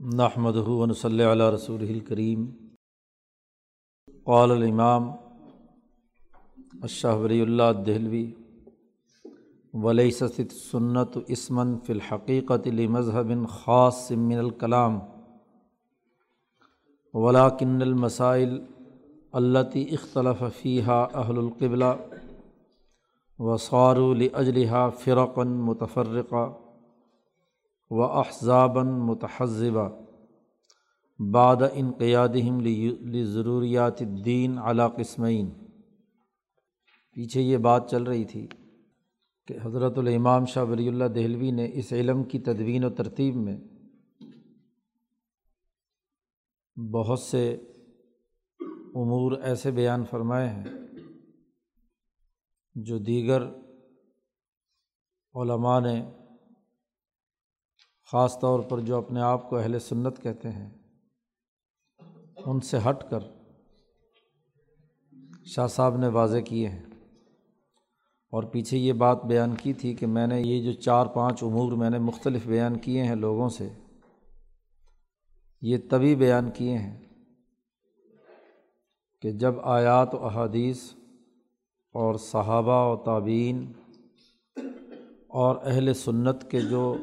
نحمد ہُون صلی علیہ رسول الکریم قال الامام اشہ ولی اللہ دہلوی ولیست سنت اسمن فی الحقیقت مذہب خاص من الکلام ولاکن المسائل التی اختلف فیحہ اہل القبلہ وصار لجلحہ فرقن متفرقہ و احزابً متحزبہ بعد انقیادہم ضروریات الدین علا قسمین۔ پیچھے یہ بات چل رہی تھی کہ حضرت الامام شاہ ولی اللہ دہلوی نے اس علم کی تدوین و ترتیب میں بہت سے امور ایسے بیان فرمائے ہیں جو دیگر علماء نے خاص طور پر جو اپنے آپ کو اہل سنت کہتے ہیں، ان سے ہٹ کر شاہ صاحب نے واضح کیے ہیں۔ اور پیچھے یہ بات بیان کی تھی کہ میں نے یہ جو چار پانچ امور میں نے مختلف بیان کیے ہیں لوگوں سے، یہ تبھی بیان کیے ہیں کہ جب آیات و احادیث اور صحابہ و تعبین اور اہل سنت کے جو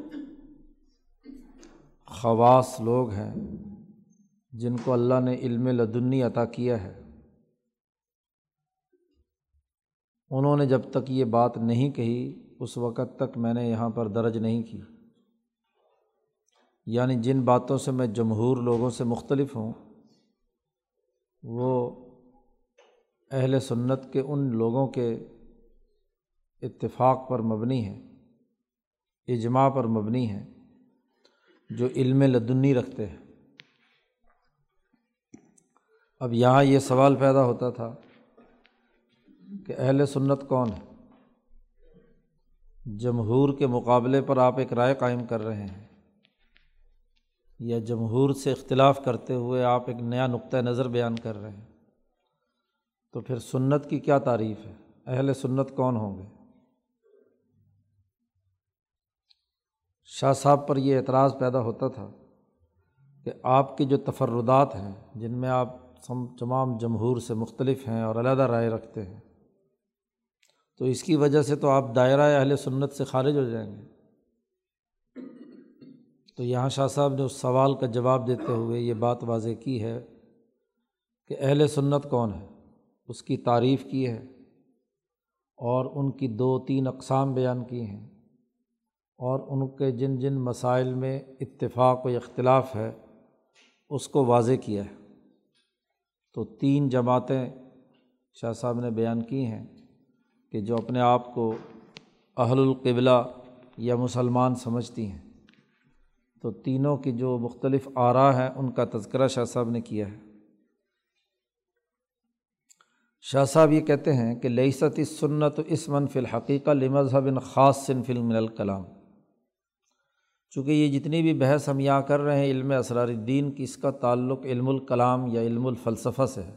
خواص لوگ ہیں جن کو اللہ نے علم لدنی عطا کیا ہے۔ انہوں نے جب تک یہ بات نہیں کہی، اس وقت تک میں نے یہاں پر درج نہیں کی۔ یعنی جن باتوں سے میں جمہور لوگوں سے مختلف ہوں، وہ اہل سنت کے ان لوگوں کے اتفاق پر مبنی ہے اجماع پر مبنی ہے جو علم لدنی رکھتے ہیں۔ اب یہاں یہ سوال پیدا ہوتا تھا کہ اہل سنت کون ہے جمہور کے مقابلے پر آپ ایک رائے قائم کر رہے ہیں یا جمہور سے اختلاف کرتے ہوئے آپ ایک نیا نقطۂ نظر بیان کر رہے ہیں؟ تو پھر سنت کی کیا تعریف ہے؟ اہل سنت کون ہوں گے؟ شاہ صاحب پر یہ اعتراض پیدا ہوتا تھا کہ آپ کے جو تفردات ہیں، جن میں آپ تمام جمہور سے مختلف ہیں اور علیحدہ رائے رکھتے ہیں، تو اس کی وجہ سے تو آپ دائرۂ اہل سنت سے خارج ہو جائیں گے۔ تو یہاں شاہ صاحب نے اس سوال کا جواب دیتے ہوئے یہ بات واضح کی ہے کہ اہل سنت کون ہے اس کی تعریف کی ہے اور ان کی دو تین اقسام بیان کی ہیں۔ اور ان کے جن جن مسائل میں اتفاق و اختلاف ہے، اس کو واضح کیا ہے۔ تو تین جماعتیں شاہ صاحب نے بیان کی ہیں کہ جو اپنے آپ کو اہل القبلہ یا مسلمان سمجھتی ہیں۔ تو تینوں کی جو مختلف آرا ہیں، ان کا تذکرہ شاہ صاحب نے کیا ہے۔ شاہ صاحب یہ کہتے ہیں کہ لئیست سنت اسمن فی الحقیقہ لمذہب خاص صن فلم الکلام چونکہ یہ جتنی بھی بحث ہم یہاں کر رہے ہیں علم اسرار الدین کی اس کا تعلق علم الکلام یا علم الفلسفہ سے ہے۔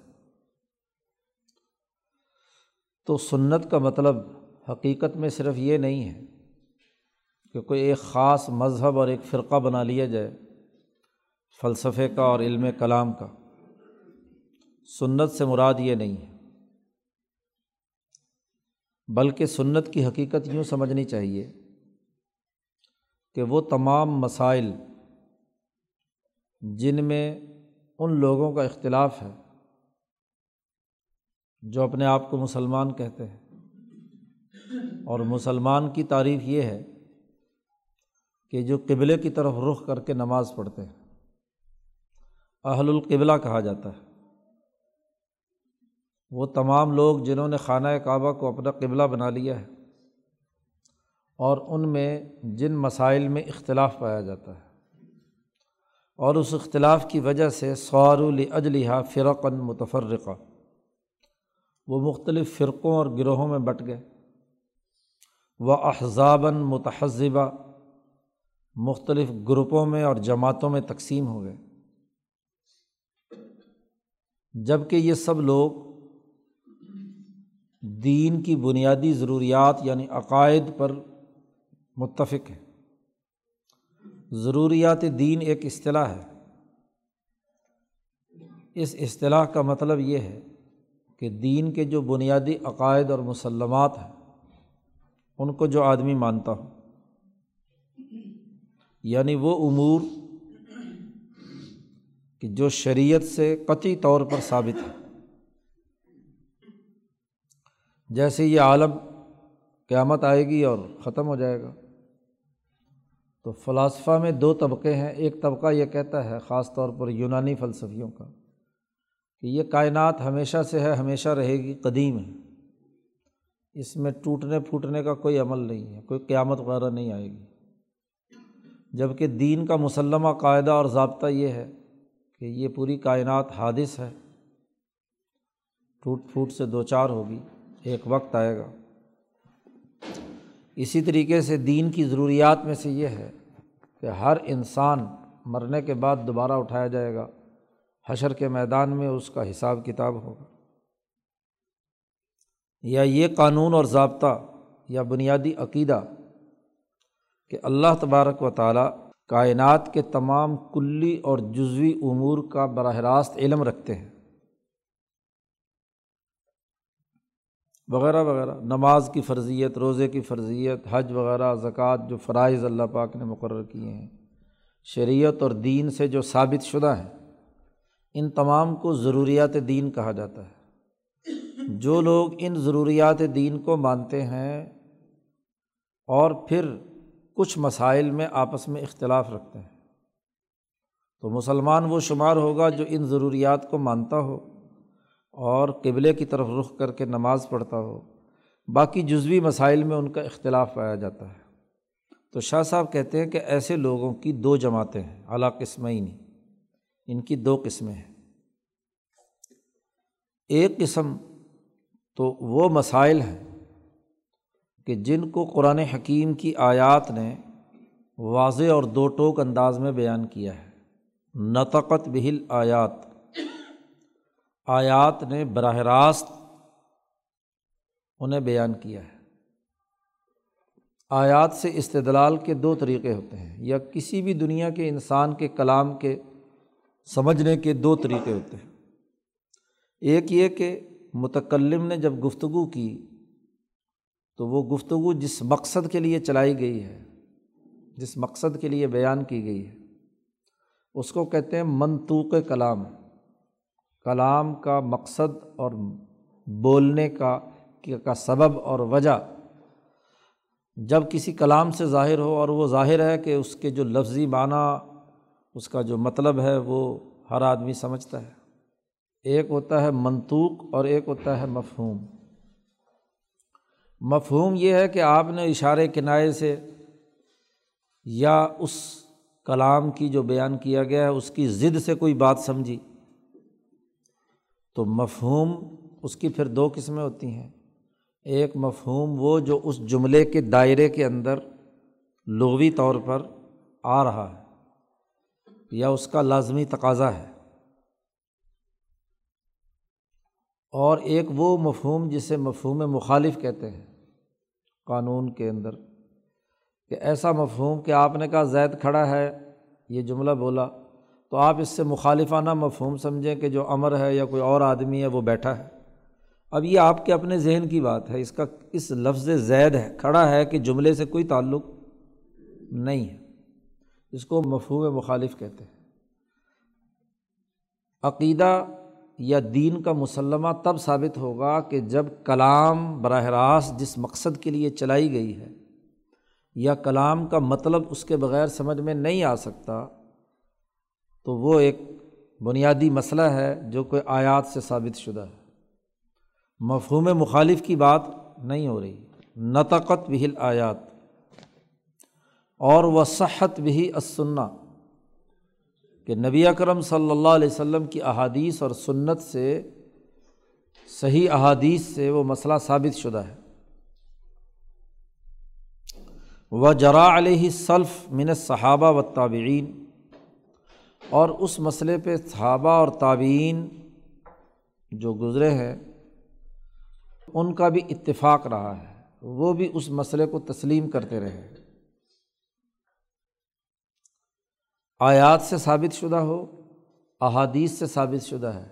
تو سنت کا مطلب حقیقت میں صرف یہ نہیں ہے کہ کوئی ایک خاص مذہب اور ایک فرقہ بنا لیا جائے فلسفے کا اور علم کلام کا۔ سنت سے مراد یہ نہیں ہے۔ بلکہ سنت کی حقیقت یوں سمجھنی چاہیے کہ وہ تمام مسائل جن میں ان لوگوں کا اختلاف ہے، جو اپنے آپ کو مسلمان کہتے ہیں۔ اور مسلمان کی تعریف یہ ہے کہ جو قبلے کی طرف رخ کر کے نماز پڑھتے ہیں، اہل القبلہ کہا جاتا ہے۔ وہ تمام لوگ جنہوں نے خانہ کعبہ کو اپنا قبلہ بنا لیا ہے اور ان میں جن مسائل میں اختلاف پایا جاتا ہے۔ اور اس اختلاف کی وجہ سے سوار اجلحہ فرقن متفرقہ وہ مختلف فرقوں اور گروہوں میں بٹ گئے۔ وہ احزابً متحزبہ۔ مختلف گروپوں میں اور جماعتوں میں تقسیم ہو گئے۔ جبکہ یہ سب لوگ دین کی بنیادی ضروریات یعنی عقائد پر متفق ہے ضروریات دین ایک اصطلاح ہے۔ اس اصطلاح کا مطلب یہ ہے کہ دین کے جو بنیادی عقائد اور مسلمات ہیں، ان کو جو آدمی مانتا ہو یعنی وہ امور کہ جو شریعت سے قطعی طور پر ثابت ہے۔ جیسے یہ عالم قیامت آئے گی اور ختم ہو جائے گا۔ تو فلاسفہ میں دو طبقے ہیں۔ ایک طبقہ یہ کہتا ہے، خاص طور پر یونانی فلسفیوں کا، کہ یہ کائنات ہمیشہ سے ہے، ہمیشہ رہے گی، قدیم ہے۔ اس میں ٹوٹنے پھوٹنے کا کوئی عمل نہیں ہے، کوئی قیامت وغیرہ نہیں آئے گی۔ جبکہ دین کا مسلمہ قاعدہ اور ضابطہ یہ ہے کہ یہ پوری کائنات حادث ہے۔ ٹوٹ پھوٹ سے دو چار ہوگی، ایک وقت آئے گا۔ اسی طریقے سے دین کی ضروریات میں سے یہ ہے کہ ہر انسان مرنے کے بعد دوبارہ اٹھایا جائے گا۔ حشر کے میدان میں اس کا حساب کتاب ہوگا۔ یا یہ قانون اور ضابطہ یا بنیادی عقیدہ کہ اللہ تبارک و تعالیٰ کائنات کے تمام کلی اور جزوی امور کا براہ راست علم رکھتے ہیں۔ وغیرہ وغیرہ، نماز کی فرضیت، روزے کی فرضیت، حج وغیرہ، زکوٰۃ جو فرائض اللہ پاک نے مقرر کیے ہیں، شریعت اور دین سے جو ثابت شدہ ہیں، ان تمام کو ضروریات دین کہا جاتا ہے۔ جو لوگ ان ضروریات دین کو مانتے ہیں اور پھر کچھ مسائل میں آپس میں اختلاف رکھتے ہیں، تو مسلمان وہ شمار ہوگا جو ان ضروریات کو مانتا ہو۔ اور قبلے کی طرف رخ کر کے نماز پڑھتا ہو۔ باقی جزوی مسائل میں ان کا اختلاف پایا جاتا ہے۔ تو شاہ صاحب کہتے ہیں کہ ایسے لوگوں کی دو جماعتیں ہیں اعلیٰ قسمیں ان کی دو قسمیں ہیں۔ ایک قسم تو وہ مسائل ہیں کہ جن کو قرآن حکیم کی آیات نے واضح اور دو ٹوک انداز میں بیان کیا ہے۔ نطقت بہل آیات۔ آیات نے براہ راست انہیں بیان کیا ہے۔ آیات سے استدلال کے دو طریقے ہوتے ہیں، یا کسی بھی دنیا کے انسان کے کلام کے سمجھنے کے دو طریقے ہوتے ہیں۔ ایک یہ کہ متکلم نے جب گفتگو کی تو وہ گفتگو جس مقصد کے لیے چلائی گئی ہے، جس مقصد کے لیے بیان کی گئی ہے، اس کو کہتے ہیں منطوق کلام۔ کلام کا مقصد اور بولنے کا کا سبب اور وجہ جب کسی کلام سے ظاہر ہو اور وہ ظاہر ہے کہ اس کے جو لفظی معنیٰ، اس کا جو مطلب ہے، وہ ہر آدمی سمجھتا ہے۔ ایک ہوتا ہے منطوق اور ایک ہوتا ہے مفہوم۔ مفہوم یہ ہے کہ آپ نے اشارے کنائے سے یا اس کلام کی جو بیان کیا گیا ہے، اس کی ضد سے کوئی بات سمجھی۔ تو مفہوم اس کی پھر دو قسمیں ہوتی ہیں۔ ایک مفہوم وہ جو اس جملے کے دائرے کے اندر لغوی طور پر آ رہا ہے یا اس کا لازمی تقاضا ہے۔ اور ایک وہ مفہوم جسے مفہوم مخالف کہتے ہیں قانون کے اندر کہ ایسا مفہوم کہ آپ نے کہا زید کھڑا ہے، یہ جملہ بولا۔ تو آپ اس سے مخالفانہ مفہوم سمجھیں کہ جو امر ہے یا کوئی اور آدمی ہے وہ بیٹھا ہے۔ اب یہ آپ کے اپنے ذہن کی بات ہے، اس کا اس لفظ زید ہے، کھڑا ہے کہ جملے سے کوئی تعلق نہیں ہے۔ اس کو مفہوم مخالف کہتے ہیں۔ عقیدہ یا دین کا مسلمہ تب ثابت ہوگا کہ جب کلام براہ راست جس مقصد کے لیے چلائی گئی ہے یا کلام کا مطلب اس کے بغیر سمجھ میں نہیں آ سکتا تو وہ ایک بنیادی مسئلہ ہے جو کوئی آیات سے ثابت شدہ ہے۔ مفہوم مخالف کی بات نہیں ہو رہی۔ نطقت بہل آیات اور وہ صحت بھی اسنا کہ نبی اکرم صلی اللہ علیہ وسلم کی احادیث اور سنت سے، صحیح احادیث سے وہ مسئلہ ثابت شدہ ہے۔ وہ جرا علیہ صلف من صحابہ و تابعین اور اس مسئلے پہ صحابہ اور تعبین جو گزرے ہیں، ان کا بھی اتفاق رہا ہے۔ وہ بھی اس مسئلے کو تسلیم کرتے رہے۔ آیات سے ثابت شدہ ہو، احادیث سے ثابت شدہ ہے۔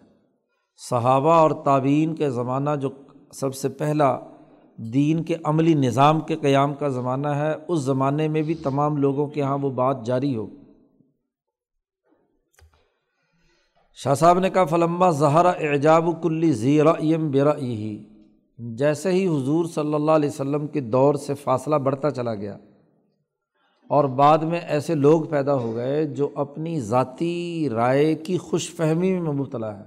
صحابہ اور تعبین کے زمانہ جو سب سے پہلا دین کے عملی نظام کے قیام کا زمانہ ہے، اس زمانے میں بھی تمام لوگوں کے یہاں وہ بات جاری ہو۔ شاہ صاحب نے کہا فلمبا زہرا اعجاب کلی زیرا یم برا جیسے ہی حضور صلی اللہ علیہ وسلم کے دور سے فاصلہ بڑھتا چلا گیا اور بعد میں ایسے لوگ پیدا ہو گئے جو اپنی ذاتی رائے کی خوش فہمی میں مبتلا ہے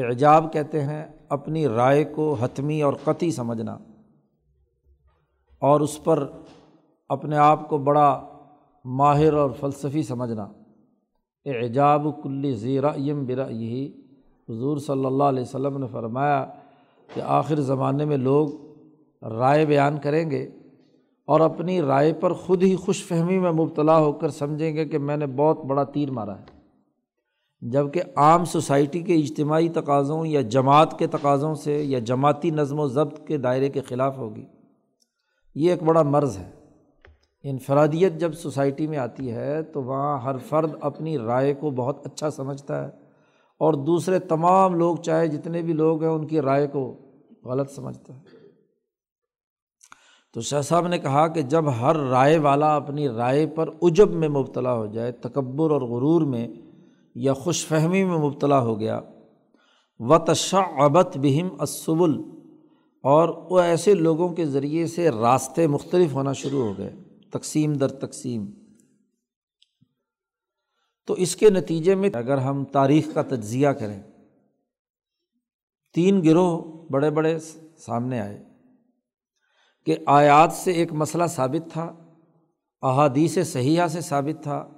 اعجاب کہتے ہیں اپنی رائے کو حتمی اور قطعی سمجھنا اور اس پر اپنے آپ کو بڑا ماہر اور فلسفی سمجھنا۔ اعجاب کلی زیرا یم برا یہی حضور صلی اللہ علیہ وسلم نے فرمایا کہ آخر زمانے میں لوگ رائے بیان کریں گے اور اپنی رائے پر خود ہی خوش فہمی میں مبتلا ہو کر سمجھیں گے کہ میں نے بہت بڑا تیر مارا ہے۔ جبکہ عام سوسائٹی کے اجتماعی تقاضوں یا جماعت کے تقاضوں سے یا جماعتی نظم و ضبط کے دائرے کے خلاف ہوگی۔ یہ ایک بڑا مرض ہے۔ انفرادیت جب سوسائٹی میں آتی ہے تو وہاں ہر فرد اپنی رائے کو بہت اچھا سمجھتا ہے اور دوسرے تمام لوگ چاہے جتنے بھی لوگ ہیں ان کی رائے کو غلط سمجھتا ہے۔ تو شاہ صاحب نے کہا کہ جب ہر رائے والا اپنی رائے پر عجب میں مبتلا ہو جائے، تکبر اور غرور میں یا خوش فہمی میں مبتلا ہو گیا و تشعبت بہم اسبل اور وہ ایسے لوگوں کے ذریعے سے راستے مختلف ہونا شروع ہو گئے۔ تقسیم در تقسیم۔ تو اس کے نتیجے میں اگر ہم تاریخ کا تجزیہ کریں، تین گروہ بڑے بڑے سامنے آئے کہ آیات سے ایک مسئلہ ثابت تھا، احادیث صحیحہ سے ثابت تھا،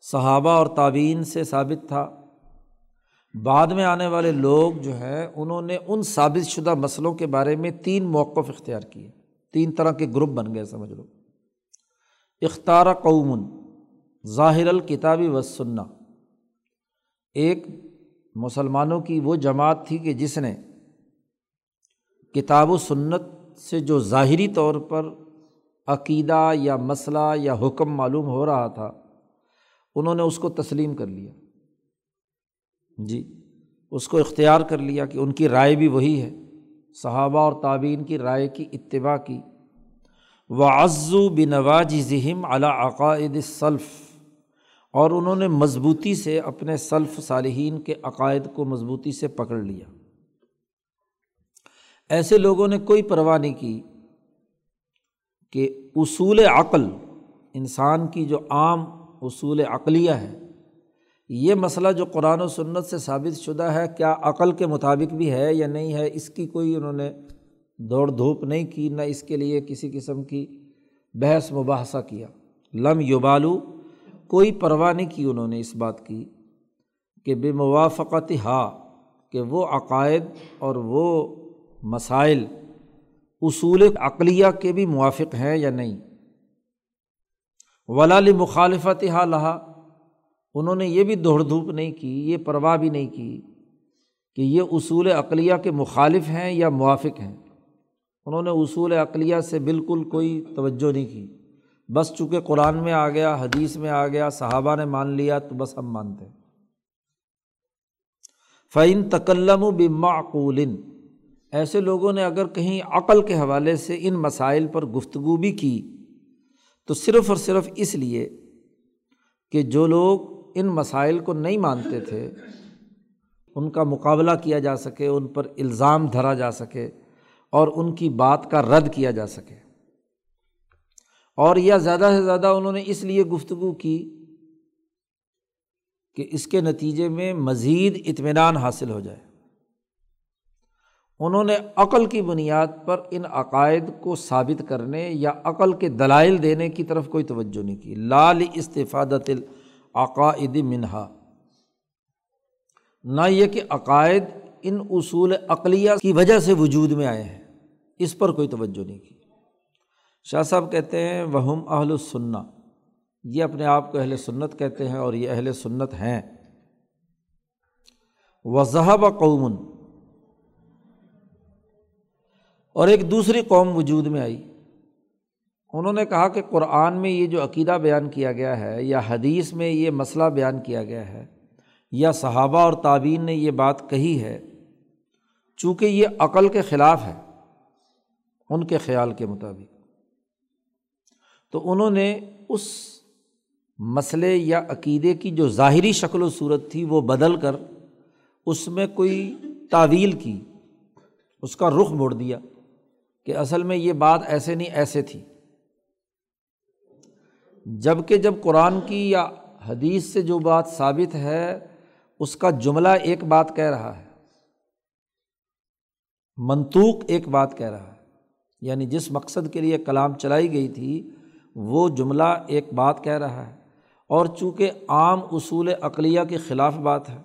صحابہ اور تعبین سے ثابت تھا۔ بعد میں آنے والے لوگ جو ہیں، انہوں نے ان ثابت شدہ مسئلوں کے بارے میں تین موقف اختیار کیے۔ تین طرح کے گروپ بن گئے، سمجھ لو۔ اختار قومن، ظاہر الکتابی و سننا ایک، مسلمانوں کی وہ جماعت تھی کہ جس نے کتاب و سنت سے جو ظاہری طور پر عقیدہ یا مسئلہ یا حکم معلوم ہو رہا تھا، انہوں نے اس کو تسلیم کر لیا۔ جی اس کو اختیار کر لیا کہ ان کی رائے بھی وہی ہے۔ صحابہ اور تعبین کی رائے کی اتباع کی۔ وعزو بنواج ذہم عقائد صلف اور انہوں نے مضبوطی سے اپنے سلف صالحین کے عقائد کو مضبوطی سے پکڑ لیا۔ ایسے لوگوں نے کوئی پرواہ نہیں کی کہ اصول عقل، انسان کی جو عام اصول عقلیہ ہے، یہ مسئلہ جو قرآن و سنت سے ثابت شدہ ہے، کیا عقل کے مطابق بھی ہے یا نہیں ہے، اس کی کوئی انہوں نے دوڑ دھوپ نہیں کی، نہ اس کے لیے کسی قسم کی بحث مباحثہ کیا۔ لم یوبالو کوئی پرواہ نہیں کی انہوں نے اس بات کی کہ بے موافقت ہا کہ وہ عقائد اور وہ مسائل اصول عقلیہ کے بھی موافق ہیں یا نہیں۔ ولالی مخالفت ہا لہا، انہوں نے یہ بھی دوڑ دھوپ نہیں کی، یہ پرواہ بھی نہیں کی کہ یہ اصول عقلیہ کے مخالف ہیں یا موافق ہیں۔ انہوں نے اصول عقلیہ سے بالکل کوئی توجہ نہیں کی۔ بس چونکہ قرآن میں آ گیا، حدیث میں آ گیا، صحابہ نے مان لیا، تو بس ہم مانتے ہیں۔ فعین تکلم و بمعقول۔ ایسے لوگوں نے اگر کہیں عقل کے حوالے سے ان مسائل پر گفتگو بھی کی، تو صرف اور صرف اس لیے کہ جو لوگ ان مسائل کو نہیں مانتے تھے، ان کا مقابلہ کیا جا سکے، ان پر الزام دھرا جا سکے۔ اور ان کی بات کا رد کیا جا سکے۔ اور یا زیادہ سے زیادہ انہوں نے اس لیے گفتگو کی کہ اس کے نتیجے میں مزید اطمینان حاصل ہو جائے۔ انہوں نے عقل کی بنیاد پر ان عقائد کو ثابت کرنے یا عقل کے دلائل دینے کی طرف کوئی توجہ نہیں کی۔ لال استفادت العقائد منہا۔ نہ یہ کہ عقائد ان اصول عقلیہ کی وجہ سے وجود میں آئے ہیں۔ اس پر کوئی توجہ نہیں کی۔ شاہ صاحب کہتے ہیں وہم اہل السنہ یہ اپنے آپ کو اہل سنت کہتے ہیں اور یہ اہل سنت ہیں۔ وضحب قومن اور ایک دوسری قوم وجود میں آئی۔ انہوں نے کہا کہ قرآن میں یہ جو عقیدہ بیان کیا گیا ہے یا حدیث میں یہ مسئلہ بیان کیا گیا ہے یا صحابہ اور تعبین نے یہ بات کہی ہے چونکہ یہ عقل کے خلاف ہے، ان کے خیال کے مطابق۔ تو انہوں نے اس مسئلے یا عقیدے کی جو ظاہری شکل و صورت تھی، وہ بدل کر اس میں کوئی تعویل کی، اس کا رخ موڑ دیا کہ اصل میں یہ بات ایسے نہیں ایسے تھی۔ جبکہ جب قرآن کی یا حدیث سے جو بات ثابت ہے، اس کا جملہ ایک بات کہہ رہا ہے منطوق ایک بات کہہ رہا ہے۔ یعنی جس مقصد کے لیے کلام چلائی گئی تھی، وہ جملہ ایک بات کہہ رہا ہے۔ اور چونکہ عام اصول عقلیہ کے خلاف بات ہے،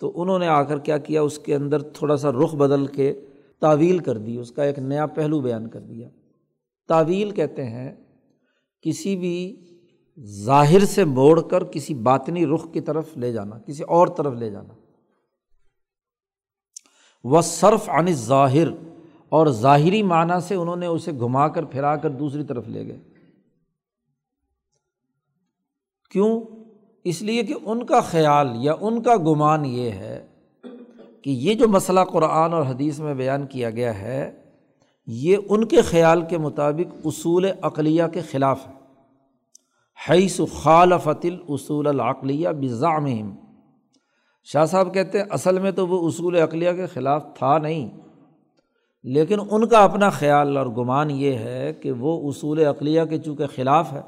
تو انہوں نے آ کر کیا کیا؟ اس کے اندر تھوڑا سا رخ بدل کے تعویل کر دی، اس کا ایک نیا پہلو بیان کر دیا۔ تعویل کہتے ہیں، کسی بھی ظاہر سے موڑ کر کسی باطنی رخ کی طرف لے جانا، کسی اور طرف لے جانا۔ وہ صرف عن ظاہر اور ظاہری معنیٰ سے انہوں نے اسے گھما کر پھرا کر دوسری طرف لے گئے۔ کیوں؟ اس لیے کہ ان کا خیال یا ان کا گمان یہ ہے کہ یہ جو مسئلہ قرآن اور حدیث میں بیان کیا گیا ہے، یہ ان کے خیال کے مطابق اصول عقلیہ کے خلاف ہے۔ حیث خالفت اصول العقلیہ بزام شاہ صاحب کہتے ہیں، اصل میں تو وہ اصول عقلیہ کے خلاف تھا نہیں۔ لیکن ان کا اپنا خیال اور گمان یہ ہے کہ وہ اصول عقلیہ کے چونکہ خلاف ہے،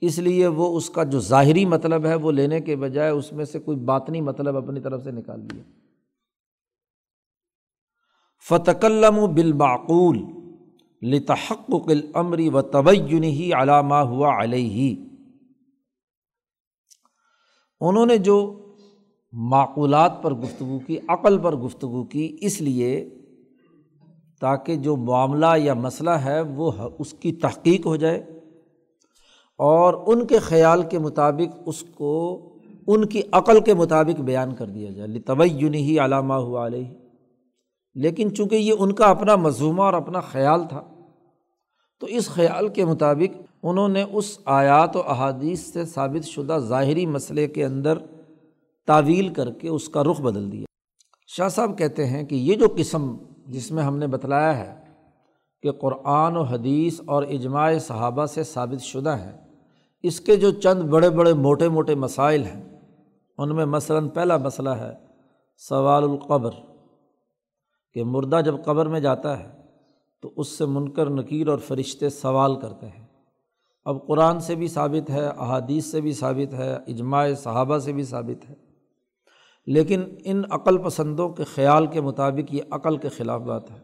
اس لیے وہ اس کا جو ظاہری مطلب ہے وہ لینے کے بجائے اس میں سے کوئی باطنی مطلب اپنی طرف سے نکال دیا فتکلم و بالبعقول لتحق العمری و طبعین ہی علامہ ہوا علیہ۔ انہوں نے جو معقولات پر گفتگو کی، عقل پر گفتگو کی، اس لیے تاکہ جو معاملہ یا مسئلہ ہے وہ اس کی تحقیق ہو جائے اور ان کے خیال کے مطابق اس کو، ان کی عقل کے مطابق بیان کر دیا جائے۔ طبعین ہی علامہ ہوا علیہ لیکن چونکہ یہ ان کا اپنا مضمومہ اور اپنا خیال تھا، تو اس خیال کے مطابق انہوں نے اس آیات و احادیث سے ثابت شدہ ظاہری مسئلے کے اندر تعویل کر کے اس کا رخ بدل دیا۔ شاہ صاحب کہتے ہیں کہ یہ جو قسم جس میں ہم نے بتلایا ہے کہ قرآن و حدیث اور اجماع صحابہ سے ثابت شدہ ہے اس کے جو چند بڑے بڑے موٹے موٹے مسائل ہیں، ان میں مثلاً پہلا مسئلہ ہے سوال القبر، کہ مردہ جب قبر میں جاتا ہے تو اس سے منکر، نکیر اور فرشتے سوال کرتے ہیں۔ اب قرآن سے بھی ثابت ہے، احادیث سے بھی ثابت ہے، اجماع صحابہ سے بھی ثابت ہے۔ لیکن ان عقل پسندوں کے خیال کے مطابق یہ عقل کے خلاف بات ہے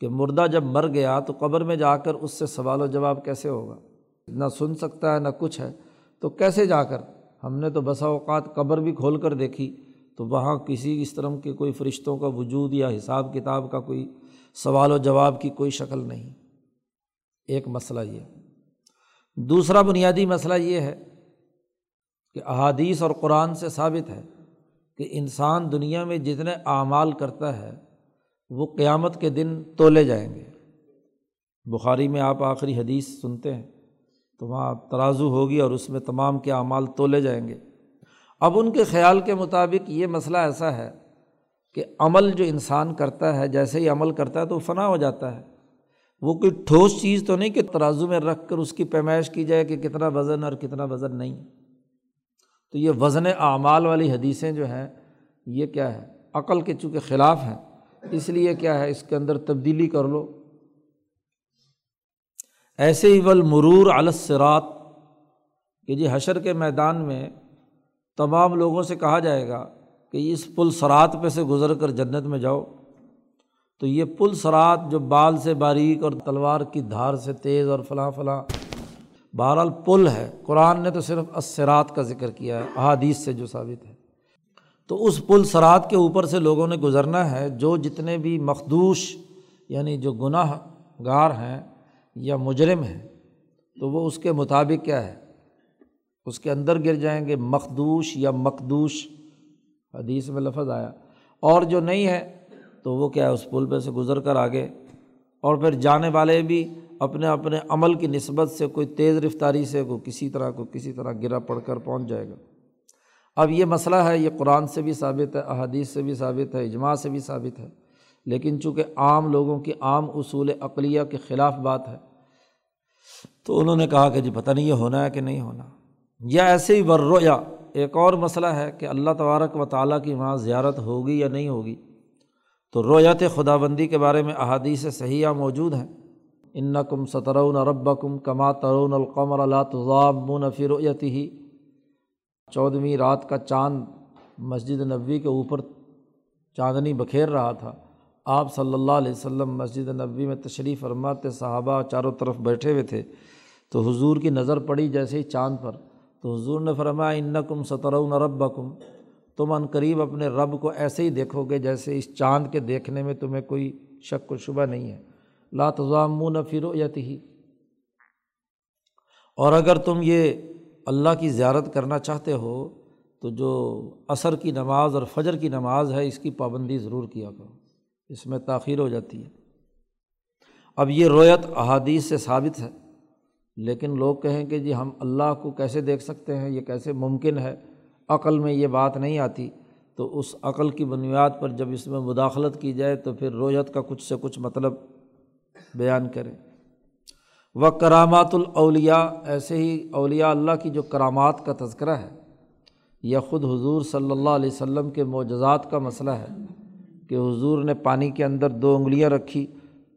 کہ مردہ جب مر گیا تو قبر میں جا کر اس سے سوال و جواب کیسے ہوگا؟ نہ سن سکتا ہے، نہ کچھ ہے، تو کیسے جا کر؟ ہم نے تو بسا اوقات قبر بھی کھول کر دیکھی، تو وہاں کسی اس طرح کے کوئی فرشتوں کا وجود یا حساب کتاب کا کوئی سوال و جواب کی کوئی شکل نہیں۔ ایک مسئلہ یہ۔ دوسرا بنیادی مسئلہ یہ ہے کہ احادیث اور قرآن سے ثابت ہے کہ انسان دنیا میں جتنے اعمال کرتا ہے، وہ قیامت کے دن تولے جائیں گے۔ بخاری میں آپ آخری حدیث سنتے ہیں، تو وہاں ترازو ہوگی اور اس میں تمام کے اعمال تولے جائیں گے۔ اب ان کے خیال کے مطابق یہ مسئلہ ایسا ہے کہ عمل جو انسان کرتا ہے، جیسے ہی عمل کرتا ہے تو فنا ہو جاتا ہے۔ وہ کوئی ٹھوس چیز تو نہیں کہ ترازو میں رکھ کر اس کی پیمائش کی جائے کہ کتنا وزن اور کتنا وزن نہیں۔ تو یہ وزن اعمال والی حدیثیں جو ہیں، یہ کیا ہے؟ عقل کے چونکہ خلاف ہیں، اس لیے کیا ہے؟ اس کے اندر تبدیلی کر لو۔ ایسے ہی ول مرور علسرات کہ جی حشر کے میدان میں تمام لوگوں سے کہا جائے گا کہ اس پل سرات پہ سے گزر کر جنت میں جاؤ۔ تو یہ پل سرات جو بال سے باریک اور تلوار کی دھار سے تیز اور فلاں فلاں بہرحال پل ہے۔ قرآن نے تو صرف اسرات کا ذکر کیا ہے، احادیث سے جو ثابت ہے۔ تو اس پل سرات کے اوپر سے لوگوں نے گزرنا ہے، جو جتنے بھی مخدوش یعنی جو گناہ گار ہیں یا مجرم ہیں، تو وہ اس کے مطابق کیا ہے؟ اس کے اندر گر جائیں گے، مخدوش یا مقدوش۔ حدیث میں لفظ آیا۔ اور جو نہیں ہے، تو وہ کیا ہے؟ اس پل پہ سے گزر کر آگے۔ اور پھر جانے والے بھی اپنے اپنے عمل کی نسبت سے کوئی تیز رفتاری سے کوئی کسی طرح کو کسی طرح گرا پڑ کر پہنچ جائے گا۔ اب یہ مسئلہ ہے، یہ قرآن سے بھی ثابت ہے، احادیث سے بھی ثابت ہے، اجماع سے بھی ثابت ہے۔ لیکن چونکہ عام لوگوں کی عام اصول عقلیہ کے خلاف بات ہے، تو انہوں نے کہا کہ جی پتہ نہیں یہ ہونا ہے کہ نہیں ہونا۔ یا ایسے ہی ورو یا ایک اور مسئلہ ہے کہ اللہ تبارک و تعالیٰ کی وہاں زیارت ہوگی یا نہیں ہوگی۔ تو رویت خدا بندی کے بارے میں احادیث صحیحہ موجود ہیں۔ ان کم سترون رب کم کما ترون القمر اللہ تضاب فرویت ہی چودھویں رات کا چاند مسجد نبوی کے اوپر چاندنی بکھیر رہا تھا۔ آپ صلی اللہ علیہ وسلم مسجد نبوی میں تشریف فرماتے، صحابہ چاروں طرف بیٹھے ہوئے تھے۔ تو حضور کی نظر پڑی جیسے ہی چاند پر۔ تو حضور نے فرمایا ان کم سترون رب کم تم عن قریب اپنے رب کو ایسے ہی دیکھو گے جیسے اس چاند کے دیکھنے میں تمہیں کوئی شک و شبہ نہیں ہے۔ لاتضام فرو ہی اور اگر تم یہ اللہ کی زیارت کرنا چاہتے ہو، تو جو عصر کی نماز اور فجر کی نماز ہے، اس کی پابندی ضرور کیا کرو۔ اس میں تاخیر ہو جاتی ہے۔ اب یہ رویت احادیث سے ثابت ہے، لیکن لوگ کہیں کہ جی ہم اللہ کو کیسے دیکھ سکتے ہیں، یہ کیسے ممکن ہے؟ عقل میں یہ بات نہیں آتی۔ تو اس عقل کی بنیاد پر جب اس میں مداخلت کی جائے، تو پھر رویت کا کچھ سے کچھ مطلب بیان کریں۔ وہ کرامات الاولیاء، ایسے ہی اولیاء اللہ کی جو کرامات کا تذکرہ ہے یا خود حضور صلی اللہ علیہ وسلم کے معجزات کا مسئلہ ہے کہ حضور نے پانی کے اندر دو انگلیاں رکھی،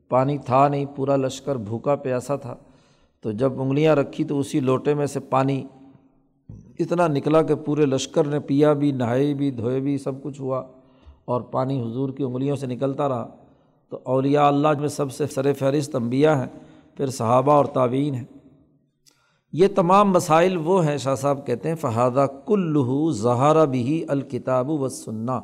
پانی تھا نہیں، پورا لشکر بھوکا پیاسا تھا۔ تو جب انگلیاں رکھی تو اسی لوٹے میں سے پانی اتنا نکلا کہ پورے لشکر نے پیا بھی، نہائے بھی، دھوئے بھی، سب کچھ ہوا اور پانی حضور کی انگلیوں سے نکلتا رہا۔ تو اولیاء اللہ میں سب سے سر فہرست انبیاء ہیں، پھر صحابہ اور تعوین ہیں۔ یہ تمام مسائل وہ ہیں شاہ صاحب کہتے ہیں فہادہ کلو زہارہ بھی الکتاب و سننا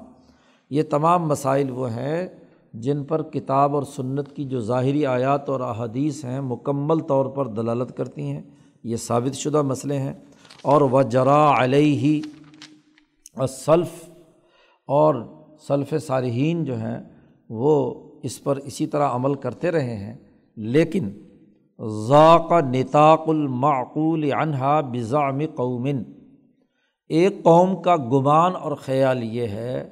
یہ تمام مسائل وہ ہیں جن پر کتاب اور سنت کی جو ظاہری آیات اور احادیث ہیں مکمل طور پر دلالت کرتی ہیں۔ یہ ثابت شدہ مسئلے ہیں۔ اور و جرا علیہ اور سلف اور سلف صارحین جو ہیں وہ اس پر اسی طرح عمل کرتے رہے ہیں، لیکن ذاق نطاق المعقول عنہا بزام قومن ایک قوم کا گمان اور خیال یہ ہے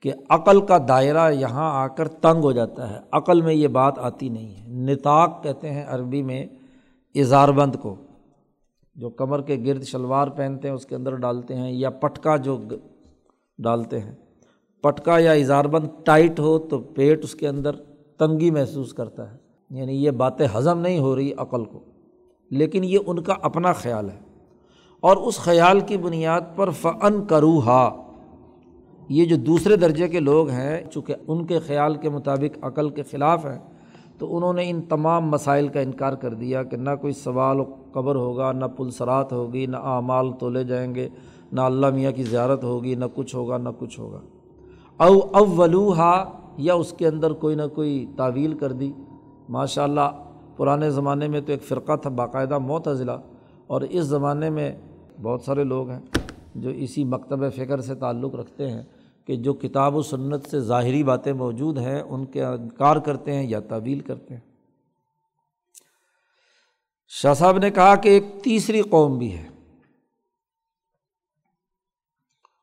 کہ عقل کا دائرہ یہاں آ کر تنگ ہو جاتا ہے۔ عقل میں یہ بات آتی نہیں ہے۔ نطاق کہتے ہیں عربی میں اظہار بند کو۔ جو کمر کے گرد شلوار پہنتے ہیں، اس کے اندر ڈالتے ہیں، یا پٹکا جو ڈالتے ہیں۔ پٹکا یا اظہار بند ٹائٹ ہو تو پیٹ اس کے اندر تنگی محسوس کرتا ہے۔ یعنی یہ باتیں ہضم نہیں ہو رہی عقل کو۔ لیکن یہ ان کا اپنا خیال ہے۔ اور اس خیال کی بنیاد پر فن کروہا یہ جو دوسرے درجے کے لوگ ہیں، چونکہ ان کے خیال کے مطابق عقل کے خلاف ہیں، تو انہوں نے ان تمام مسائل کا انکار کر دیا کہ نہ کوئی سوال و قبر ہوگا، نہ پلسرات ہوگی، نہ اعمال تولے جائیں گے، نہ اللہ میاں کی زیارت ہوگی، نہ کچھ ہوگا، نہ کچھ ہوگا۔ او اولوحا یا اس کے اندر کوئی نہ کوئی تعویل کر دی۔ ماشاء اللہ پرانے زمانے میں تو ایک فرقہ تھا، باقاعدہ معتضلا اور اس زمانے میں بہت سارے لوگ ہیں جو اسی مکتب فکر سے تعلق رکھتے ہیں کہ جو کتاب و سنت سے ظاہری باتیں موجود ہیں، ان کے انکار کرتے ہیں یا تعویل کرتے ہیں۔ شاہ صاحب نے کہا کہ ایک تیسری قوم بھی ہے۔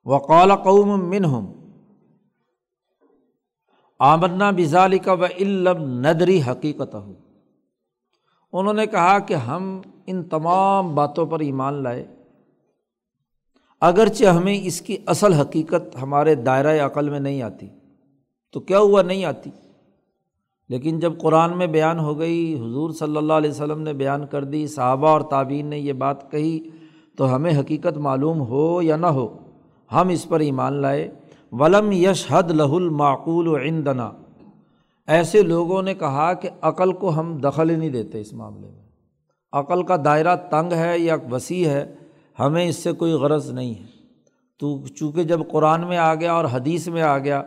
وقال قوم منہم آمنا بزالی کا و علم ندری حقیقت ہو انہوں نے کہا کہ ہم ان تمام باتوں پر ایمان لائے۔ اگرچہ ہمیں اس کی اصل حقیقت ہمارے دائرۂ عقل میں نہیں آتی، تو کیا ہوا نہیں آتی؟ لیکن جب قرآن میں بیان ہو گئی، حضور صلی اللہ علیہ وسلم نے بیان کر دی، صحابہ اور تعبین نے یہ بات کہی، تو ہمیں حقیقت معلوم ہو یا نہ ہو، ہم اس پر ایمان لائے۔ ولم یش حد لہ المعقول و عندنا۔ ایسے لوگوں نے کہا کہ عقل کو ہم دخل ہی نہیں دیتے اس معاملے میں۔ عقل کا دائرہ تنگ ہے یا وسیع ہے، ہمیں اس سے کوئی غرض نہیں ہے۔ تو چونکہ جب قرآن میں آ گیا اور حدیث میں آ گیا،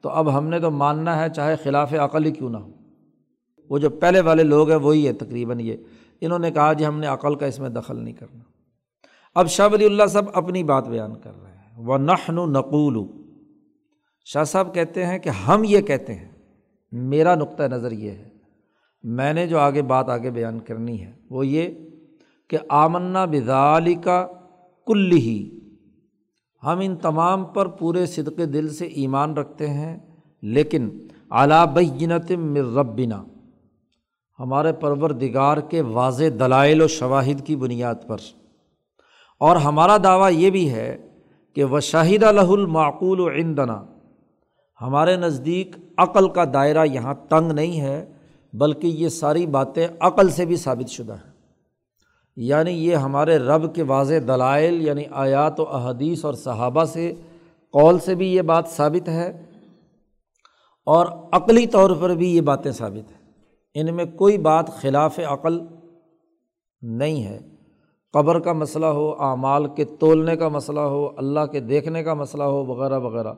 تو اب ہم نے تو ماننا ہے چاہے خلاف عقل ہی کیوں نہ ہو۔ وہ جو پہلے والے لوگ ہیں، وہی ہے تقریباً یہ۔ انہوں نے کہا جی ہم نے عقل کا اس میں دخل نہیں کرنا۔ اب شاہ ولی اللہ صاحب اپنی بات بیان کر رہے ہیں۔ وہ نخن نقول شاہ صاحب کہتے ہیں کہ ہم یہ کہتے ہیں، میرا نقطۂ نظر یہ ہے، میں نے جو آگے بات آگے بیان کرنی ہے، وہ یہ کہ آمنا بدالی کا کل ہی ہم ان تمام پر پورے صدق دل سے ایمان رکھتے ہیں، لیکن اعلیٰ بینت مر ربنا، ہمارے پرور دگار کے واضح دلائل و شواہد کی بنیاد پر۔ اور ہمارا دعویٰ یہ بھی ہے کہ وہ شاہد الہ المعقول و عندنا ہمارے نزدیک عقل کا دائرہ یہاں تنگ نہیں ہے، بلکہ یہ ساری باتیں عقل سے بھی ثابت شدہ ہیں۔ یعنی یہ ہمارے رب کے واضح دلائل یعنی آیات و احادیث اور صحابہ سے، قول سے بھی یہ بات ثابت ہے اور عقلی طور پر بھی یہ باتیں ثابت ہیں۔ ان میں کوئی بات خلاف عقل نہیں ہے۔ قبر کا مسئلہ ہو، اعمال کے تولنے کا مسئلہ ہو، اللہ کے دیکھنے کا مسئلہ ہو، وغیرہ وغیرہ۔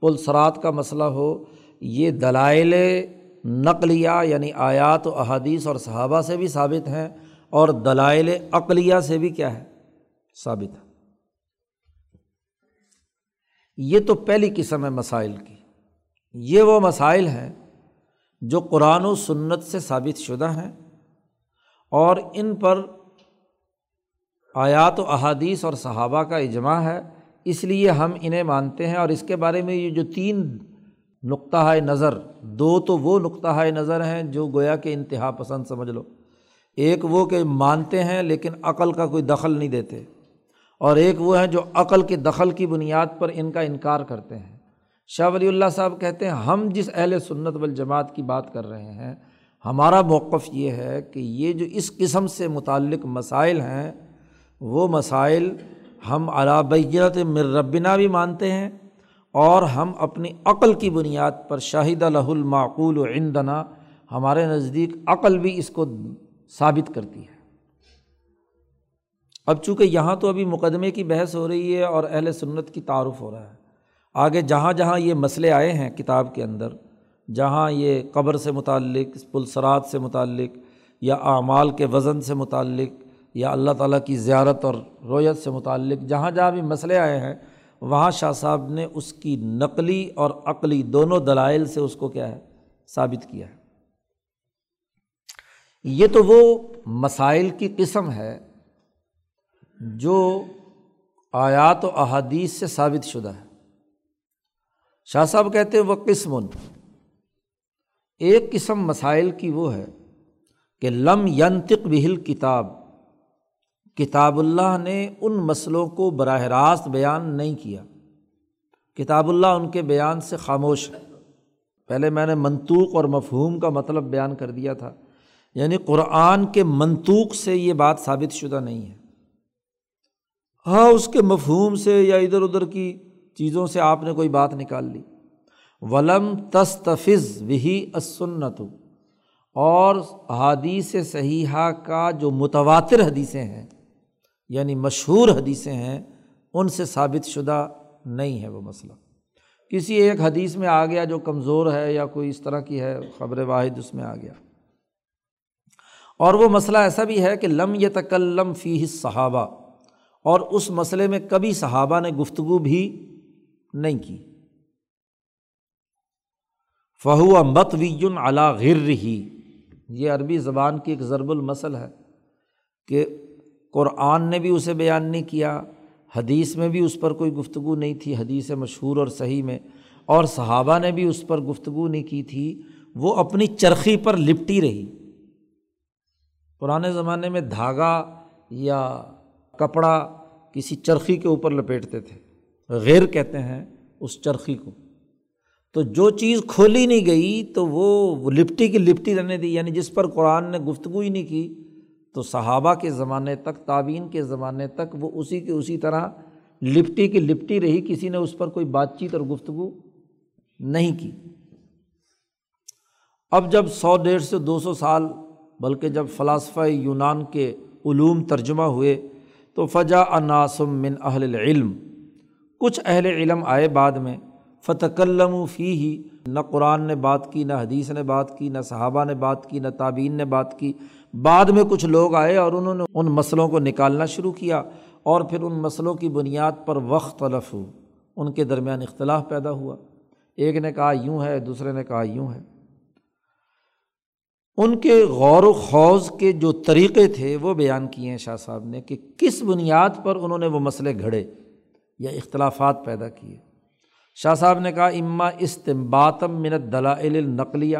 پلسرات کا مسئلہ ہو، یہ دلائل نقلیہ یعنی آیات و احادیث اور صحابہ سے بھی ثابت ہیں اور دلائل عقلیہ سے بھی کیا ہے؟ ثابت ہے یہ تو پہلی قسم ہے مسائل کی۔ یہ وہ مسائل ہیں جو قرآن و سنت سے ثابت شدہ ہیں اور ان پر آیات و احادیث اور صحابہ کا اجماع ہے۔ اس لیے ہم انہیں مانتے ہیں اور اس کے بارے میں یہ جو تین نقطۂ نظر، دو تو وہ نقطۂ نظر ہیں جو گویا کہ انتہا پسند سمجھ لو۔ ایک وہ کہ مانتے ہیں لیکن عقل کا کوئی دخل نہیں دیتے۔ اور ایک وہ ہیں جو عقل کے دخل کی بنیاد پر ان کا انکار کرتے ہیں۔ شاہ ولی اللہ صاحب کہتے ہیں، ہم جس اہل سنت والجماعت کی بات کر رہے ہیں، ہمارا موقف یہ ہے کہ یہ جو اس قسم سے متعلق مسائل ہیں، وہ مسائل ہم علابیت مر ربنا بھی مانتے ہیں اور ہم اپنی عقل کی بنیاد پر شاہد الہ المعقول و عندنا، ہمارے نزدیک عقل بھی اس کو ثابت کرتی ہے۔ اب چونکہ یہاں تو ابھی مقدمے کی بحث ہو رہی ہے اور اہل سنت کی تعارف ہو رہا ہے، آگے جہاں جہاں یہ مسئلے آئے ہیں کتاب کے اندر، جہاں یہ قبر سے متعلق پلسرات سے متعلق یا اعمال کے وزن سے متعلق یا اللہ تعالیٰ کی زیارت اور رویت سے متعلق جہاں جہاں بھی مسئلے آئے ہیں، وہاں شاہ صاحب نے اس کی نقلی اور عقلی دونوں دلائل سے اس کو کیا ہے، ثابت کیا ہے۔ یہ تو وہ مسائل کی قسم ہے جو آیات و احادیث سے ثابت شدہ ہے۔ شاہ صاحب کہتے ہیں وہ قسم۔ ایک قسم مسائل کی وہ ہے کہ لم ینتق بہل کتاب۔ کتاب اللہ نے ان مسئلوں کو براہ راست بیان نہیں کیا۔ کتاب اللہ ان کے بیان سے خاموش ہے۔ پہلے میں نے منطوق اور مفہوم کا مطلب بیان کر دیا تھا۔ یعنی قرآن کے منطوق سے یہ بات ثابت شدہ نہیں ہے۔ ہاں اس کے مفہوم سے یا ادھر ادھر کی چیزوں سے آپ نے کوئی بات نکال لی۔ ولم تستفظ وہی اسنت اور حدیث صحیحہ کا جو متواتر حدیثیں ہیں یعنی مشہور حدیثیں ہیں، ان سے ثابت شدہ نہیں ہے وہ مسئلہ۔ کسی ایک حدیث میں آ گیا جو کمزور ہے یا کوئی اس طرح کی ہے، خبر واحد اس میں آ گیا۔ اور وہ مسئلہ ایسا بھی ہے کہ لم یہ تکلم فی صحابہ اور اس مسئلے میں کبھی صحابہ نے گفتگو بھی نہیں کی۔ فہو امبت ویجن علا غر ہی یہ عربی زبان کی ایک ضرب المسل ہے کہ قرآن نے بھی اسے بیان نہیں کیا، حدیث میں بھی اس پر کوئی گفتگو نہیں تھی، حدیث مشہور اور صحیح میں، اور صحابہ نے بھی اس پر گفتگو نہیں کی تھی، وہ اپنی چرخی پر لپٹی رہی۔ پرانے زمانے میں دھاگا یا کپڑا کسی چرخی کے اوپر لپیٹتے تھے، غیر کہتے ہیں اس چرخی کو۔ تو جو چیز کھولی نہیں گئی تو وہ لپٹی کی لپٹی رہنے دی یعنی جس پر قرآن نے گفتگو ہی نہیں کی تو صحابہ کے زمانے تک تعبین کے زمانے تک وہ اسی کی اسی طرح لپٹی کی لپٹی رہی، کسی نے اس پر کوئی بات چیت اور گفتگو نہیں کی۔ اب جب سو ڈیڑھ سے دو سو سال، بلکہ جب فلاسفہ یونان کے علوم ترجمہ ہوئے، تو فجا اناسم من اہل العلم۔ کچھ اہل علم آئے بعد میں فتح و فی ہی نہ قرآن نے بات کی، نہ حدیث نے بات کی، نہ صحابہ نے بات کی، نہ تعبین نے بات کی۔ بعد میں کچھ لوگ آئے اور انہوں نے ان مسئلوں کو نکالنا شروع کیا اور پھر ان مسئلوں کی بنیاد پر وقت تلف ہو۔ ان کے درمیان اختلاف پیدا ہوا۔ ایک نے کہا، یوں ہے، دوسرے نے کہا، یوں ہے۔ ان کے غور و خوض کے جو طریقے تھے، وہ بیان کیے ہیں شاہ صاحب نے کہ کس بنیاد پر انہوں نے وہ مسئلے گھڑے یا اختلافات پیدا کیے۔ شاہ صاحب نے کہا، اما استمباتم منت دلائل نقلیہ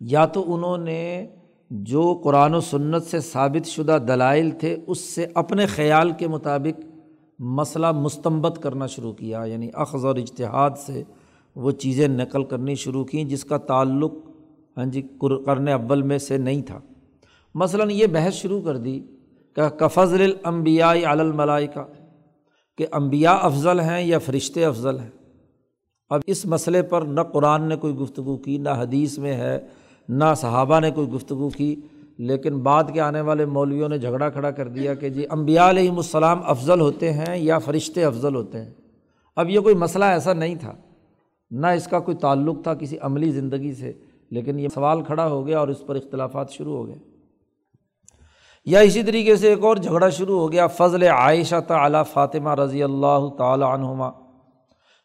یا تو انہوں نے جو قرآن و سنت سے ثابت شدہ دلائل تھے، اس سے اپنے خیال کے مطابق مسئلہ مستمت کرنا شروع کیا۔ یعنی اخذ اور اجتہاد سے وہ چیزیں نقل کرنی شروع کیں، جس کا تعلق ہاں جی کرنے اول میں سے نہیں تھا۔ مثلاً یہ بحث شروع کر دی کہ کفضل الانبیاء علی الملائکہ، کہ انبیاء افضل ہیں یا فرشتے افضل ہیں۔ اب اس مسئلے پر نہ قرآن نے کوئی گفتگو کی، نہ حدیث میں ہے۔ نہ صحابہ نے کوئی گفتگو کی، لیکن بعد کے آنے والے مولویوں نے جھگڑا کھڑا کر دیا کہ جی امبیا علیہم السلام افضل ہوتے ہیں یا فرشتے افضل ہوتے ہیں؟ اب یہ کوئی مسئلہ ایسا نہیں تھا۔ نہ اس کا کوئی تعلق تھا کسی عملی زندگی سے، لیکن یہ سوال کھڑا ہو گیا اور اس پر اختلافات شروع ہو گئے۔ یا اسی طریقے سے ایک اور جھگڑا شروع ہو گیا، فضل عائشہ تعلیٰ فاطمہ رضی اللہ تعالیٰ عنہما،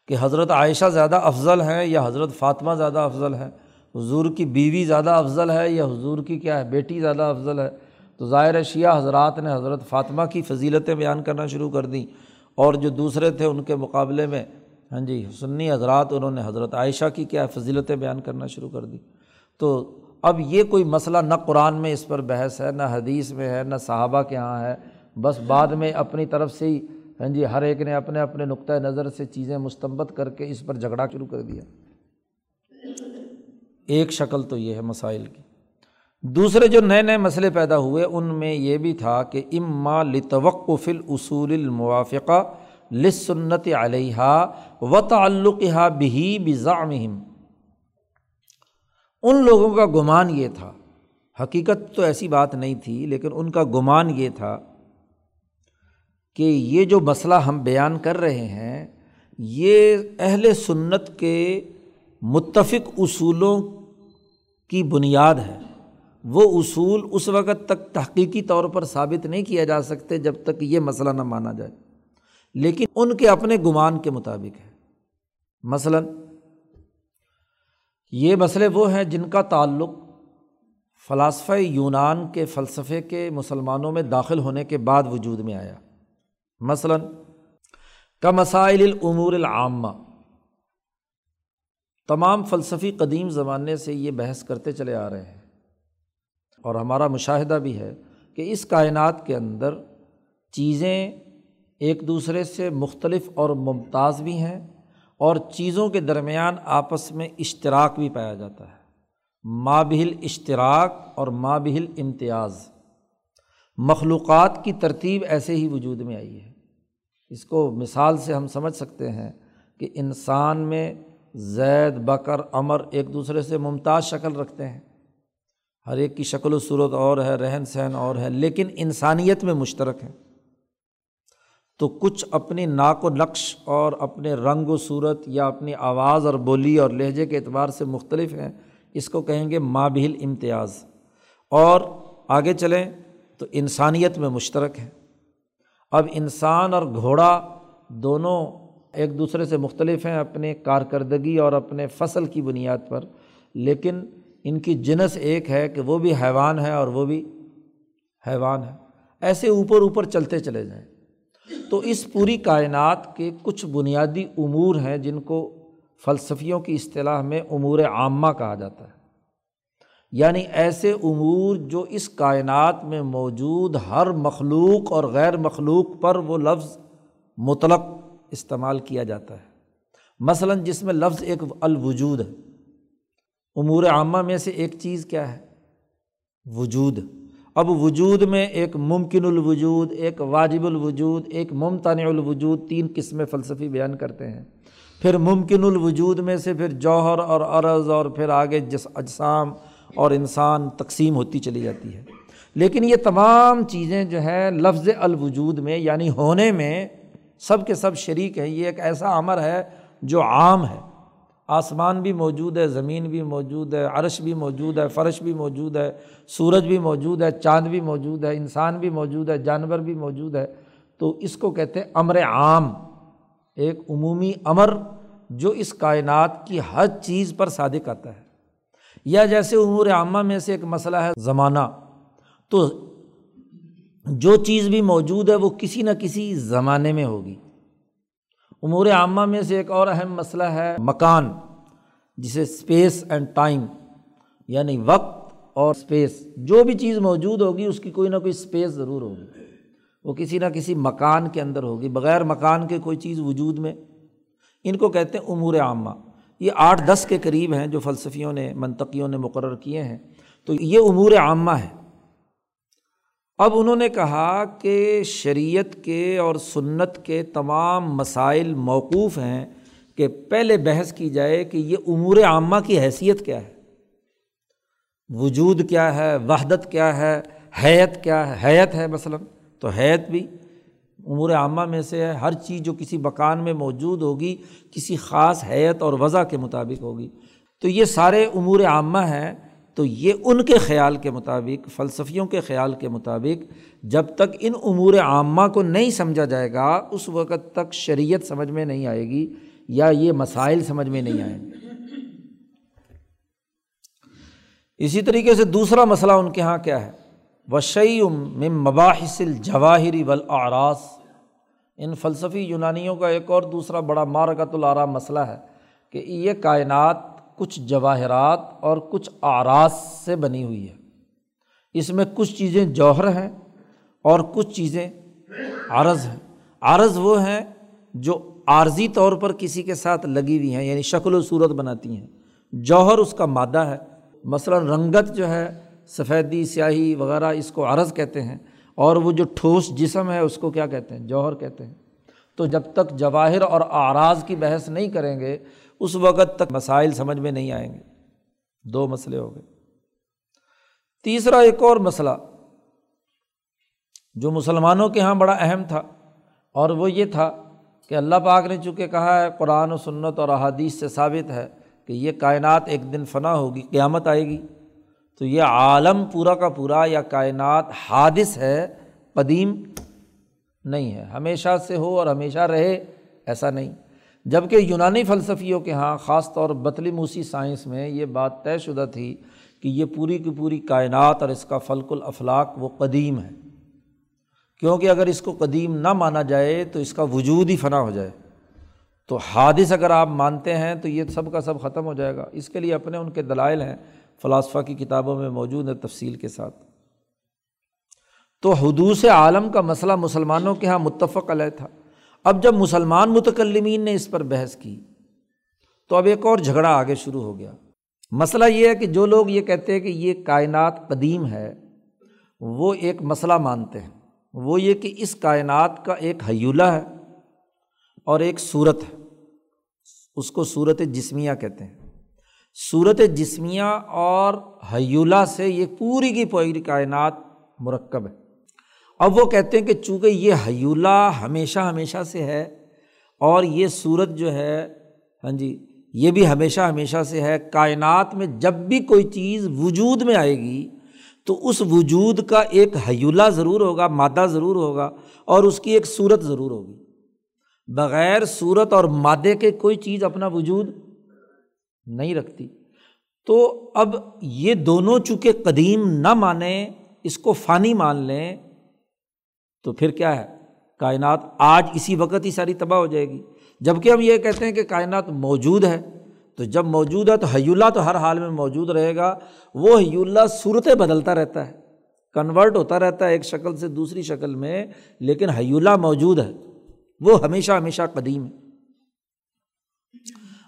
کہ حضرت عائشہ زیادہ افضل ہیں یا حضرت فاطمہ زیادہ افضل ہیں؟ حضور کی بیوی زیادہ افضل ہے یا حضور کی کیا ہے، بیٹی زیادہ افضل ہے؟ تو ظاہر شیعہ حضرات نے حضرت فاطمہ کی فضیلتیں بیان کرنا شروع کر دیں۔ اور جو دوسرے تھے ان کے مقابلے میں ہاں جی سنی حضرات، انہوں نے حضرت عائشہ کی کیا فضیلتیں بیان کرنا شروع کر دی تو اب یہ کوئی مسئلہ نہ قرآن میں اس پر بحث ہے، نہ حدیث میں ہے، نہ صحابہ کے یہاں ہے۔ بس بعد میں اپنی طرف سے ہی ہاں جی ہر ایک نے اپنے اپنے نقطۂ نظر سے چیزیں مستمت کر کے اس پر جھگڑا شروع کر دیا۔ ایک شکل تو یہ ہے مسائل کی۔ دوسرے جو نئے نئے مسئلے پیدا ہوئے، ان میں یہ بھی تھا کہ اما لتوقف الاصول الموافقہ لسنت علیہ و تعلق بہی بزامہم ان لوگوں کا گمان یہ تھا۔ حقیقت تو ایسی بات نہیں تھی، لیکن ان کا گمان یہ تھا کہ یہ جو مسئلہ ہم بیان کر رہے ہیں، یہ اہل سنت کے متفق اصولوں کی بنیاد ہے۔ وہ اصول اس وقت تک تحقیقی طور پر ثابت نہیں کیا جا سکتے جب تک یہ مسئلہ نہ مانا جائے۔ لیکن ان کے اپنے گمان کے مطابق ہے۔ مثلاً، یہ مسئلے وہ ہیں جن کا تعلق فلاسفہ یونان کے فلسفے کے مسلمانوں میں داخل ہونے کے بعد وجود میں آیا۔ مثلاً، کا مسائل العمور العامہ۔ تمام فلسفی قدیم زمانے سے یہ بحث کرتے چلے آ رہے ہیں۔ اور ہمارا مشاہدہ بھی ہے کہ اس کائنات کے اندر چیزیں ایک دوسرے سے مختلف اور ممتاز بھی ہیں اور چیزوں کے درمیان آپس میں اشتراک بھی پایا جاتا ہے۔ مابہل اشتراک اور مابہل امتیاز۔ مخلوقات کی ترتیب ایسے ہی وجود میں آئی ہے۔ اس کو مثال سے ہم سمجھ سکتے ہیں کہ انسان میں زید، بکر امر ایک دوسرے سے ممتاز شکل رکھتے ہیں۔ ہر ایک کی شکل و صورت اور ہے، رہن سہن اور ہے، لیکن انسانیت میں مشترک ہیں۔ تو کچھ اپنی ناک و نقش اور اپنے رنگ و صورت یا اپنی آواز اور بولی اور لہجے کے اعتبار سے مختلف ہیں، اس کو کہیں گے مابل امتیاز۔ اور آگے چلیں تو انسانیت میں مشترک ہیں۔ اب انسان اور گھوڑا دونوں ایک دوسرے سے مختلف ہیں اپنے کارکردگی اور اپنے فصل کی بنیاد پر، لیکن ان کی جنس ایک ہے کہ وہ بھی حیوان ہے اور وہ بھی حیوان ہے۔ ایسے اوپر اوپر چلتے چلے جائیں۔ تو اس پوری کائنات کے کچھ بنیادی امور ہیں جن کو فلسفیوں کی اصطلاح میں امور عامہ کہا جاتا ہے۔ یعنی ایسے امور جو اس کائنات میں موجود ہر مخلوق اور غیر مخلوق پر وہ لفظ مطلق استعمال کیا جاتا ہے۔ مثلاً جس میں لفظ ایک الوجود ہے۔ امور عامہ میں سے ایک چیز کیا ہے؟ وجود۔ اب وجود میں ایک ممکن الوجود، ایک واجب الوجود، ایک ممتنع الوجود تین قسمیں فلسفی بیان کرتے ہیں۔ پھر ممکن الوجود میں سے پھر جوہر اور عرض اور پھر آگے جس اجسام اور انسان تقسیم ہوتی چلی جاتی ہے۔ لیکن یہ تمام چیزیں جو ہیں لفظ الوجود میں یعنی ہونے میں سب کے سب شریک ہیں، یہ ایک ایسا عمر ہے جو عام ہے۔ آسمان بھی موجود ہے، زمین بھی موجود ہے، عرش بھی موجود ہے، فرش بھی موجود ہے، سورج بھی موجود ہے، چاند بھی موجود ہے، انسان بھی موجود ہے، جانور بھی موجود ہے۔ تو اس کو کہتے ہیں امر عام۔ ایک عمومی امر جو اس کائنات کی ہر چیز پر صادق آتا ہے۔ یا جیسے امور عامہ میں سے ایک مسئلہ ہے زمانہ۔ تو جو چیز بھی موجود ہے وہ کسی نہ کسی زمانے میں ہوگی۔ امور عامہ میں سے ایک اور اہم مسئلہ ہے مکان، جسے اسپیس اینڈ ٹائم یعنی وقت اور اسپیس جو بھی چیز موجود ہوگی اس کی کوئی نہ کوئی اسپیس ضرور ہوگی۔ وہ کسی نہ کسی مکان کے اندر ہوگی، بغیر مکان کے کوئی چیز وجود میں۔ ان کو کہتے ہیں امور عامہ۔ یہ آٹھ دس کے قریب ہیں جو فلسفیوں نے، منطقیوں نے مقرر کیے ہیں۔ تو یہ امور عامہ ہے اب انہوں نے کہا کہ شریعت کے اور سنت کے تمام مسائل موقوف ہیں کہ پہلے بحث کی جائے کہ یہ امور عامہ کی حیثیت کیا ہے۔ وجود کیا ہے، وحدت کیا ہے، حیت کیا ہے، حیت ہے مثلاً، تو حیت بھی امور عامہ میں سے ہے۔ ہر چیز جو کسی مکان میں موجود ہوگی، کسی خاص حیت اور وضع کے مطابق ہوگی۔ تو یہ سارے امور عامہ ہیں۔ تو یہ ان کے خیال کے مطابق، فلسفیوں کے خیال کے مطابق جب تک ان امور عامہ کو نہیں سمجھا جائے گا، اس وقت تک شریعت سمجھ میں نہیں آئے گی یا یہ مسائل سمجھ میں نہیں آئیں۔ گے اسی طریقے سے دوسرا مسئلہ ان کے یہاں کیا ہے؟ وشعیم مباحث الجواہری ولاراس ان فلسفی یونانیوں کا ایک اور دوسرا بڑا مارکت العرا مسئلہ ہے کہ یہ کائنات کچھ جواہرات اور کچھ آراس سے بنی ہوئی ہے۔ اس میں کچھ چیزیں جوہر ہیں اور کچھ چیزیں عرض ہیں۔ عرض وہ ہیں جو عارضی طور پر کسی کے ساتھ لگی ہوئی ہیں یعنی شکل و صورت بناتی ہیں۔ جوہر اس کا مادہ ہے۔ مثلاً رنگت جو ہے، سفیدی، سیاہی وغیرہ، اس کو عرض کہتے ہیں۔ اور وہ جو ٹھوس جسم ہے، اس کو کیا کہتے ہیں؟ جوہر کہتے ہیں۔ تو جب تک جواہر اور آراز کی بحث نہیں کریں گے اس وقت تک مسائل سمجھ میں نہیں آئیں گے۔ دو مسئلے ہو گئے۔ تیسرا ایک اور مسئلہ، جو مسلمانوں کے یہاں بڑا اہم تھا، اور وہ یہ تھا کہ اللہ پاک نے چونکہ کہا ہے قرآن و سنت اور احادیث سے ثابت ہے کہ یہ کائنات ایک دن فنا ہوگی، قیامت آئے گی، تو یہ عالم پورا کا پورا یا کائنات حادث ہے، قدیم نہیں ہے۔ ہمیشہ سے ہو اور ہمیشہ رہے، ایسا نہیں۔ جبکہ یونانی فلسفیوں کے یہاں خاص طور بطلی موسی سائنس میں یہ بات طے شدہ تھی کہ یہ پوری کی پوری کائنات اور اس کا فلک الافلاق وہ قدیم ہے۔ کیونکہ اگر اس کو قدیم نہ مانا جائے تو اس کا وجود ہی فنا ہو جائے۔ تو حادث اگر آپ مانتے ہیں تو یہ سب کا سب ختم ہو جائے گا۔ اس کے لیے اپنے ان کے دلائل ہیں۔ فلاسفہ کی کتابوں میں موجود ہے تفصیل کے ساتھ۔ تو حدوث عالم کا مسئلہ مسلمانوں کے یہاں متفق علیہ تھا۔ اب جب مسلمان متکلمین نے اس پر بحث کی تو اب ایک اور جھگڑا آگے شروع ہو گیا۔ مسئلہ یہ ہے کہ جو لوگ یہ کہتے ہیں کہ یہ کائنات قدیم ہے، وہ ایک مسئلہ مانتے ہیں۔ وہ یہ کہ اس کائنات کا ایک حیولہ ہے اور ایک صورت ہے۔ اس کو صورت جسمیہ کہتے ہیں۔ صورت جسمیہ اور حیولہ سے یہ پوری کی پوری کائنات مرکب ہے۔ اب وہ کہتے ہیں کہ چونکہ یہ حیولہ ہمیشہ ہمیشہ سے ہے اور یہ صورت جو ہے ہاں جی یہ بھی ہمیشہ ہمیشہ سے ہے، کائنات میں جب بھی کوئی چیز وجود میں آئے گی تو اس وجود کا ایک حیولہ ضرور ہوگا، مادہ ضرور ہوگا اور اس کی ایک صورت ضرور ہوگی۔ بغیر صورت اور مادے کے کوئی چیز اپنا وجود نہیں رکھتی۔ تو اب یہ دونوں چونکہ قدیم نہ مانیں، اس کو فانی مان لیں تو پھر کیا ہے؟ کائنات آج اسی وقت ہی ساری تباہ ہو جائے گی۔ جبکہ ہم یہ کہتے ہیں کہ کائنات موجود ہے، تو جب موجود ہے تو حی اللہ تو ہر حال میں موجود رہے گا۔ وہ حی اللہ صورتیں بدلتا رہتا ہے، کنورٹ ہوتا رہتا ہے ایک شکل سے دوسری شکل میں، لیکن حی اللہ موجود ہے۔ وہ ہمیشہ ہمیشہ قدیم ہے۔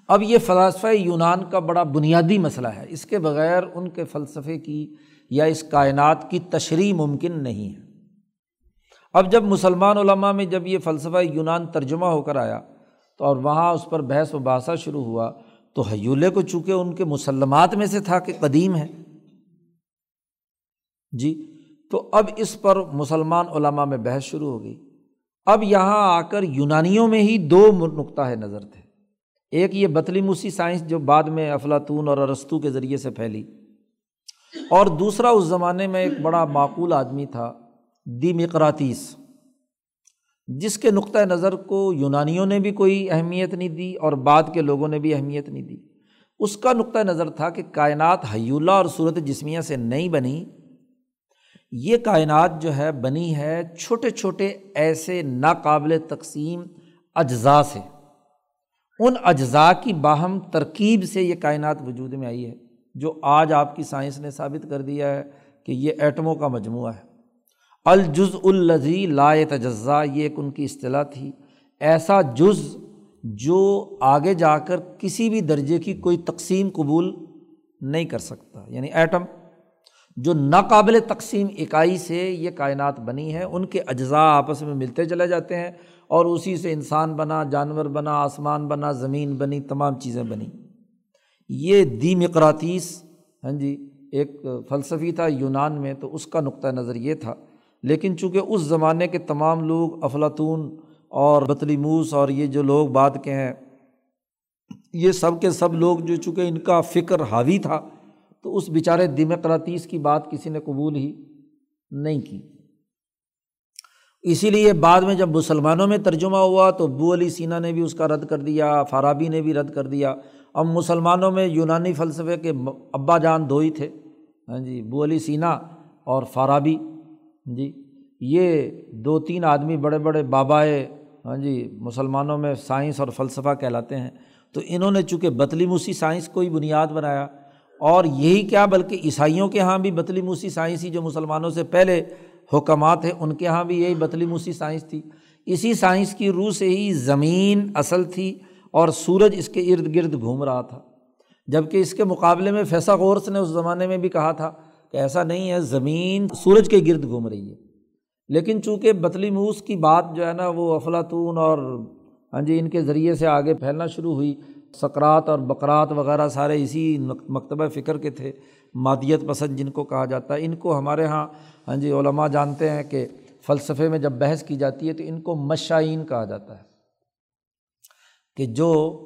اب یہ فلاسفہ یونان کا بڑا بنیادی مسئلہ ہے۔ اس کے بغیر ان کے فلسفے کی یا اس کائنات کی تشریح ممکن نہیں ہے۔ اب جب مسلمان علماء میں جب یہ فلسفہ یونان ترجمہ ہو کر آیا تو اور وہاں اس پر بحث و باسا شروع ہوا تو حیولے کو چونکہ ان کے مسلمات میں سے تھا کہ قدیم ہے۔ جی تو اب اس پر مسلمان علماء میں بحث شروع ہو گئی۔ اب یہاں آ کر یونانیوں میں ہی دو نقطۂ نظر تھے۔ ایک یہ بطلی موسی سائنس جو بعد میں افلاطون اور ارستو کے ذریعے سے پھیلی۔ اور دوسرا اس زمانے میں ایک بڑا معقول آدمی تھا۔ دی مقراتیس جس کے نقطۂ نظر کو یونانیوں نے بھی کوئی اہمیت نہیں دی اور بعد کے لوگوں نے بھی اہمیت نہیں دی۔ اس کا نقطۂ نظر تھا کہ کائنات حیولہ اور صورت جسمیہ سے نہیں بنی۔ یہ کائنات جو ہے بنی ہے چھوٹے چھوٹے ایسے ناقابل تقسیم اجزاء سے۔ ان اجزاء کی باہم ترکیب سے یہ کائنات وجود میں آئی ہے، جو آج آپ کی سائنس نے ثابت کر دیا ہے کہ یہ ایٹموں کا مجموعہ ہے۔ الجز الزی لا تجزا یہ ایک ان کی اصطلاح تھی۔ ایسا جز جو آگے جا کر کسی بھی درجے کی کوئی تقسیم قبول نہیں کر سکتا۔ یعنی ایٹم جو ناقابل تقسیم اکائی سے یہ کائنات بنی ہے، ان کے اجزاء آپس میں ملتے چلے جاتے ہیں اور اسی سے انسان بنا، جانور بنا، آسمان بنا، زمین بنی، تمام چیزیں بنی۔ یہ دی مقراتیس ہاں جی ایک فلسفی تھا یونان میں، تو اس کا نقطۂ نظر یہ تھا لیکن چونکہ اس زمانے کے تمام لوگ افلاطون اور بطلیموس اور یہ جو لوگ بعد کے ہیں، یہ سب کے سب لوگ جو چونکہ ان کا فکر حاوی تھا، تو اس بیچارے دمقراطیس کی بات کسی نے قبول ہی نہیں کی۔ اسی لیے بعد میں جب مسلمانوں میں ترجمہ ہوا تو بو علی سینا نے بھی اس کا رد کر دیا، فارابی نے بھی رد کر دیا۔ اب مسلمانوں میں یونانی فلسفے کے ابا جان دو ہی تھے۔ ہاں جی بو علی سینا اور فارابی۔ جی یہ دو تین آدمی بڑے بڑے بابائے ہاں جی مسلمانوں میں سائنس اور فلسفہ کہلاتے ہیں، تو انہوں نے چونکہ بطلی موسی سائنس کو ہی بنیاد بنایا، اور یہی کیا بلکہ عیسائیوں کے یہاں بھی بطلی موسی سائنس ہی جو مسلمانوں سے پہلے حکمات ہیں، ان کے یہاں بھی یہی بطلی موسی سائنس تھی۔ اسی سائنس کی روح سے ہی زمین اصل تھی اور سورج اس کے ارد گرد گھوم رہا تھا۔ جبکہ اس کے مقابلے میں فیصا غورس نے اس زمانے میں بھی کہا تھا کہ ایسا نہیں ہے، زمین سورج کے گرد گھوم رہی ہے۔ لیکن چونکہ بطلی موس کی بات جو ہے نا، وہ افلاطون اور ہاں جی ان کے ذریعے سے آگے پھیلنا شروع ہوئی۔ سکرات اور بکرات وغیرہ سارے اسی مکتبہ فکر کے تھے، مادیت پسند جن کو کہا جاتا ہے۔ ان کو ہمارے یہاں ہاں جی علماء جانتے ہیں کہ فلسفے میں جب بحث کی جاتی ہے تو ان کو مشائین کہا جاتا ہے۔ کہ جو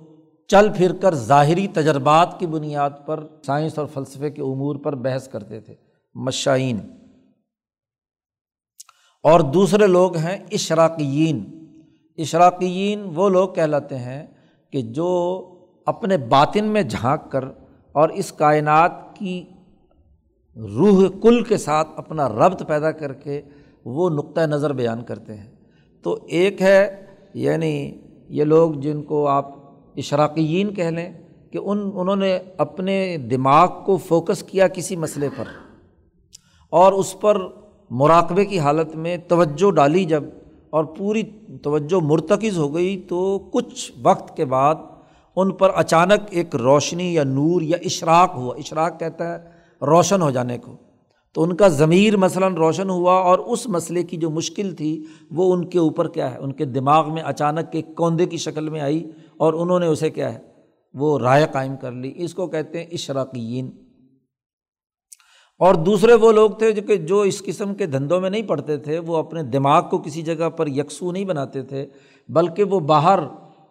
چل پھر کر ظاہری تجربات کی بنیاد پر سائنس اور فلسفے کے امور پر بحث کرتے تھے، مشائین۔ اور دوسرے لوگ ہیں اشراقیین۔ اشراقیین وہ لوگ کہلاتے ہیں کہ جو اپنے باطن میں جھانک کر اور اس کائنات کی روح کل کے ساتھ اپنا ربط پیدا کر کے وہ نقطۂ نظر بیان کرتے ہیں۔ تو ایک ہے یعنی یہ لوگ جن کو آپ اشراقیین کہہ لیں کہ ان، انہوں نے اپنے دماغ کو فوکس کیا کسی مسئلے پر اور اس پر مراقبے کی حالت میں توجہ ڈالی جب اور پوری توجہ مرتکز ہو گئی تو کچھ وقت کے بعد ان پر اچانک ایک روشنی یا نور یا اشراق ہوا۔ اشراق کہتا ہے روشن ہو جانے کو۔ تو ان کا ضمیر مثلاً روشن ہوا اور اس مسئلے کی جو مشکل تھی وہ ان کے اوپر کیا ہے؟ ان کے دماغ میں اچانک ایک کوندے کی شکل میں آئی اور انہوں نے اسے کیا ہے؟ وہ رائے قائم کر لی۔ اس کو کہتے ہیں اشراقین اور دوسرے وہ لوگ تھے جو کہ جو اس قسم کے دھندوں میں نہیں پڑھتے تھے، وہ اپنے دماغ کو کسی جگہ پر یکسو نہیں بناتے تھے، بلکہ وہ باہر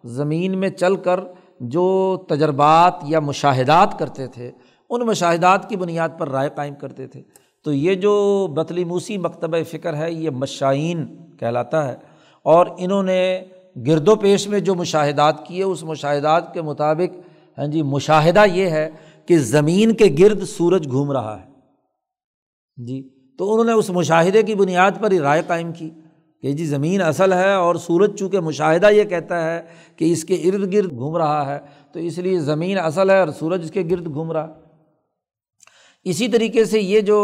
زمین میں چل کر جو تجربات یا مشاہدات کرتے تھے، ان مشاہدات کی بنیاد پر رائے قائم کرتے تھے۔ تو یہ جو بطلی موسی مکتبہ فکر ہے، یہ مشائین کہلاتا ہے۔ اور انہوں نے گرد و پیش میں جو مشاہدات کیے، اس مشاہدات کے مطابق ہاں جی مشاہدہ یہ ہے کہ زمین کے گرد سورج گھوم رہا ہے۔ جی تو انہوں نے اس مشاہدے کی بنیاد پر ہی رائے قائم کی کہ جی زمین اصل ہے اور سورج چونکہ مشاہدہ یہ کہتا ہے کہ اس کے ارد گرد گھوم رہا ہے، تو اس لیے زمین اصل ہے اور سورج اس کے گرد گھوم رہا اسی طریقے سے یہ جو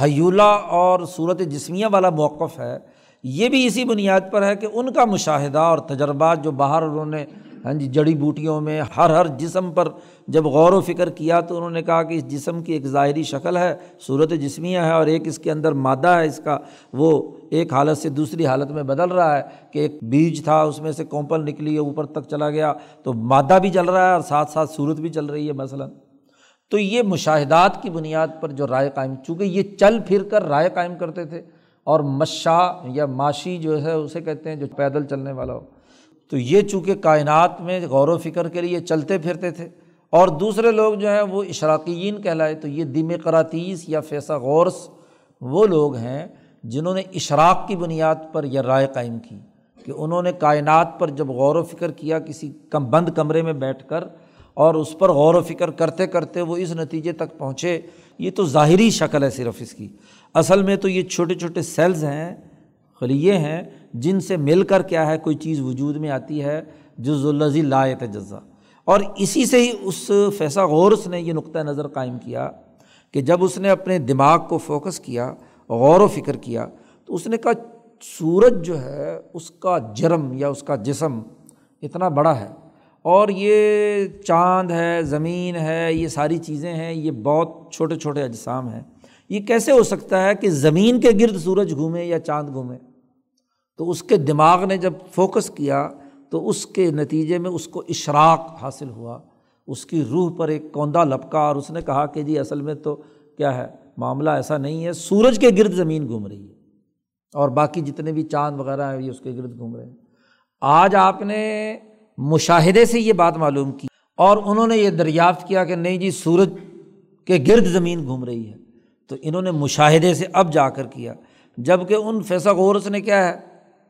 حیولہ اور صورت جسمیہ والا موقف ہے، یہ بھی اسی بنیاد پر ہے کہ ان کا مشاہدہ اور تجربات جو باہر انہوں نے ہاں جی جڑی بوٹیوں میں ہر ہر جسم پر جب غور و فکر کیا تو انہوں نے کہا کہ اس جسم کی ایک ظاہری شکل ہے، صورت جسمیہ ہے اور ایک اس کے اندر مادہ ہے، اس کا وہ ایک حالت سے دوسری حالت میں بدل رہا ہے کہ ایک بیج تھا، اس میں سے کومپل نکلی ہے اوپر تک چلا گیا، تو مادہ بھی چل رہا ہے اور ساتھ ساتھ صورت بھی چل رہی ہے، مثلاً۔ تو یہ مشاہدات کی بنیاد پر جو رائے قائم، چونکہ یہ چل پھر کر رائے قائم کرتے تھے، اور مشا یا معاشی جو ہے، اسے کہتے ہیں جو پیدل چلنے والا ہو۔ تو یہ چونکہ کائنات میں غور و فکر کے لیے چلتے پھرتے تھے، اور دوسرے لوگ جو ہیں، وہ اشراقیین کہلائے۔ تو یہ دم قراتیس یا فیصہ غورس، وہ لوگ ہیں جنہوں نے اشراق کی بنیاد پر یہ رائے قائم کی کہ انہوں نے کائنات پر جب غور و فکر کیا، کسی کم، بند کمرے میں بیٹھ کر اور اس پر غور و فکر کرتے کرتے وہ اس نتیجے تک پہنچے۔ یہ تو ظاہری شکل ہے صرف اس کی۔ اصل میں تو یہ چھوٹے چھوٹے سیلز ہیں، خلیے ہیں، جن سے مل کر کیا ہے، کوئی چیز وجود میں آتی ہے جز الزی لایت جزا اور اسی سے ہی اس فیصہ غورس نے یہ نقطۂ نظر قائم کیا کہ جب اس نے اپنے دماغ کو فوکس کیا، غور و فکر کیا، تو اس نے کہا، سورج جو ہے، اس کا جرم یا اس کا جسم اتنا بڑا ہے اور یہ چاند ہے، زمین ہے، یہ ساری چیزیں ہیں، یہ بہت چھوٹے چھوٹے اجسام ہیں۔ یہ کیسے ہو سکتا ہے کہ زمین کے گرد سورج گھومے یا چاند گھومے؟ تو اس کے دماغ نے جب فوکس کیا تو اس کے نتیجے میں اس کو اشراق حاصل ہوا۔ اس کی روح پر ایک کوندا لپکا اور اس نے کہا کہ جی اصل میں تو کیا ہے، معاملہ ایسا نہیں ہے، سورج کے گرد زمین گھوم رہی ہے اور باقی جتنے بھی چاند وغیرہ ہیں، یہ اس کے گرد گھوم رہے ہیں۔ آج آپ نے مشاہدے سے یہ بات معلوم کی اور انہوں نے یہ دریافت کیا کہ نہیں جی سورج کے گرد زمین گھوم رہی ہے۔ تو انہوں نے مشاہدے سے اب جا کر کیا جبکہ ان فیصہ غورس نے کیا ہے،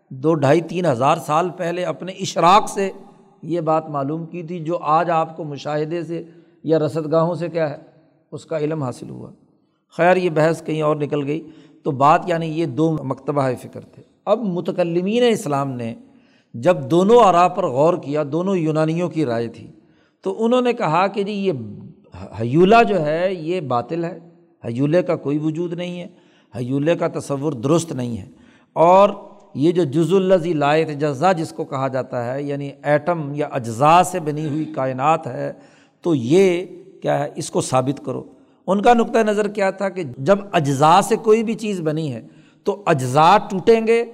دو ڈھائی تین ہزار سال پہلے اپنے اشراق سے یہ بات معلوم کی تھی، جو آج آپ کو مشاہدے سے یا رسد گاہوں سے کیا ہے، اس کا علم حاصل ہوا۔ خیر، یہ بحث کہیں اور نکل گئی۔ تو بات یعنی یہ دو مکتبہ فکر تھے۔ اب متکلمین اسلام نے جب دونوں آرا پر غور کیا، دونوں یونانیوں کی رائے تھی، تو انہوں نے کہا کہ جی یہ حیولہ جو ہے، یہ باطل ہے حیولے کا کوئی وجود نہیں ہے حیولے کا تصور درست نہیں ہے۔ اور یہ جو جز الزی لائت جزا جس کو کہا جاتا ہے یعنی ایٹم یا اجزاء سے بنی ہوئی کائنات ہے، تو یہ کیا ہے، اس کو ثابت کرو۔ ان کا نقطۂ نظر کیا تھا کہ جب اجزاء سے کوئی بھی چیز بنی ہے، تو اجزاء ٹوٹیں گے،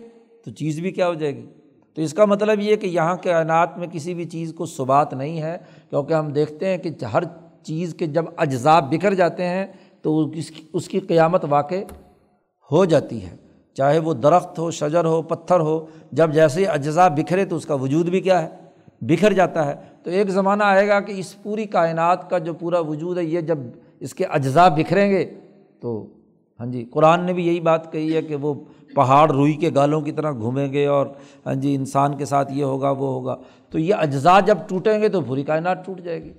تو چیز بھی کیا ہو جائے گی؟ تو اس کا مطلب یہ کہ یہاں کائنات میں کسی بھی چیز کو ثبات نہیں ہے، کیونکہ ہم دیکھتے ہیں کہ ہر چیز کے جب اجزاء بکھر جاتے ہیں تو اس کی قیامت واقع ہو جاتی ہے۔ چاہے وہ درخت ہو، شجر ہو، پتھر ہو، جب جیسے اجزاء بکھرے تو اس کا وجود بھی کیا ہے، بکھر جاتا ہے۔ تو ایک زمانہ آئے گا کہ اس پوری کائنات کا جو پورا وجود ہے، یہ جب اس کے اجزاء بکھریں گے تو ہاں جی قرآن نے بھی یہی بات کہی ہے کہ وہ پہاڑ روئی کے گالوں کی طرح گھومیں گے اور ہاں جی انسان کے ساتھ یہ ہوگا، وہ ہوگا۔ تو یہ اجزاء جب ٹوٹیں گے تو پوری کائنات ٹوٹ جائے گی۔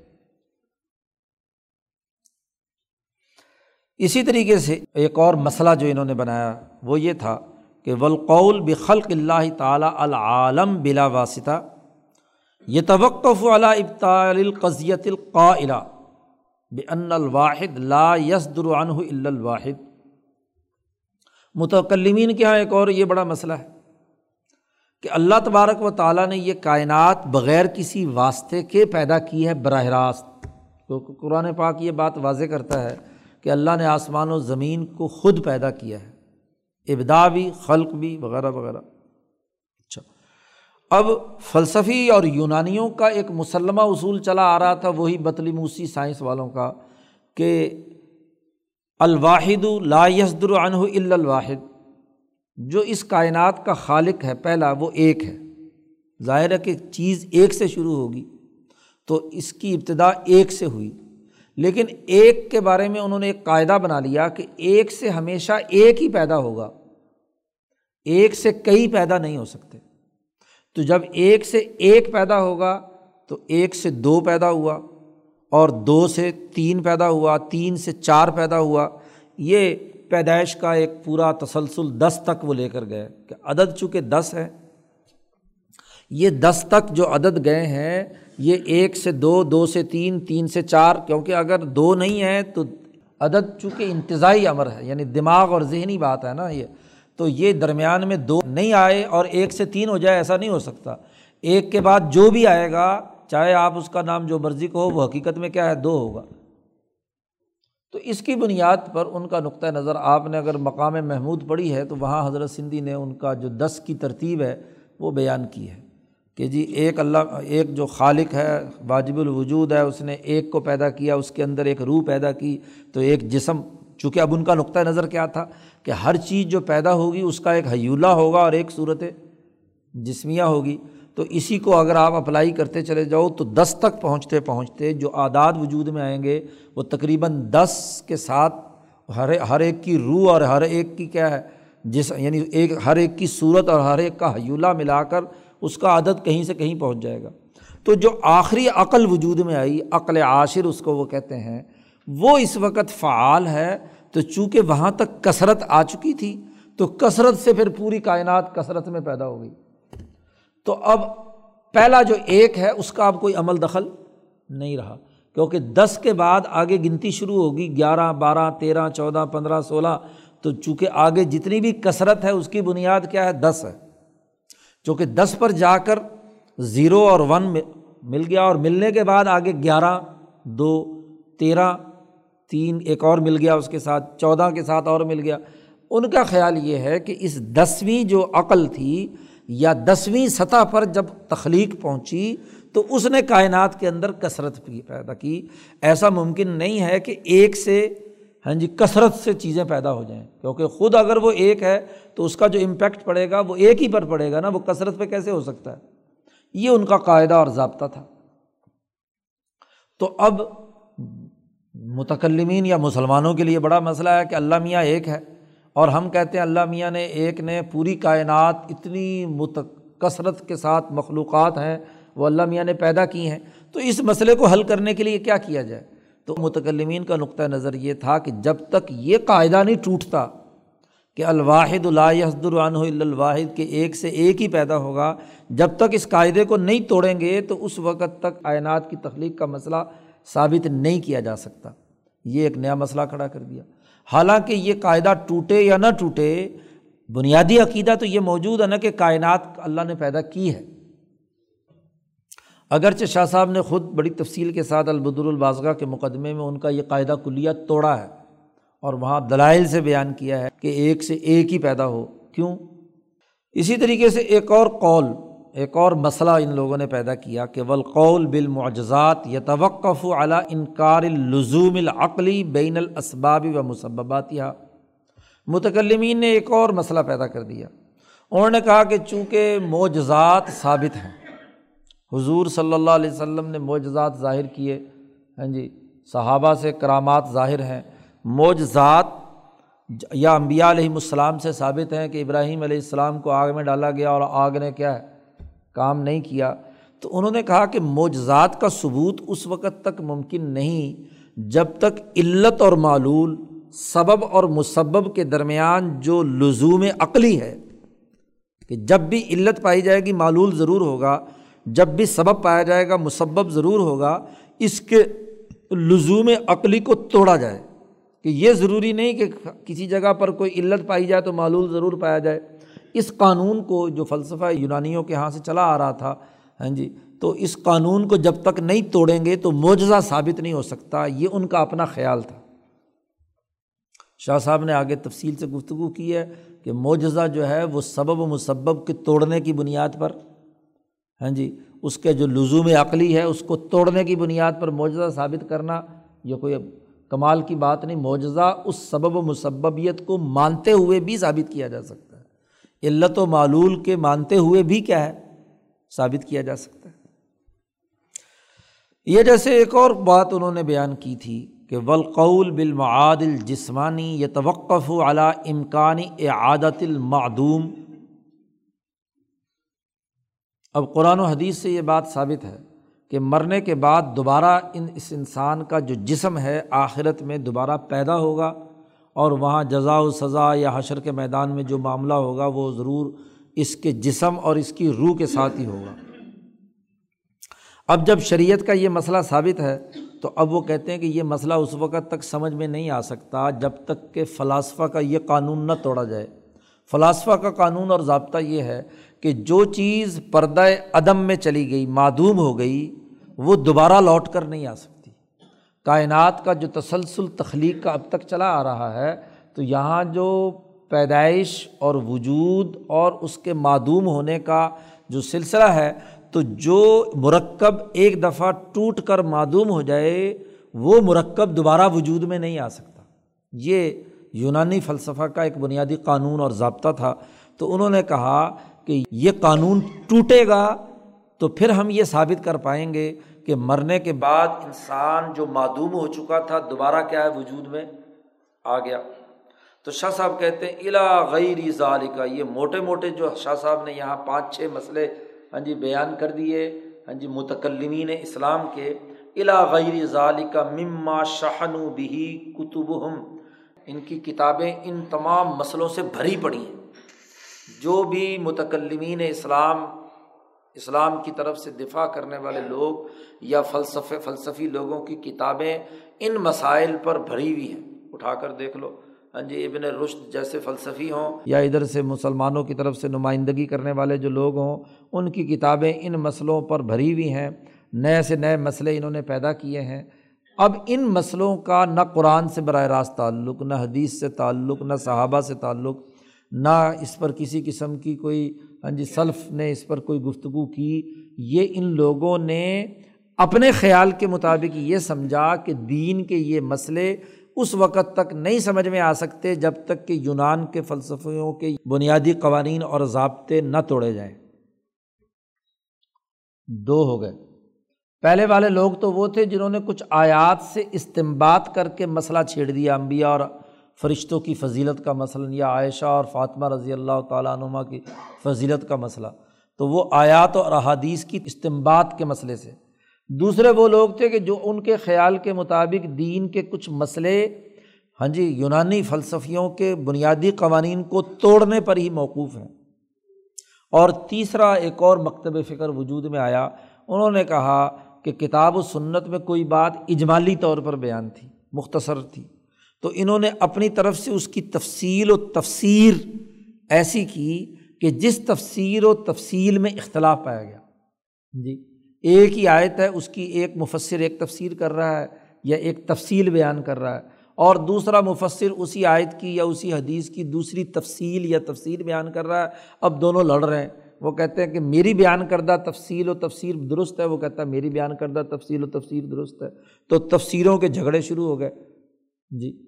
اسی طریقے سے ایک اور مسئلہ جو انہوں نے بنایا، وہ یہ تھا کہ ولقول بخلق اللہ تعالیٰ العالم بلا واسطہ یہ توقف علا ابطال القضیت القاعلہ بن الواحد لا یسدر عنہ الا الواحد متکلمین کے یہاں ایک اور یہ بڑا مسئلہ ہے کہ اللہ تبارک و تعالیٰ نے یہ کائنات بغیر کسی واسطے کے پیدا کی ہے براہ راست۔ کیونکہ قرآن پاک یہ بات واضح کرتا ہے کہ اللہ نے آسمان و زمین کو خود پیدا کیا ہے۔ ابدا بھی، خلق بھی، وغیرہ وغیرہ۔ اچھا۔ اب فلسفی اور یونانیوں کا ایک مسلمہ اصول چلا آ رہا تھا، وہی بطلی موسی سائنس والوں کا کہ الواحد لا یسدر عنہ الا الواحد۔ جو اس کائنات کا خالق ہے، پہلا وہ ایک ہے۔ ظاہر ہے کہ چیز ایک سے شروع ہوگی، تو اس کی ابتدا ایک سے ہوئی۔ لیکن ایک کے بارے میں انہوں نے ایک قاعدہ بنا لیا کہ ایک سے ہمیشہ ایک ہی پیدا ہوگا۔ ایک سے کئی پیدا نہیں ہو سکتے۔ تو جب ایک سے ایک پیدا ہوگا، تو ایک سے دو پیدا ہوا۔ اور دو سے تین پیدا ہوا، تین سے چار پیدا ہوا، یہ پیدائش کا ایک پورا تسلسل دس تک وہ لے کر گئے کہ عدد چونکہ دس ہے، یہ دس تک جو عدد گئے ہیں، یہ ایک سے دو دو سے تین تین سے چار، کیونکہ اگر دو نہیں ہے تو عدد چونکہ انتظائی امر ہے یعنی دماغ اور ذہنی بات ہے نا یہ، تو یہ درمیان میں دو نہیں آئے اور ایک سے تین ہو جائے، ایسا نہیں ہو سکتا۔ ایک کے بعد جو بھی آئے گا چاہے آپ اس کا نام جو مرضی کو ہو وہ حقیقت میں کیا ہے؟ دو ہوگا۔ تو اس کی بنیاد پر ان کا نقطۂ نظر، آپ نے اگر مقام محمود پڑھی ہے، تو وہاں حضرت سندھی نے ان کا جو دس کی ترتیب ہے، وہ بیان کی ہے کہ جی ایک اللہ، ایک جو خالق ہے، واجب الوجود ہے، اس نے ایک کو پیدا کیا، اس کے اندر ایک روح پیدا کی، تو ایک جسم۔ چونکہ اب ان کا نقطۂ نظر کیا تھا کہ ہر چیز جو پیدا ہوگی، اس کا ایک حیولہ ہوگا اور ایک صورت جسمیہ ہوگی۔ تو اسی کو اگر آپ اپلائی کرتے چلے جاؤ تو دس تک پہنچتے پہنچتے جو اعداد وجود میں آئیں گے وہ تقریباً دس کے ساتھ ہر ہر ایک کی روح اور ہر ایک کی کیا ہے، جس یعنی ایک ہر ایک کی صورت اور ہر ایک کا حیولہ ملا کر اس کا عدد کہیں سے کہیں پہنچ جائے گا۔ تو جو آخری عقل وجود میں آئی، عقل عاشر اس کو وہ کہتے ہیں، وہ اس وقت فعال ہے تو چونکہ وہاں تک کثرت آ چکی تھی تو کثرت سے پھر پوری کائنات کثرت میں پیدا ہو گئی۔ تو اب پہلا جو ایک ہے، اس کا اب کوئی عمل دخل نہیں رہا۔ کیونکہ دس کے بعد آگے گنتی شروع ہوگی، گیارہ، بارہ، تیرہ، چودہ، پندرہ، سولہ۔ تو چونکہ آگے جتنی بھی کثرت ہے، اس کی بنیاد کیا ہے؟ دس ہے۔ چونکہ دس پر جا کر زیرو اور ون مل گیا اور ملنے کے بعد آگے گیارہ، دو، تیرہ، تین ایک اور مل گیا اس کے ساتھ، چودہ کے ساتھ اور مل گیا۔ ان کا خیال یہ ہے کہ اس دسویں جو عقل تھی یا دسویں سطح پر جب تخلیق پہنچی تو اس نے کائنات کے اندر کثرت پیدا کی۔ ایسا ممکن نہیں ہے کہ ایک سے ہاں جی کثرت سے چیزیں پیدا ہو جائیں۔ کیونکہ خود اگر وہ ایک ہے تو اس کا جو امپیکٹ پڑے گا وہ ایک ہی پر پڑے گا نا۔ وہ کثرت پہ کیسے ہو سکتا ہے؟ یہ ان کا قاعدہ اور ضابطہ تھا۔ تو اب متکلمین یا مسلمانوں کے لیے بڑا مسئلہ ہے کہ اللہ میاں ایک ہے۔ اور ہم کہتے ہیں اللہ میاں نے ایک نے پوری کائنات اتنی مت کثرت کے ساتھ مخلوقات ہیں، وہ اللہ میاں نے پیدا کی ہیں۔ تو اس مسئلے کو حل کرنے کے لیے کیا کیا جائے؟ تو متکلمین کا نقطۂ نظر یہ تھا کہ جب تک یہ قاعدہ نہیں ٹوٹتا کہ الواحد اللہ عنہ الواحد کے ایک سے ایک ہی پیدا ہوگا، جب تک اس قاعدے کو نہیں توڑیں گے تو اس وقت تک کائنات کی تخلیق کا مسئلہ ثابت نہیں کیا جا سکتا۔ یہ ایک نیا مسئلہ کھڑا کر دیا۔ حالانکہ یہ قاعدہ ٹوٹے یا نہ ٹوٹے، بنیادی عقیدہ تو یہ موجود ہے نا کہ کائنات اللہ نے پیدا کی ہے۔ اگرچہ شاہ صاحب نے خود بڑی تفصیل کے ساتھ البدر البازگاہ کے مقدمے میں ان کا یہ قاعدہ کلیہ توڑا ہے اور وہاں دلائل سے بیان کیا ہے کہ ایک سے ایک ہی پیدا ہو۔ کیوں؟ اسی طریقے سے ایک اور قول ایک اور مسئلہ ان لوگوں نے پیدا کیا کہ ولقول بالمعجزات یا توقف انکار الزوم العقلی بین الاسباب و مسبات یا متکلمین نے ایک اور مسئلہ پیدا کر دیا۔ انہوں نے کہا کہ چونکہ معجزات ثابت ہیں، حضور صلی اللہ علیہ وسلم نے معجزات ظاہر کیے۔ ہاں جی صحابہ سے کرامات ظاہر ہیں۔ معجزات یا امبیا علیہم السلام سے ثابت ہیں کہ ابراہیم علیہ السلام کو آگ میں ڈالا گیا اور آگ نے کیا ہے؟ کام نہیں کیا، تو انہوں نے کہا کہ معجزات کا ثبوت اس وقت تک ممکن نہیں، جب تک علت اور معلول، سبب اور مسبب کے درمیان جو لزوم عقلی ہے، کہ جب بھی علت پائی جائے گی معلول ضرور ہوگا، جب بھی سبب پایا جائے گا مسبب ضرور ہوگا، اس کے لزوم عقلی کو توڑا جائے۔ کہ یہ ضروری نہیں کہ کسی جگہ پر کوئی علت پائی جائے تو معلول ضرور پایا جائے۔ اس قانون کو جو فلسفہ یونانیوں کے یہاں سے چلا آ رہا تھا ہاں جی تو اس قانون کو جب تک نہیں توڑیں گے تو معجزہ ثابت نہیں ہو سکتا، یہ ان کا اپنا خیال تھا۔ شاہ صاحب نے آگے تفصیل سے گفتگو کی ہے کہ معجزہ جو ہے وہ سبب و مسبب کے توڑنے کی بنیاد پر ہاں جی اس کے جو لزوم عقلی ہے، اس کو توڑنے کی بنیاد پر معجزہ ثابت کرنا یہ کوئی کمال کی بات نہیں، معجزہ اس سبب و مسبیت کو مانتے ہوئے بھی ثابت کیا جا سکتا ہے۔ علت و معلول کے مانتے ہوئے بھی کیا ہے؟ ثابت کیا جا سکتا ہے۔ یہ جیسے ایک اور بات انہوں نے بیان کی تھی کہ ولقول بالمعاد الجسمانی یہ توقف اعلیٰ امکانی اعادت المعدوم۔ اب قرآن و حدیث سے یہ بات ثابت ہے کہ مرنے کے بعد دوبارہ ان اس انسان کا جو جسم ہے آخرت میں دوبارہ پیدا ہوگا اور وہاں جزا و سزا یا حشر کے میدان میں جو معاملہ ہوگا وہ ضرور اس کے جسم اور اس کی روح کے ساتھ ہی ہوگا۔ اب جب شریعت کا یہ مسئلہ ثابت ہے تو اب وہ کہتے ہیں کہ یہ مسئلہ اس وقت تک سمجھ میں نہیں آ سکتا جب تک کہ فلاسفہ کا یہ قانون نہ توڑا جائے۔ فلاسفہ کا قانون اور ضابطہ یہ ہے کہ جو چیز پردہ عدم میں چلی گئی، معدوم ہو گئی، وہ دوبارہ لوٹ کر نہیں آ سکتی۔ کائنات کا جو تسلسل تخلیق کا اب تک چلا آ رہا ہے، تو یہاں جو پیدائش اور وجود اور اس کے معدوم ہونے کا جو سلسلہ ہے، تو جو مرکب ایک دفعہ ٹوٹ کر معدوم ہو جائے، وہ مرکب دوبارہ وجود میں نہیں آ سکتا۔ یہ یونانی فلسفہ کا ایک بنیادی قانون اور ضابطہ تھا۔ تو انہوں نے کہا کہ یہ قانون ٹوٹے گا تو پھر ہم یہ ثابت کر پائیں گے کہ مرنے کے بعد انسان جو معدوم ہو چکا تھا، دوبارہ کیا ہے وجود میں؟ آ گیا۔ تو شاہ صاحب کہتے ہیں الا غیر ظال کا یہ موٹے موٹے جو شاہ صاحب نے یہاں پانچ چھ مسئلے ہاں جی بیان کر دیے ہاں جی متکلمین اسلام کے۔ الا غیر ظال کا مما شہن و بہی کتب ان کی کتابیں ان تمام مسئلوں سے بھری پڑی ہیں۔ جو بھی متکلمین اسلام اسلام کی طرف سے دفاع کرنے والے لوگ یا فلسفے فلسفی لوگوں کی کتابیں ان مسائل پر بھری ہوئی ہیں۔ اٹھا کر دیکھ لو۔ ہاں جی ابن رشد جیسے فلسفی ہوں یا ادھر سے مسلمانوں کی طرف سے نمائندگی کرنے والے جو لوگ ہوں، ان کی کتابیں ان مسئلوں پر بھری ہوئی ہیں۔ نئے سے نئے مسئلے انہوں نے پیدا کیے ہیں۔ اب ان مسئلوں کا نہ قرآن سے براہ راست تعلق، نہ حدیث سے تعلق، نہ صحابہ سے تعلق، نہ اس پر کسی قسم کی کوئی ہاں جی سلف نے اس پر کوئی گفتگو کی۔ یہ ان لوگوں نے اپنے خیال کے مطابق یہ سمجھا کہ دین کے یہ مسئلے اس وقت تک نہیں سمجھ میں آ سکتے جب تک کہ یونان کے فلسفیوں کے بنیادی قوانین اور ضابطے نہ توڑے جائیں۔ دو ہو گئے۔ پہلے والے لوگ تو وہ تھے جنہوں نے کچھ آیات سے استمباد کر کے مسئلہ چھیڑ دیا امبیا اور فرشتوں کی فضیلت کا مثلاً یا عائشہ اور فاطمہ رضی اللہ تعالیٰ عنما کی فضیلت کا مسئلہ۔ تو وہ آیات اور احادیث کی استمباد کے مسئلے سے۔ دوسرے وہ لوگ تھے کہ جو ان کے خیال کے مطابق دین کے کچھ مسئلے ہاں جی یونانی فلسفیوں کے بنیادی قوانین کو توڑنے پر ہی موقوف ہیں۔ اور تیسرا ایک اور مکتب فکر وجود میں آیا۔ انہوں نے کہا کہ کتاب و سنت میں کوئی بات اجمالی طور پر بیان تھی، مختصر تھی۔ تو انہوں نے اپنی طرف سے اس کی تفصیل و تفسیر ایسی کی کہ جس تفسیر و تفصیل میں اختلاف پایا گیا۔ جی ایک ہی آیت ہے، اس کی ایک مفصر ایک تفسیر کر رہا ہے یا ایک تفصیل بیان کر رہا ہے۔ اور دوسرا مفصر اسی آیت کی یا اسی حدیث کی دوسری تفصیل یا تفصیل بیان کر رہا ہے۔ اب دونوں لڑ رہے ہیں۔ وہ کہتے ہیں کہ میری بیان کردہ تفصیل و تفسیر درست ہے، وہ کہتا ہے میری بیان کردہ تفصیل و تفسیر درست ہے۔ تو تفسیروں کے جھگڑے شروع ہو گئے۔ جی۔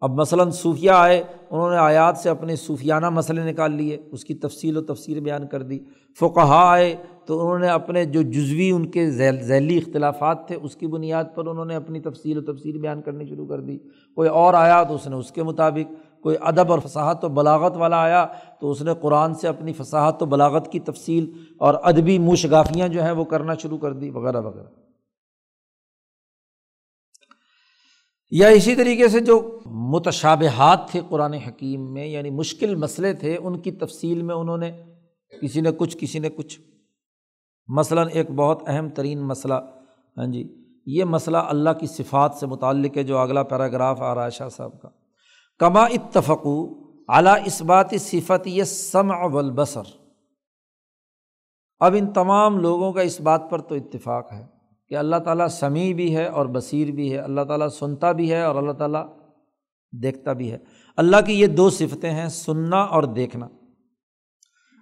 اب مثلاً صوفیہ آئے، انہوں نے آیات سے اپنے صوفیانہ مسئلے نکال لیے، اس کی تفصیل و تفصیل بیان کر دی۔ فقہا آئے تو انہوں نے اپنے جو جزوی ان کے ذیلی اختلافات تھے، اس کی بنیاد پر انہوں نے اپنی تفصیل و تفصیل بیان کرنی شروع کر دی۔ کوئی اور آیا تو اس نے اس کے مطابق، کوئی ادب اور فصاحت و بلاغت والا آیا تو اس نے قرآن سے اپنی فصاحت و بلاغت کی تفصیل اور ادبی مشغافیاں جو ہیں وہ کرنا شروع کر دی، وغیرہ وغیرہ۔ یا اسی طریقے سے جو متشابہات تھے قرآن حکیم میں یعنی مشکل مسئلے تھے، ان کی تفصیل میں انہوں نے کسی نے کچھ، کسی نے کچھ، مثلاً ایک بہت اہم ترین مسئلہ ہاں جی یہ مسئلہ اللہ کی صفات سے متعلق ہے، جو اگلا پیراگراف آ رہا ہے شاہ صاحب کا۔ کما اتفقو اعلیٰ اس بات صفت یہ سم والبصر۔ اب ان تمام لوگوں کا اس بات پر تو اتفاق ہے۔ کہ اللہ تعالیٰ سمیع بھی ہے اور بصیر بھی ہے، اللہ تعالیٰ سنتا بھی ہے اور اللہ تعالیٰ دیکھتا بھی ہے۔ اللہ کی یہ دو صفتیں ہیں، سننا اور دیکھنا۔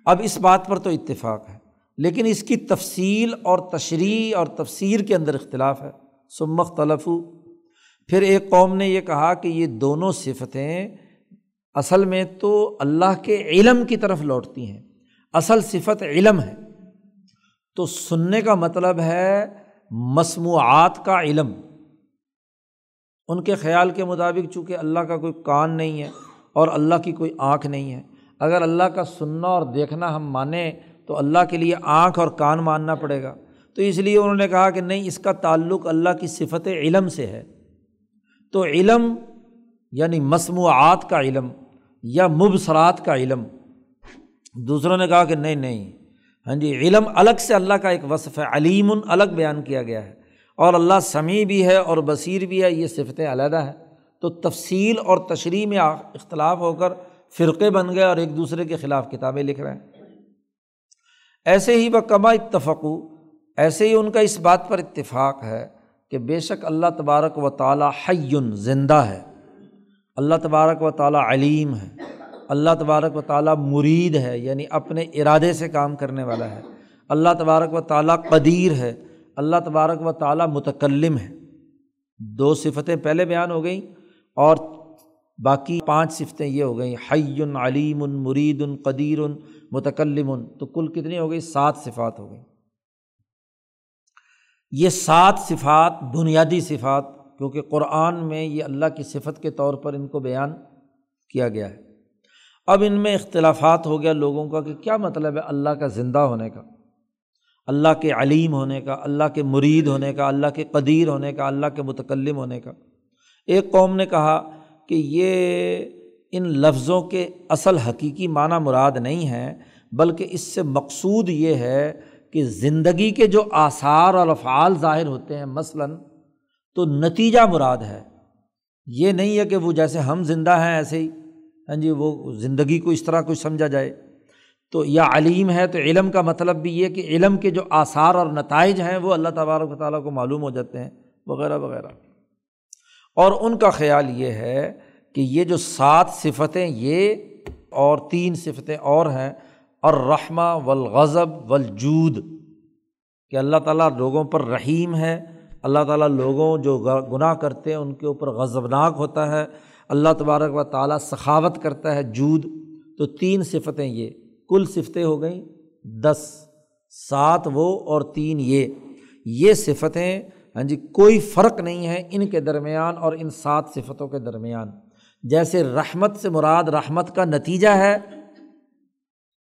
اب اس بات پر تو اتفاق ہے، لیکن اس کی تفصیل اور تشریح اور تفسیر کے اندر اختلاف ہے۔ سمخ تلف پھر ایک قوم نے یہ کہا کہ یہ دونوں صفتیں اصل میں تو اللہ کے علم کی طرف لوٹتی ہیں۔ اصل صفت علم ہے۔ تو سننے کا مطلب ہے مصنوعات کا علم۔ ان کے خیال کے مطابق چونکہ اللہ کا کوئی کان نہیں ہے اور اللہ کی کوئی آنکھ نہیں ہے، اگر اللہ کا سننا اور دیکھنا ہم مانیں تو اللہ کے لیے آنکھ اور کان ماننا پڑے گا۔ تو اس لیے انہوں نے کہا کہ نہیں، اس کا تعلق اللہ کی صفت علم سے ہے۔ تو علم یعنی مصنوعات کا علم یا مبصرات کا علم۔ دوسروں نے کہا کہ نہیں نہیں۔ ہاں جی علم الگ سے اللہ کا ایک وصف ہے، علیم الگ بیان کیا گیا ہے۔ اور اللہ سمیع بھی ہے اور بصیر بھی ہے، یہ صفتیں علیحدہ ہیں تو تفصیل اور تشریح میں اختلاف ہو کر فرقے بن گئے اور ایک دوسرے کے خلاف کتابیں لکھ رہے ہیں۔ ایسے ہی وہ کما ایسے ہی ان کا اس بات پر اتفاق ہے کہ بے شک اللہ تبارک و تعالیٰ حیون زندہ ہے۔ اللہ تبارک و تعالیٰ علیم ہے۔ اللہ تبارک و تعالیٰ مرید ہے یعنی اپنے ارادے سے کام کرنے والا ہے۔ اللہ تبارک و تعالیٰ قدیر ہے، اللہ تبارک و تعالیٰ متکلم ہے۔ دو صفتیں پہلے بیان ہو گئیں اور باقی پانچ صفتیں یہ ہو گئیں۔ حیٌ علیم مرید قدیر متکلم، تو کل کتنی ہو گئی؟ سات صفات ہو گئیں۔ یہ سات صفات بنیادی صفات، کیونکہ قرآن میں یہ اللہ کی صفت کے طور پر ان کو بیان کیا گیا ہے۔ اب ان میں اختلافات ہو گیا لوگوں کا کہ کیا مطلب ہے اللہ کا زندہ ہونے کا؟ اللہ کے علیم ہونے کا، اللہ کے مرید ہونے کا، اللہ کے قدیر ہونے کا، اللہ کے متکلم ہونے کا۔ ایک قوم نے کہا کہ یہ ان لفظوں کے اصل حقیقی معنی مراد نہیں ہے، بلکہ اس سے مقصود یہ ہے کہ زندگی کے جو آثار اور افعال ظاہر ہوتے ہیں مثلاً تو نتیجہ مراد ہے۔ یہ نہیں ہے کہ وہ جیسے ہم زندہ ہیں ایسے ہی ہاں جی وہ زندگی کو اس طرح کچھ سمجھا جائے۔ تو یا علیم ہے تو علم کا مطلب بھی یہ کہ علم کے جو آثار اور نتائج ہیں وہ اللہ تبارک و تعالیٰ کو معلوم ہو جاتے ہیں، وغیرہ وغیرہ۔ اور ان کا خیال یہ ہے کہ یہ جو سات صفتیں، یہ اور تین صفتیں اور ہیں اور رحمہ والغضب والجود، کہ اللہ تعالیٰ لوگوں پر رحیم ہے۔ اللہ تعالیٰ لوگوں جو گناہ کرتے ہیں، ان کے اوپر غضبناک ہوتا ہے۔ اللہ تبارک و تعالیٰ سخاوت کرتا ہے جود، تو تین صفتیں یہ۔ کل صفتیں ہو گئیں، دس، سات وہ اور تین یہ۔ یہ صفتیں ہاں جی کوئی فرق نہیں ہے ان کے درمیان اور ان سات صفتوں کے درمیان۔ جیسے رحمت سے مراد رحمت کا نتیجہ ہے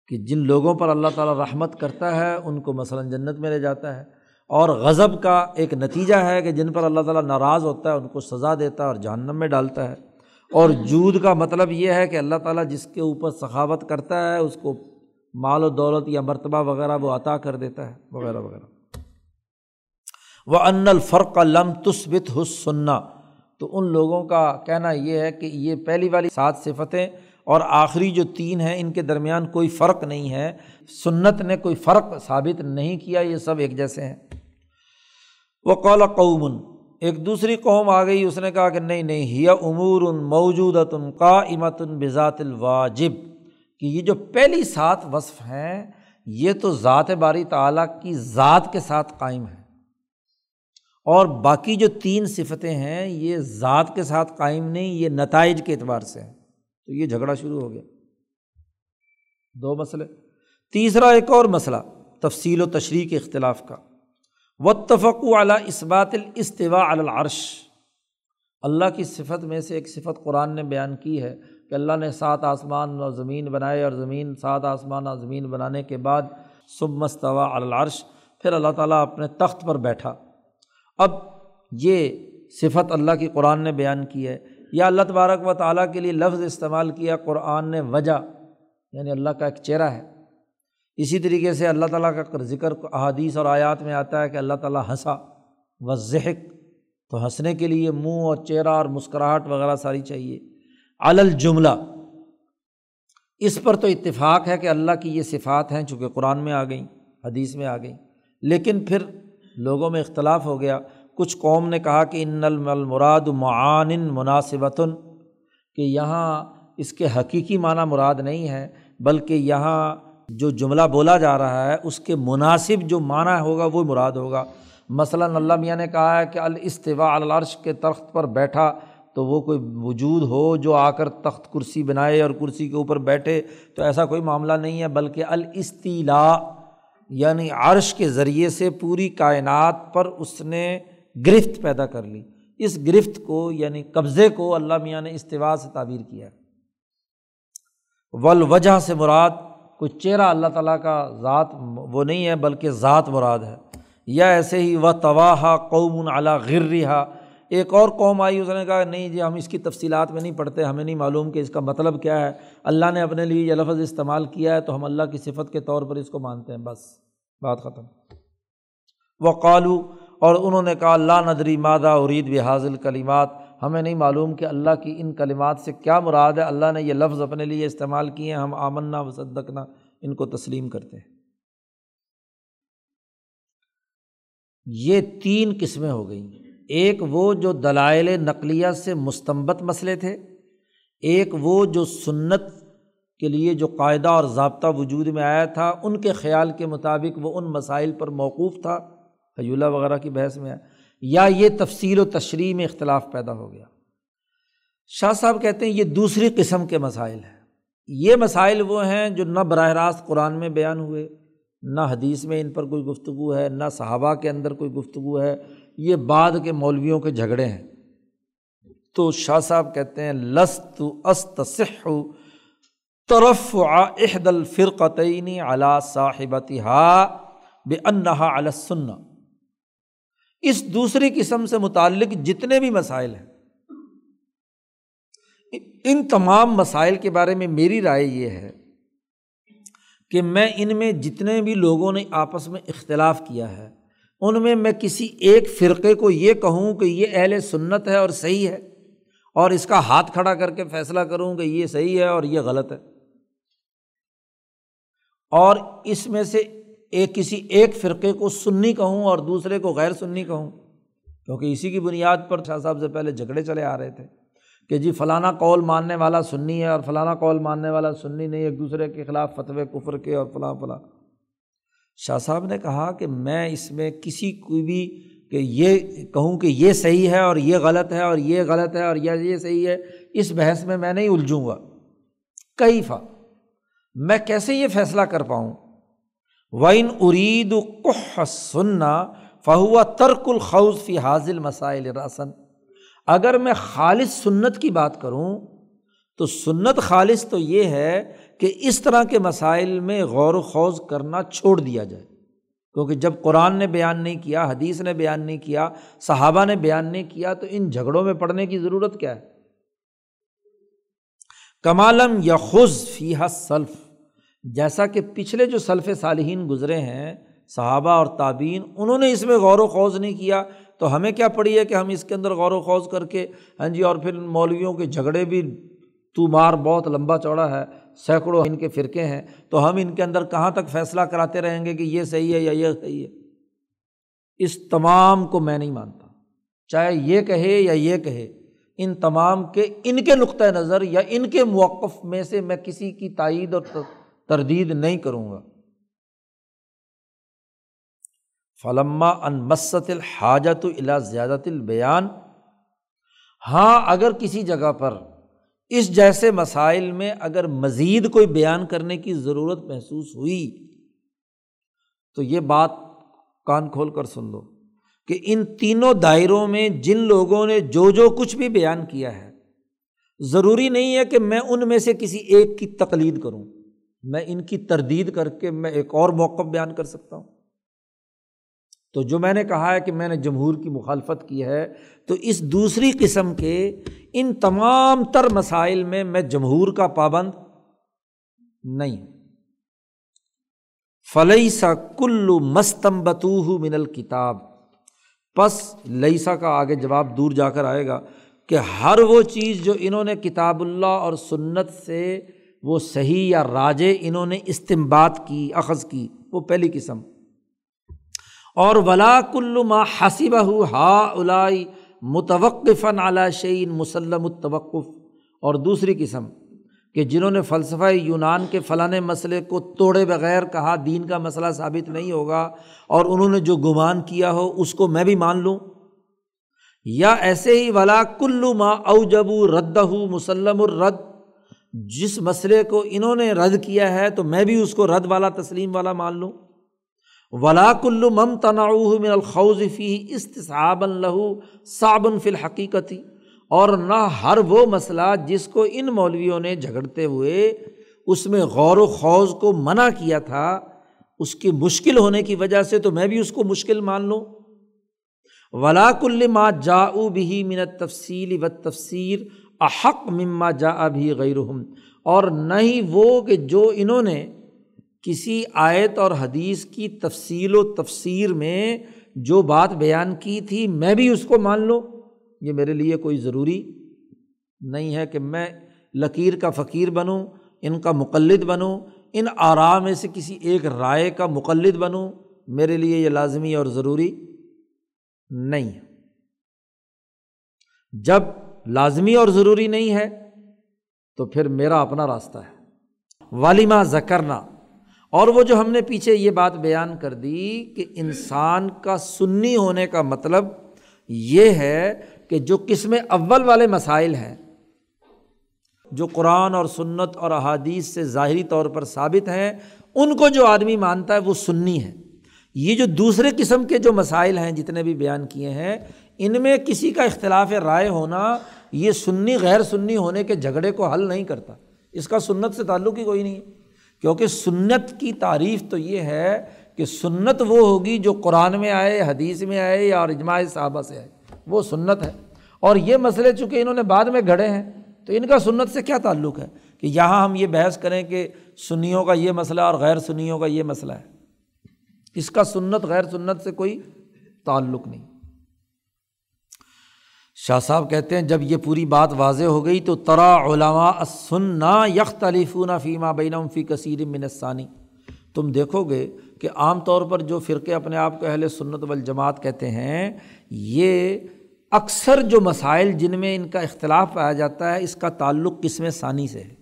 کہ جن لوگوں پر اللہ تعالیٰ رحمت کرتا ہے، ان کو مثلاً جنت میں لے جاتا ہے۔ اور غضب کا ایک نتیجہ ہے کہ جن پر اللہ تعالیٰ ناراض ہوتا ہے، ان کو سزا دیتا ہے اور جہنم میں ڈالتا ہے۔ اور جود کا مطلب یہ ہے کہ اللہ تعالیٰ جس کے اوپر سخاوت کرتا ہے، اس کو مال و دولت یا مرتبہ وغیرہ وہ عطا کر دیتا ہے، وغیرہ وغیرہ۔ وہ ان الفرق لم تثبت حس تو ان لوگوں کا کہنا یہ ہے کہ یہ پہلی والی سات صفتیں اور آخری جو تین ہیں، ان کے درمیان کوئی فرق نہیں ہے۔ سنت نے کوئی فرق ثابت نہیں کیا، یہ سب ایک جیسے ہیں۔ وہ قول قومن ایک دوسری قوم آ گئی، اس نے کہا کہ نہیں نہیں، ہی امور ان موجودت ان کا امت ان بذات الواجب، کہ یہ جو پہلی سات وصف ہیں، یہ تو ذات باری تعلیٰ کی ذات کے ساتھ قائم ہے اور باقی جو تین صفتیں ہیں، یہ ذات کے ساتھ قائم نہیں، یہ نتائج کے اعتبار سے ہیں۔ تو یہ جھگڑا شروع ہو گیا۔ دو مسئلے۔ تیسرا ایک اور مسئلہ، تفصیل و تشریح کے اختلاف کا۔ وطفق اعلیٰ اسبات الاستواء العرش۔ اللہ کی صفت میں سے ایک صفت قرآن نے بیان کی ہے کہ اللہ نے سات آسمان و زمین بنائے اور زمین سات آسمان اور زمین بنانے کے بعد صب مستوا العرش، پھر اللہ تعالیٰ اپنے تخت پر بیٹھا۔ اب یہ صفت اللہ کی قرآن نے بیان کی ہے۔ یا اللہ تبارک و تعالیٰ کے لیے لفظ استعمال کیا، قرآن نے وجہ یعنی اللہ کا ایک چہرہ ہے۔ اسی طریقے سے اللہ تعالیٰ کا ذکر احادیث اور آیات میں آتا ہے کہ اللہ تعالیٰ ہنسا و ذہق تو ہنسنے کے لیے منہ اور چہرہ اور مسکراہٹ وغیرہ ساری چاہیے۔ الجملہ، اس پر تو اتفاق ہے کہ اللہ کی یہ صفات ہیں چونکہ قرآن میں آ گئیں، حدیث میں آ گئیں۔ لیکن پھر لوگوں میں اختلاف ہو گیا۔ کچھ قوم نے کہا کہ ان المراد معان مناسبتاً کہ یہاں اس کے حقیقی معنی مراد نہیں ہے بلکہ یہاں جو جملہ بولا جا رہا ہے، اس کے مناسب جو معنی ہوگا وہ مراد ہوگا۔ مثلاً اللہ میاں نے کہا ہے کہ الاستواء العرش کے تخت پر بیٹھا تو وہ کوئی وجود ہو جو آ کر تخت کرسی بنائے اور کرسی کے اوپر بیٹھے، تو ایسا کوئی معاملہ نہیں ہے، بلکہ الاستیلا یعنی عرش کے ذریعے سے پوری کائنات پر اس نے گرفت پیدا کر لی۔ اس گرفت کو یعنی قبضے کو اللہ میاں نے استوا سے تعبیر کیا ولوجہ سے مراد کوئی چہرہ اللہ تعالیٰ کا ذات وہ نہیں ہے بلکہ ذات مراد ہے۔ یا ایسے ہی و تواہ قوم علا غر رہا ایک اور قوم آئی، اس نے کہا، نہیں جی ہم اس کی تفصیلات میں نہیں پڑھتے، ہمیں نہیں معلوم کہ اس کا مطلب کیا ہے۔ اللہ نے اپنے لیے یہ لفظ استعمال کیا ہے تو ہم اللہ کی صفت کے طور پر اس کو مانتے ہیں۔ بس، بات ختم۔ وہ قالو اور انہوں نے کہا اللہ ندری مادہ ارید بحاظل کلیمات ہمیں نہیں معلوم کہ اللہ کی ان کلمات سے کیا مراد ہے۔ اللہ نے یہ لفظ اپنے لیے استعمال کیے ہیں۔ ہم آمنا وصدقنا ان کو تسلیم کرتے ہیں۔ یہ تین قسمیں ہو گئیں۔ ایک وہ جو دلائل نقلیہ سے مستمت مسئلے تھے۔ ایک وہ جو سنت کے لیے جو قاعدہ اور ضابطہ وجود میں آیا تھا، ان کے خیال کے مطابق وہ ان مسائل پر موقوف تھا۔ حجولہ وغیرہ کی بحث میں آیا یا یہ تفصیل و تشریح میں اختلاف پیدا ہو گیا۔ شاہ صاحب کہتے ہیں یہ دوسری قسم کے مسائل ہیں۔ یہ مسائل وہ ہیں جو نہ براہ راست قرآن میں بیان ہوئے، نہ حدیث میں ان پر کوئی گفتگو ہے، نہ صحابہ کے اندر کوئی گفتگو ہے۔ یہ بعد کے مولویوں کے جھگڑے ہیں۔ تو شاہ صاحب کہتے ہیں، لست استصح طرف عہد الفرقتعینی علا صاحبت ہا بے انہا علسنہ اس دوسری قسم سے متعلق جتنے بھی مسائل ہیں، ان تمام مسائل کے بارے میں میری رائے یہ ہے کہ میں ان میں جتنے بھی لوگوں نے آپس میں اختلاف کیا ہے، ان میں میں کسی ایک فرقے کو یہ کہوں کہ یہ اہل سنت ہے اور صحیح ہے، اور اس کا ہاتھ کھڑا کر کے فیصلہ کروں کہ یہ صحیح ہے اور یہ غلط ہے۔ اور اس میں سے ایک کسی ایک فرقے کو سنی کہوں اور دوسرے کو غیر سنی کہوں، کیونکہ اسی کی بنیاد پر شاہ صاحب سے پہلے جھگڑے چلے آ رہے تھے کہ جی فلانا کال ماننے والا سنی ہے اور فلانا کال ماننے والا سنی نہیں، ایک دوسرے کے خلاف فتوے کفر کے اور فلاں فلاں۔ شاہ صاحب نے کہا کہ میں اس میں کسی کو بھی کہ یہ کہوں کہ یہ صحیح ہے اور یہ غلط ہے اور یہ غلط ہے اور یہ یہ صحیح ہے، اس بحث میں میں نہیں الجھوں گا۔ کئی فا میں کیسے یہ فیصلہ کر پاؤں؟ وائن ارید سننا فہو ترک الخوض فی حاضل مسائل راسن اگر میں خالص سنت کی بات کروں، تو سنت خالص تو یہ ہے کہ اس طرح کے مسائل میں غور و خوض کرنا چھوڑ دیا جائے۔ کیونکہ جب قرآن نے بیان نہیں کیا، حدیث نے بیان نہیں کیا، صحابہ نے بیان نہیں کیا، تو ان جھگڑوں میں پڑھنے کی ضرورت کیا ہے؟ کمالم یا خز فیح سلف جیسا کہ پچھلے جو سلف صالحین گزرے ہیں، صحابہ اور تعبین انہوں نے اس میں غور و خوض نہیں کیا۔ تو ہمیں کیا پڑی ہے کہ ہم اس کے اندر غور و خوض کر کے ہاں جی اور پھر مولویوں کے جھگڑے بھی تو مار بہت لمبا چوڑا ہے، سینکڑوں ان کے فرقے ہیں۔ تو ہم ان کے اندر کہاں تک فیصلہ کراتے رہیں گے کہ یہ صحیح ہے یا یہ صحیح ہے؟ اس تمام کو میں نہیں مانتا۔ چاہے یہ کہے یا یہ کہے، ان تمام کے، ان کے نقطۂ نظر یا ان کے موقف میں سے میں کسی کی تائید اور تردید نہیں کروں گا۔ فلما ان مست الحاجت الا زیادت البیان ہاں اگر کسی جگہ پر اس جیسے مسائل میں اگر مزید کوئی بیان کرنے کی ضرورت محسوس ہوئی، تو یہ بات کان کھول کر سن لو کہ ان تینوں دائروں میں جن لوگوں نے جو جو کچھ بھی بیان کیا ہے، ضروری نہیں ہے کہ میں ان میں سے کسی ایک کی تقلید کروں۔ میں ان کی تردید کر کے میں ایک اور موقع بیان کر سکتا ہوں۔ تو جو میں نے کہا ہے کہ میں نے جمہور کی مخالفت کی ہے، تو اس دوسری قسم کے ان تمام تر مسائل میں میں جمہور کا پابند نہیں فلئی سا کلو مستمبتو من الکتاب پس لئیسا کا آگے جواب دور جا کر آئے گا کہ ہر وہ چیز جو انہوں نے کتاب اللہ اور سنت سے وہ صحیح یا راجے انہوں نے استمباد کی، اخذ کی، وہ پہلی قسم۔ اور ولا کل ما حسب ہا الائی متوقف اعلیٰ شعین مسلم التوقف۔ اور دوسری قسم، کہ جنہوں نے فلسفہ یونان کے فلاں مسئلے کو توڑے بغیر کہا دین کا مسئلہ ثابت نہیں ہوگا اور انہوں نے جو گمان کیا ہو، اس کو میں بھی مان لوں۔ یا ایسے ہی ولا کلو ما او جبو رد مسلم الرد۔ جس مسئلے کو انہوں نے رد کیا ہے تو میں بھی اس کو رد والا تسلیم والا مان لوں۔ ولاک مم تناؤ من الخوض فی استصاب اللہ صابن فی الحقیقتی اور نہ ہر وہ مسئلہ جس کو ان مولویوں نے جھگڑتے ہوئے اس میں غور و خوض کو منع کیا تھا، اس کی مشکل ہونے کی وجہ سے تو میں بھی اس کو مشکل مان لوں۔ ولاک ما جا بھی من تفصیل و تفسیر احق مما جا بھی غیر اور نہ ہی وہ کہ جو انہوں نے کسی آیت اور حدیث کی تفصیل و تفسیر میں جو بات بیان کی تھی، میں بھی اس کو مان لوں۔ یہ میرے لیے کوئی ضروری نہیں ہے کہ میں لکیر کا فقیر بنوں، ان کا مقلد بنوں، ان آرام میں سے کسی ایک رائے کا مقلد بنوں۔ میرے لیے یہ لازمی اور ضروری نہیں ہے۔ جب لازمی اور ضروری نہیں ہے، تو پھر میرا اپنا راستہ ہے۔ والیما زکرنا اور وہ جو ہم نے پیچھے یہ بات بیان کر دی کہ انسان کا سنی ہونے کا مطلب یہ ہے کہ جو قسم اول والے مسائل ہیں، جو قرآن اور سنت اور احادیث سے ظاہری طور پر ثابت ہیں، ان کو جو آدمی مانتا ہے وہ سنی ہے۔ یہ جو دوسرے قسم کے جو مسائل ہیں جتنے بھی بیان کیے ہیں، ان میں کسی کا اختلاف رائے ہونا یہ سنی غیر سنی ہونے کے جھگڑے کو حل نہیں کرتا۔ اس کا سنت سے تعلق ہی کوئی نہیں ہے۔ کیونکہ سنت کی تعریف تو یہ ہے کہ سنت وہ ہوگی جو قرآن میں آئے، حدیث میں آئے یا اور اجماع صحابہ سے آئے۔ وہ سنت ہے۔ اور یہ مسئلے چونکہ انہوں نے بعد میں گھڑے ہیں، تو ان کا سنت سے کیا تعلق ہے؟ کہ یہاں ہم یہ بحث کریں کہ سنیوں کا یہ مسئلہ اور غیر سنیوں کا یہ مسئلہ ہے۔ اس کا سنت، غیر سنت سے کوئی تعلق نہیں۔ شاہ صاحب کہتے ہیں جب یہ پوری بات واضح ہو گئی تو ترا علماء سننا یخ تلیفون فیمہ بین فی کثیر منسانی تم دیکھو گے کہ عام طور پر جو فرقے اپنے آپ کو اہل سنت والجماعت کہتے ہیں، یہ اکثر جو مسائل جن میں ان کا اختلاف پایا جاتا ہے، اس کا تعلق قسم ثانی سے ہے۔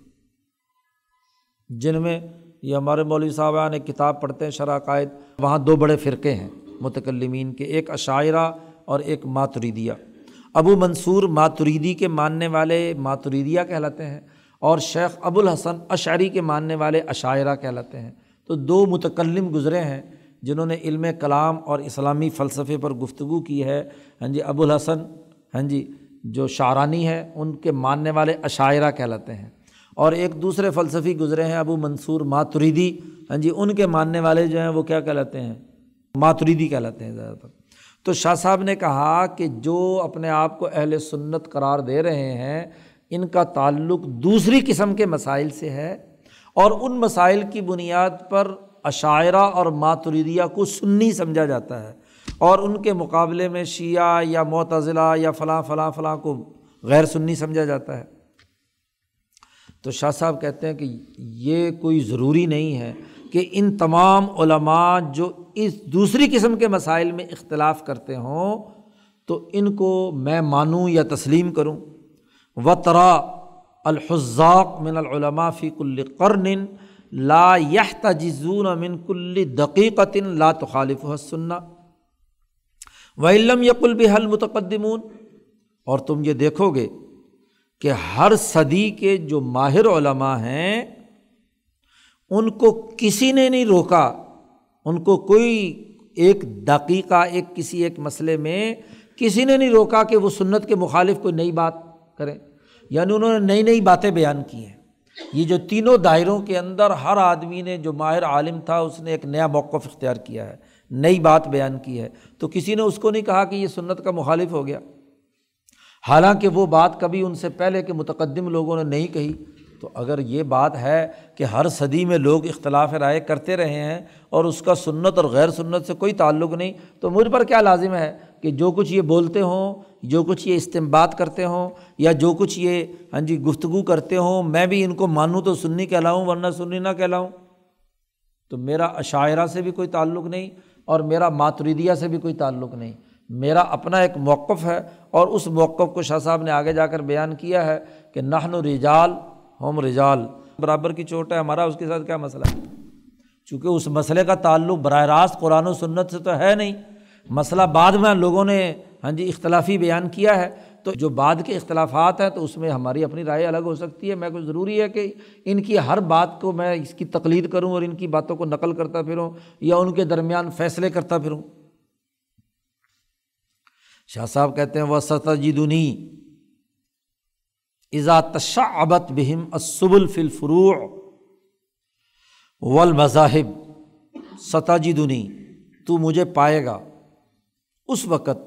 جن میں یہ ہمارے مولوی صاحب نے کتاب پڑھتے ہیں، شرح قائد وہاں دو بڑے فرقے ہیں، متکلمین کے، ایک عشاعرہ اور ایک ماتریدیہ۔ ابو منصور ماتریدی کے ماننے والے ماتریدیہ کہلاتے ہیں اور شیخ ابو الحسن اشعری کے ماننے والے عشاعرہ کہلاتے ہیں۔ تو دو متکلم گزرے ہیں جنہوں نے علم کلام اور اسلامی فلسفے پر گفتگو کی ہے۔ ہاں جی ابو الحسن ہاں جی جو شاعرانی ہے ان کے ماننے والے عشاعرہ کہلاتے ہیں۔ اور ایک دوسرے فلسفی گزرے ہیں، ابو منصور ماتریدی۔ ہاں جی ان کے ماننے والے جو ہیں، وہ کیا کہلاتے ہیں؟ ماتریدی کہلاتے ہیں زیادہ تر۔ تو شاہ صاحب نے کہا کہ جو اپنے آپ کو اہل سنت قرار دے رہے ہیں، ان کا تعلق دوسری قسم کے مسائل سے ہے اور ان مسائل کی بنیاد پر عشاعرہ اور ماتریدیہ کو سنی سمجھا جاتا ہے اور ان کے مقابلے میں شیعہ یا معتضلاع یا فلاں فلاں فلاں کو غیر سنی سمجھا جاتا ہے۔ تو شاہ صاحب کہتے ہیں کہ یہ کوئی ضروری نہیں ہے کہ ان تمام علماء جو اس دوسری قسم کے مسائل میں اختلاف کرتے ہوں تو ان کو میں مانوں یا تسلیم کروں۔ و ترا الحضاق من العلماء فی کل قرن لا یہ تجزون من کل دقیقت لا تخالف حسنہ و علم یقل بحل متقدمون اور تم یہ دیکھو گے کہ ہر صدی کے جو ماہر علماء ہیں، ان کو کسی نے نہیں روکا ان کو کوئی ایک دقیقہ، ایک کسی ایک مسئلے میں کسی نے نہیں روکا کہ وہ سنت کے مخالف کوئی نئی بات کریں یعنی انہوں نے نئی نئی باتیں بیان کی ہیں۔ یہ جو تینوں دائروں کے اندر ہر آدمی نے جو ماہر عالم تھا، اس نے ایک نیا موقف اختیار کیا ہے، نئی بات بیان کی ہے۔ تو کسی نے اس کو نہیں کہا کہ یہ سنت کا مخالف ہو گیا۔ حالانکہ وہ بات کبھی ان سے پہلے کے متقدم لوگوں نے نہیں کہی۔ تو اگر یہ بات ہے کہ ہر صدی میں لوگ اختلاف رائے کرتے رہے ہیں اور اس کا سنت اور غیر سنت سے کوئی تعلق نہیں، تو مجھ پر کیا لازم ہے کہ جو کچھ یہ بولتے ہوں، جو کچھ یہ استعمال کرتے ہوں یا جو کچھ یہ ہاں جی گفتگو کرتے ہوں، میں بھی ان کو مانوں تو سنی کہلاؤں ورنہ سنی نہ کہلاؤں؟ تو میرا عشاعرہ سے بھی کوئی تعلق نہیں اور میرا ماتریدیہ سے بھی کوئی تعلق نہیں۔ میرا اپنا ایک موقف ہے اور اس موقف کو شاہ صاحب نے آگے جا کر بیان کیا ہے کہ نہن و رجال ہوم رجال، برابر کی چوٹ ہے، ہمارا اس کے ساتھ کیا مسئلہ؟ ہے چونکہ اس مسئلے کا تعلق براہ راست قرآن و سنت سے تو ہے نہیں۔ مسئلہ بعد میں لوگوں نے ہاں جی اختلافی بیان کیا ہے۔ تو جو بعد کے اختلافات ہیں تو اس میں ہماری اپنی رائے الگ ہو سکتی ہے۔ میں کو ضروری ہے کہ ان کی ہر بات کو میں اس کی تقلید کروں اور ان کی باتوں کو نقل کرتا پھروں یا ان کے درمیان فیصلے کرتا پھروں۔ شاہ صاحب کہتے ہیں وہ ستجدنی ازا ابت بہم اسب الفل فروع و المذاہب ستاجدنی تو مجھے پائے گا۔ اس وقت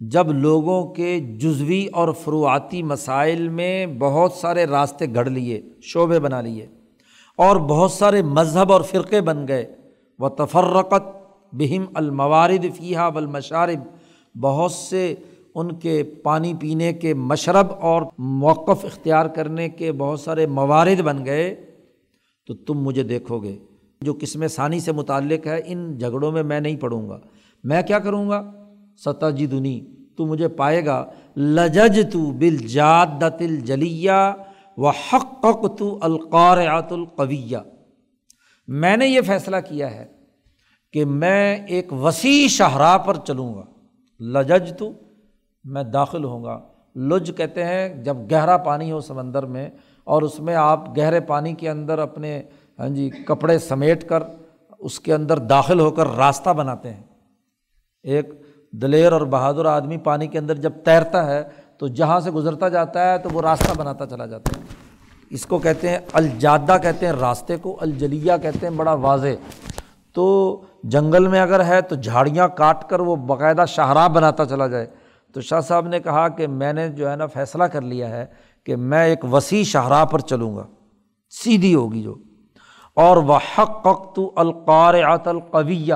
جب لوگوں کے جزوی اور فروعاتی مسائل میں بہت سارے راستے گھڑ لیے، شعبے بنا لیے، اور بہت سارے مذہب اور فرقے بن گئے وہ تفرقت بہم الموارد فیحہ والمشارب۔ بہت سے ان کے پانی پینے کے مشرب اور موقف اختیار کرنے کے بہت سارے موارد بن گئے، تو تم مجھے دیکھو گے۔ جو قسم ثانی سے متعلق ہے، ان جھگڑوں میں میں نہیں پڑھوں گا۔ میں کیا کروں گا؟ ستا جی دنی تو مجھے پائے گا۔ لجج تو بل جاد جلیہ و حق تو القارعت القویہ میں نے یہ فیصلہ کیا ہے کہ میں ایک وسیع شاہراہ پر چلوں گا۔ لجج تو میں داخل ہوں گا۔ لج کہتے ہیں جب گہرا پانی ہو سمندر میں اور اس میں آپ گہرے پانی کے اندر اپنے ہاں جی کپڑے سمیٹ کر اس کے اندر داخل ہو کر راستہ بناتے ہیں۔ ایک دلیر اور بہادر آدمی پانی کے اندر جب تیرتا ہے تو جہاں سے گزرتا جاتا ہے تو وہ راستہ بناتا چلا جاتا ہے۔ اس کو کہتے ہیں الجادہ، کہتے ہیں راستے کو الجلیہ، کہتے ہیں بڑا واضح۔ تو جنگل میں اگر ہے تو جھاڑیاں کاٹ کر وہ باقاعدہ شاہراہ بناتا چلا جائے۔ تو شاہ صاحب نے کہا کہ میں نے جو ہے نا فیصلہ کر لیا ہے کہ میں ایک وسیع شاہراہ پر چلوں گا، سیدھی ہوگی جو۔ اور وہ حق تو القارعت القویہ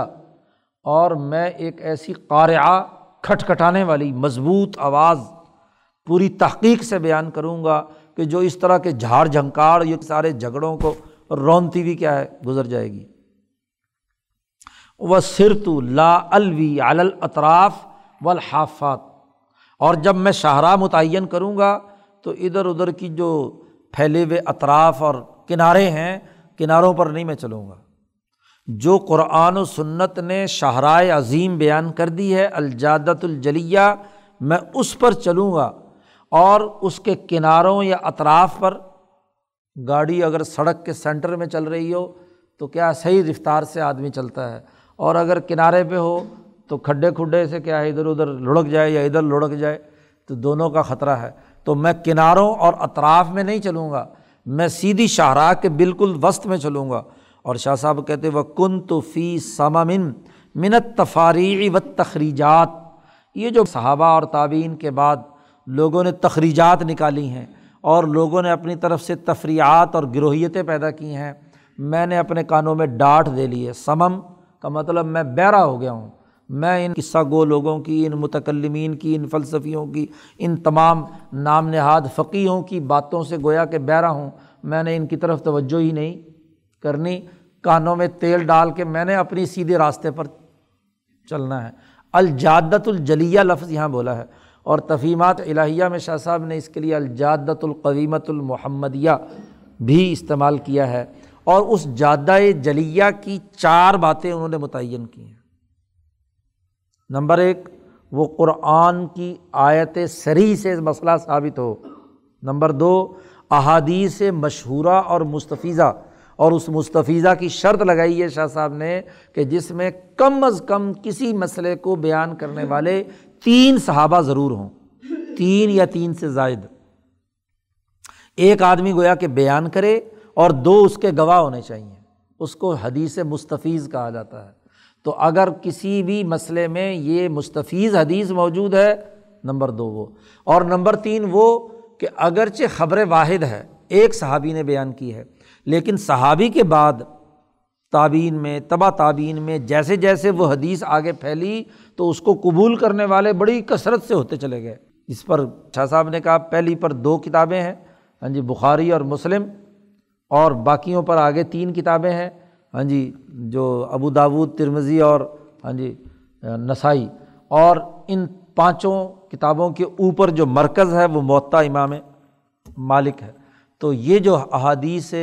اور میں ایک ایسی قارعہ کھٹکھٹانے والی مضبوط آواز پوری تحقیق سے بیان کروں گا کہ جو اس طرح کے جھاڑ جھنکاڑ، یہ سارے جھگڑوں کو رونتی ہوئی کیا ہے، گزر جائے گی۔ وہ صرت لا الوی اطراف و الحافات اور جب میں شاہراہ متعین کروں گا تو ادھر ادھر کی جو پھیلے ہوئے اطراف اور کنارے ہیں، کناروں پر نہیں میں چلوں گا۔ جو قرآن و سنت نے شاہراہ عظیم بیان کر دی ہے الجادت الجلیہ، میں اس پر چلوں گا۔ اور اس کے کناروں یا اطراف پر گاڑی اگر سڑک کے سینٹر میں چل رہی ہو تو کیا صحیح رفتار سے آدمی چلتا ہے۔ اور اگر کنارے پہ ہو تو کھڈے کھڈے سے کیا ہے؟ ادھر ادھر لڑک جائے یا ادھر لڑک جائے تو دونوں کا خطرہ ہے۔ تو میں کناروں اور اطراف میں نہیں چلوں گا، میں سیدھی شاہراہ کے بالکل وسط میں چلوں گا۔ اور شاہ صاحب کہتے وہ کن تو فی سمن منت تفاری و تخریجات یہ جو صحابہ اور تعبین کے بعد لوگوں نے تخریجات نکالی ہیں اور لوگوں نے اپنی طرف سے تفریحات اور گروہیتیں پیدا کی ہیں، میں نے اپنے کانوں میں ڈانٹ دے لی ہے۔ سمم کا مطلب میں بہرا ہو گیا ہوں۔ میں ان قصہ گو لوگوں کی، ان متکلمین کی، ان فلسفیوں کی، ان تمام نام نہاد فقیوں کی باتوں سے گویا کہ بہرا ہوں۔ میں نے ان کی طرف توجہ ہی نہیں کرنی۔ کانوں میں تیل ڈال کے میں نے اپنی سیدھے راستے پر چلنا ہے۔ الجادت الجلیہ لفظ یہاں بولا ہے۔ اور تفیمات الہیہ میں شاہ صاحب نے اس کے لیے الجادت القویمت المحمدیہ بھی استعمال کیا ہے۔ اور اس جادہ جلیہ کی چار باتیں انہوں نے متعین کی ہیں۔ نمبر ایک، وہ قرآن کی آیت سری سے مسئلہ ثابت ہو۔ نمبر دو، احادیث مشہورہ اور مستفیضہ۔ اور اس مستفیضہ کی شرط لگائی ہے شاہ صاحب نے کہ جس میں کم از کم کسی مسئلے کو بیان کرنے والے تین صحابہ ضرور ہوں۔ تین یا تین سے زائد۔ ایک آدمی گویا کہ بیان کرے اور دو اس کے گواہ ہونے چاہئیں اس کو حدیث مستفیض کہا جاتا ہے۔ تو اگر کسی بھی مسئلے میں یہ مستفیض حدیث موجود ہے، نمبر دو وہ۔ اور نمبر تین وہ کہ اگرچہ خبر واحد ہے، ایک صحابی نے بیان کی ہے، لیکن صحابی کے بعد تعبین میں تبا تعبین میں جیسے جیسے وہ حدیث آگے پھیلی تو اس کو قبول کرنے والے بڑی کثرت سے ہوتے چلے گئے۔ اس پر شاہ صاحب نے کہا، پہلی پر دو کتابیں ہیں ہاں جی بخاری اور مسلم، اور باقیوں پر آگے تین کتابیں ہیں۔ ہاں جی جو ابو داود ترمزی اور ہاں جی نسائی اور ان پانچوں کتابوں کے اوپر جو مرکز ہے، وہ معطا امام مالک ہے۔ تو یہ جو احادیث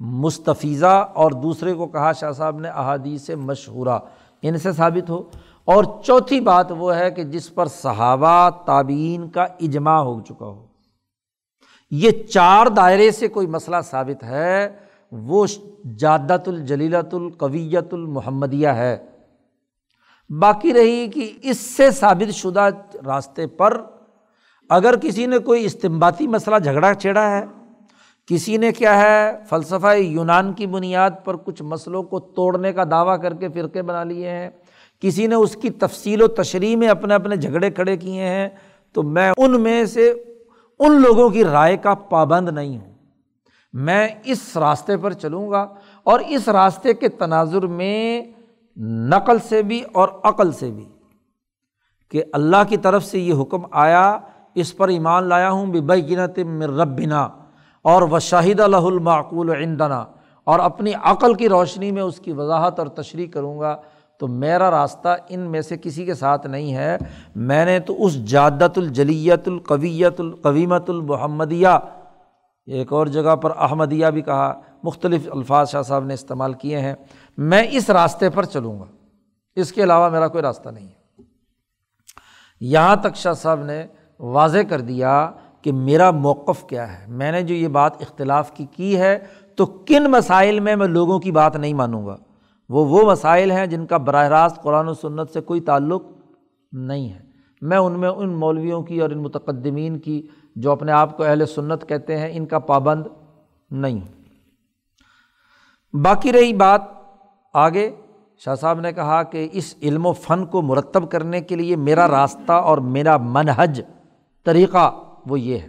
مستفیضہ اور دوسرے کو کہا شاہ صاحب نے احادیث مشہورہ، ان سے ثابت ہو۔ اور چوتھی بات وہ ہے کہ جس پر صحابہ تعبین کا اجماع ہو چکا ہو۔ یہ چار دائرے سے کوئی مسئلہ ثابت ہے۔ وہ جادت الجلیلت القویت المحمدیہ ہے۔ باقی رہی کہ اس سے ثابت شدہ راستے پر اگر کسی نے کوئی استمباتی مسئلہ جھگڑا چھیڑا ہے، کسی نے کیا ہے، فلسفہ یونان کی بنیاد پر کچھ مسئلوں کو توڑنے کا دعویٰ کر کے فرقے بنا لیے ہیں، کسی نے اس کی تفصیل و تشریح میں اپنے اپنے جھگڑے کھڑے کیے ہیں، تو میں ان میں سے ان لوگوں کی رائے کا پابند نہیں ہوں۔ میں اس راستے پر چلوں گا اور اس راستے کے تناظر میں نقل سے بھی اور عقل سے بھی کہ اللہ کی طرف سے یہ حکم آیا، اس پر ایمان لایا ہوں بینت رب بنا اور وہ شاہد اللہ المعقول عندنا اور اپنی عقل کی روشنی میں اس کی وضاحت اور تشریح کروں گا۔ تو میرا راستہ ان میں سے کسی کے ساتھ نہیں ہے۔ میں نے تو اس جادت الجلیت القویت القویمت المحمدیہ ایک اور جگہ پر احمدیہ بھی کہا، مختلف الفاظ شاہ صاحب نے استعمال کیے ہیں۔ میں اس راستے پر چلوں گا۔ اس کے علاوہ میرا کوئی راستہ نہیں ہے۔ یہاں تک شاہ صاحب نے واضح کر دیا کہ میرا موقف کیا ہے۔ میں نے جو یہ بات اختلاف کی کی ہے، تو کن مسائل میں میں لوگوں کی بات نہیں مانوں گا؟ وہ وہ مسائل ہیں جن کا براہ راست قرآن و سنت سے کوئی تعلق نہیں ہے۔ میں ان میں ان مولویوں کی اور ان متقدمین کی جو اپنے آپ کو اہل سنت کہتے ہیں، ان کا پابند نہیں۔ باقی رہی بات آگے۔ شاہ صاحب نے کہا کہ اس علم و فن کو مرتب کرنے کے لیے میرا راستہ اور میرا منحج طریقہ وہ یہ ہے۔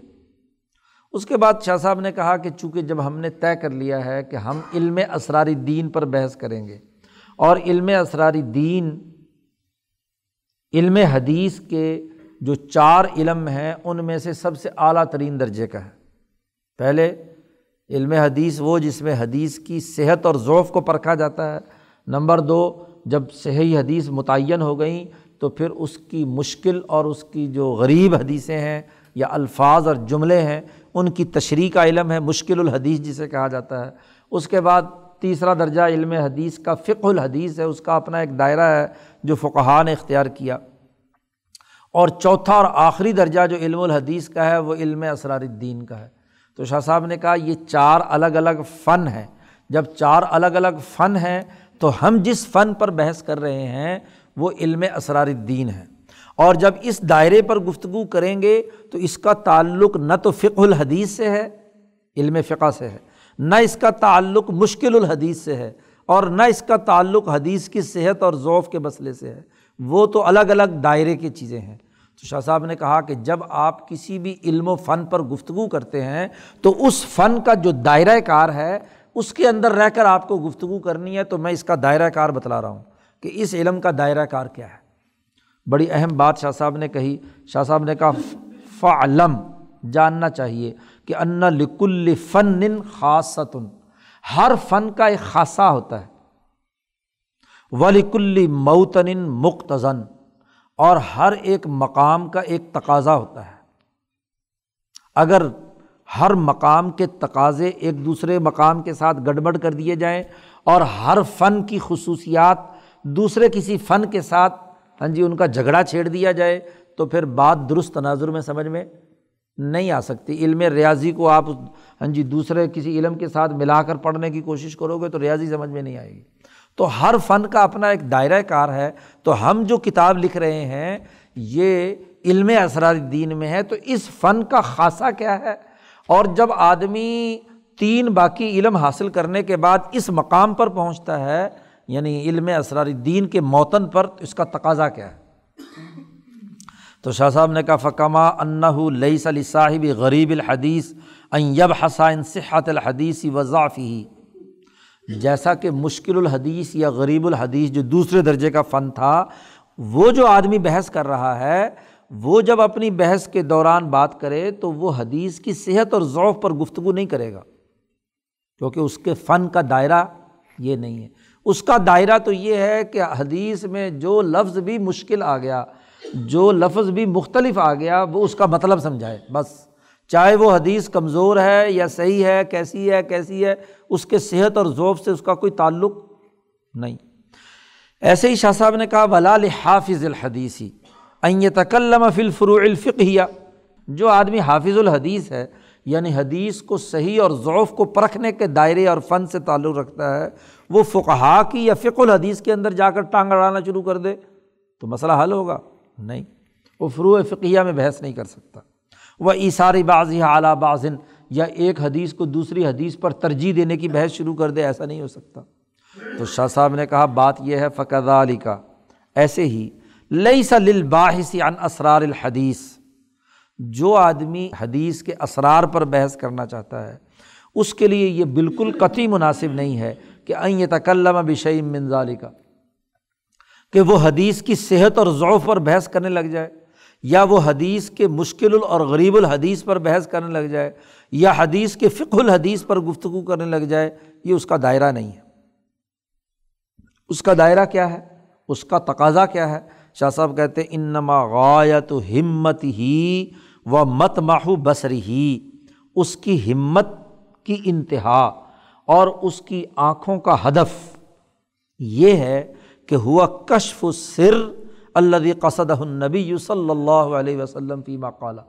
اس کے بعد شاہ صاحب نے کہا کہ چونکہ جب ہم نے طے کر لیا ہے کہ ہم علم اسراری دین پر بحث کریں گے اور علم اسراری دین، علم حدیث کے جو چار علم ہیں، ان میں سے سب سے اعلیٰ ترین درجے کا ہے۔ پہلے علم حدیث، وہ جس میں حدیث کی صحت اور ذوف کو پرکھا جاتا ہے۔ نمبر دو، جب صحیح حدیث متعین ہو گئیں، تو پھر اس کی مشکل اور اس کی جو غریب حدیثیں ہیں یا الفاظ اور جملے ہیں، ان کی تشریح کا علم ہے، مشکل الحدیث جسے کہا جاتا ہے۔ اس کے بعد تیسرا درجہ، علم حدیث کا فقہ الحدیث ہے، اس کا اپنا ایک دائرہ ہے جو فقہ نے اختیار کیا۔ اور چوتھا اور آخری درجہ جو علم الحدیث کا ہے وہ علم اسرار الدین کا ہے۔ تو شاہ صاحب نے کہا یہ چار الگ الگ فن ہیں۔ جب چار الگ الگ فن ہیں تو ہم جس فن پر بحث کر رہے ہیں وہ علم اسرار الدین ہے۔ اور جب اس دائرے پر گفتگو کریں گے تو اس کا تعلق نہ تو فقہ الحدیث سے ہے، علم فقہ سے ہے۔ نہ اس کا تعلق مشکل الحدیث سے ہے اور نہ اس کا تعلق حدیث کی صحت اور ذوف کے مسئلے سے ہے۔ وہ تو الگ الگ دائرے کی چیزیں ہیں۔ تو شاہ صاحب نے کہا کہ جب آپ کسی بھی علم و فن پر گفتگو کرتے ہیں، تو اس فن کا جو دائرۂ کار ہے، اس کے اندر رہ کر آپ کو گفتگو کرنی ہے، تو میں اس کا دائرۂ کار بتلا رہا ہوں کہ اس علم کا دائرۂ کار کیا ہے۔ بڑی اہم بات شاہ صاحب نے کہی۔ شاہ صاحب نے کہا، فعلم، جاننا چاہیے کہ ان لکل فن خاصتن۔ ہر فن کا ایک خاصہ ہوتا ہے۔ ولیکل موتن مختصن اور ہر ایک مقام کا ایک تقاضا ہوتا ہے۔ اگر ہر مقام کے تقاضے ایک دوسرے مقام کے ساتھ گڑبڑ کر دیے جائیں، اور ہر فن کی خصوصیات دوسرے کسی فن کے ساتھ ہاں جی ان کا جھگڑا چھیڑ دیا جائے، تو پھر بات درست تناظر میں، سمجھ میں نہیں آ سکتی۔ علم ریاضی کو آپ ہاں جی دوسرے کسی علم کے ساتھ ملا کر پڑھنے کی کوشش کرو گے تو ریاضی سمجھ میں نہیں آئے گی۔ تو ہر فن کا اپنا ایک دائرۂ کار ہے۔ تو ہم جو کتاب لکھ رہے ہیں، یہ علم اسرار دین میں ہے۔ تو اس فن کا خاصہ کیا ہے؟ اور جب آدمی تین باقی علم حاصل کرنے کے بعد اس مقام پر پہنچتا ہے یعنی علم اسرار دین کے موتن پر اس کا تقاضا کیا ہے؟ تو شاہ صاحب نے کہا فکما انّہ جیسا کہ مشکل الحدیث یا غریب الحدیث جو دوسرے درجے کا فن تھا، وہ جو آدمی بحث کر رہا ہے، وہ جب اپنی بحث کے دوران بات کرے تو وہ حدیث کی صحت اور ذوق پر گفتگو نہیں کرے گا۔ کیونکہ اس کے فن کا دائرہ یہ نہیں ہے۔ اس کا دائرہ تو یہ ہے کہ حدیث میں جو لفظ بھی مشکل آ گیا، جو لفظ بھی مختلف آ گیا، وہ اس کا مطلب سمجھائے، بس۔ چاہے وہ حدیث کمزور ہے یا صحیح ہے، کیسی ہے کیسی ہے، اس کے صحت اور ذوف سے اس کا کوئی تعلق نہیں۔ ایسے ہی شاہ صاحب نے کہا ولال حافظ الحدیثی این تکلم فی الفروع الفقیہ جو آدمی حافظ الحدیث ہے یعنی حدیث کو صحیح اور ضعف کو پرکھنے کے دائرے اور فن سے تعلق رکھتا ہے، وہ فقہا کی یا فق الحدیث کے اندر جا کر ٹانگ اڑانا شروع کر دے، تو مسئلہ حل ہوگا۔ نہیں، وہ فروع فقیہ میں بحث نہیں کر سکتا۔ وہ ایساری بعضی اعلیٰ بازن یا ایک حدیث کو دوسری حدیث پر ترجیح دینے کی بحث شروع کر دے، ایسا نہیں ہو سکتا۔ تو شاہ صاحب نے کہا، بات یہ ہے فقد علی کا ایسے ہی لئی سا للباحث عن اسرار الحدیث جو آدمی حدیث کے اسرار پر بحث کرنا چاہتا ہے، اس کے لیے یہ بالکل قطعی مناسب نہیں ہے کہ این تکلم بشعی منظالی کا کہ وہ حدیث کی صحت اور ضعف پر بحث کرنے لگ جائے۔ یا وہ حدیث کے مشکل اور غریب الحدیث پر بحث کرنے لگ جائے، یا حدیث کے فق الحدیث پر گفتگو کرنے لگ جائے، یہ اس کا دائرہ نہیں ہے۔ اس کا دائرہ کیا ہے؟ اس کا تقاضا کیا ہے؟ شاہ صاحب کہتے ہیں، انما غایت ہمت ہی و مت ماہو بصری ہی اس کی ہمت کی انتہا اور اس کی آنکھوں کا ہدف یہ ہے کہ ہوا کشف سر اللہ قصد النبی صلی اللہ علیہ وسلم فی مقالہ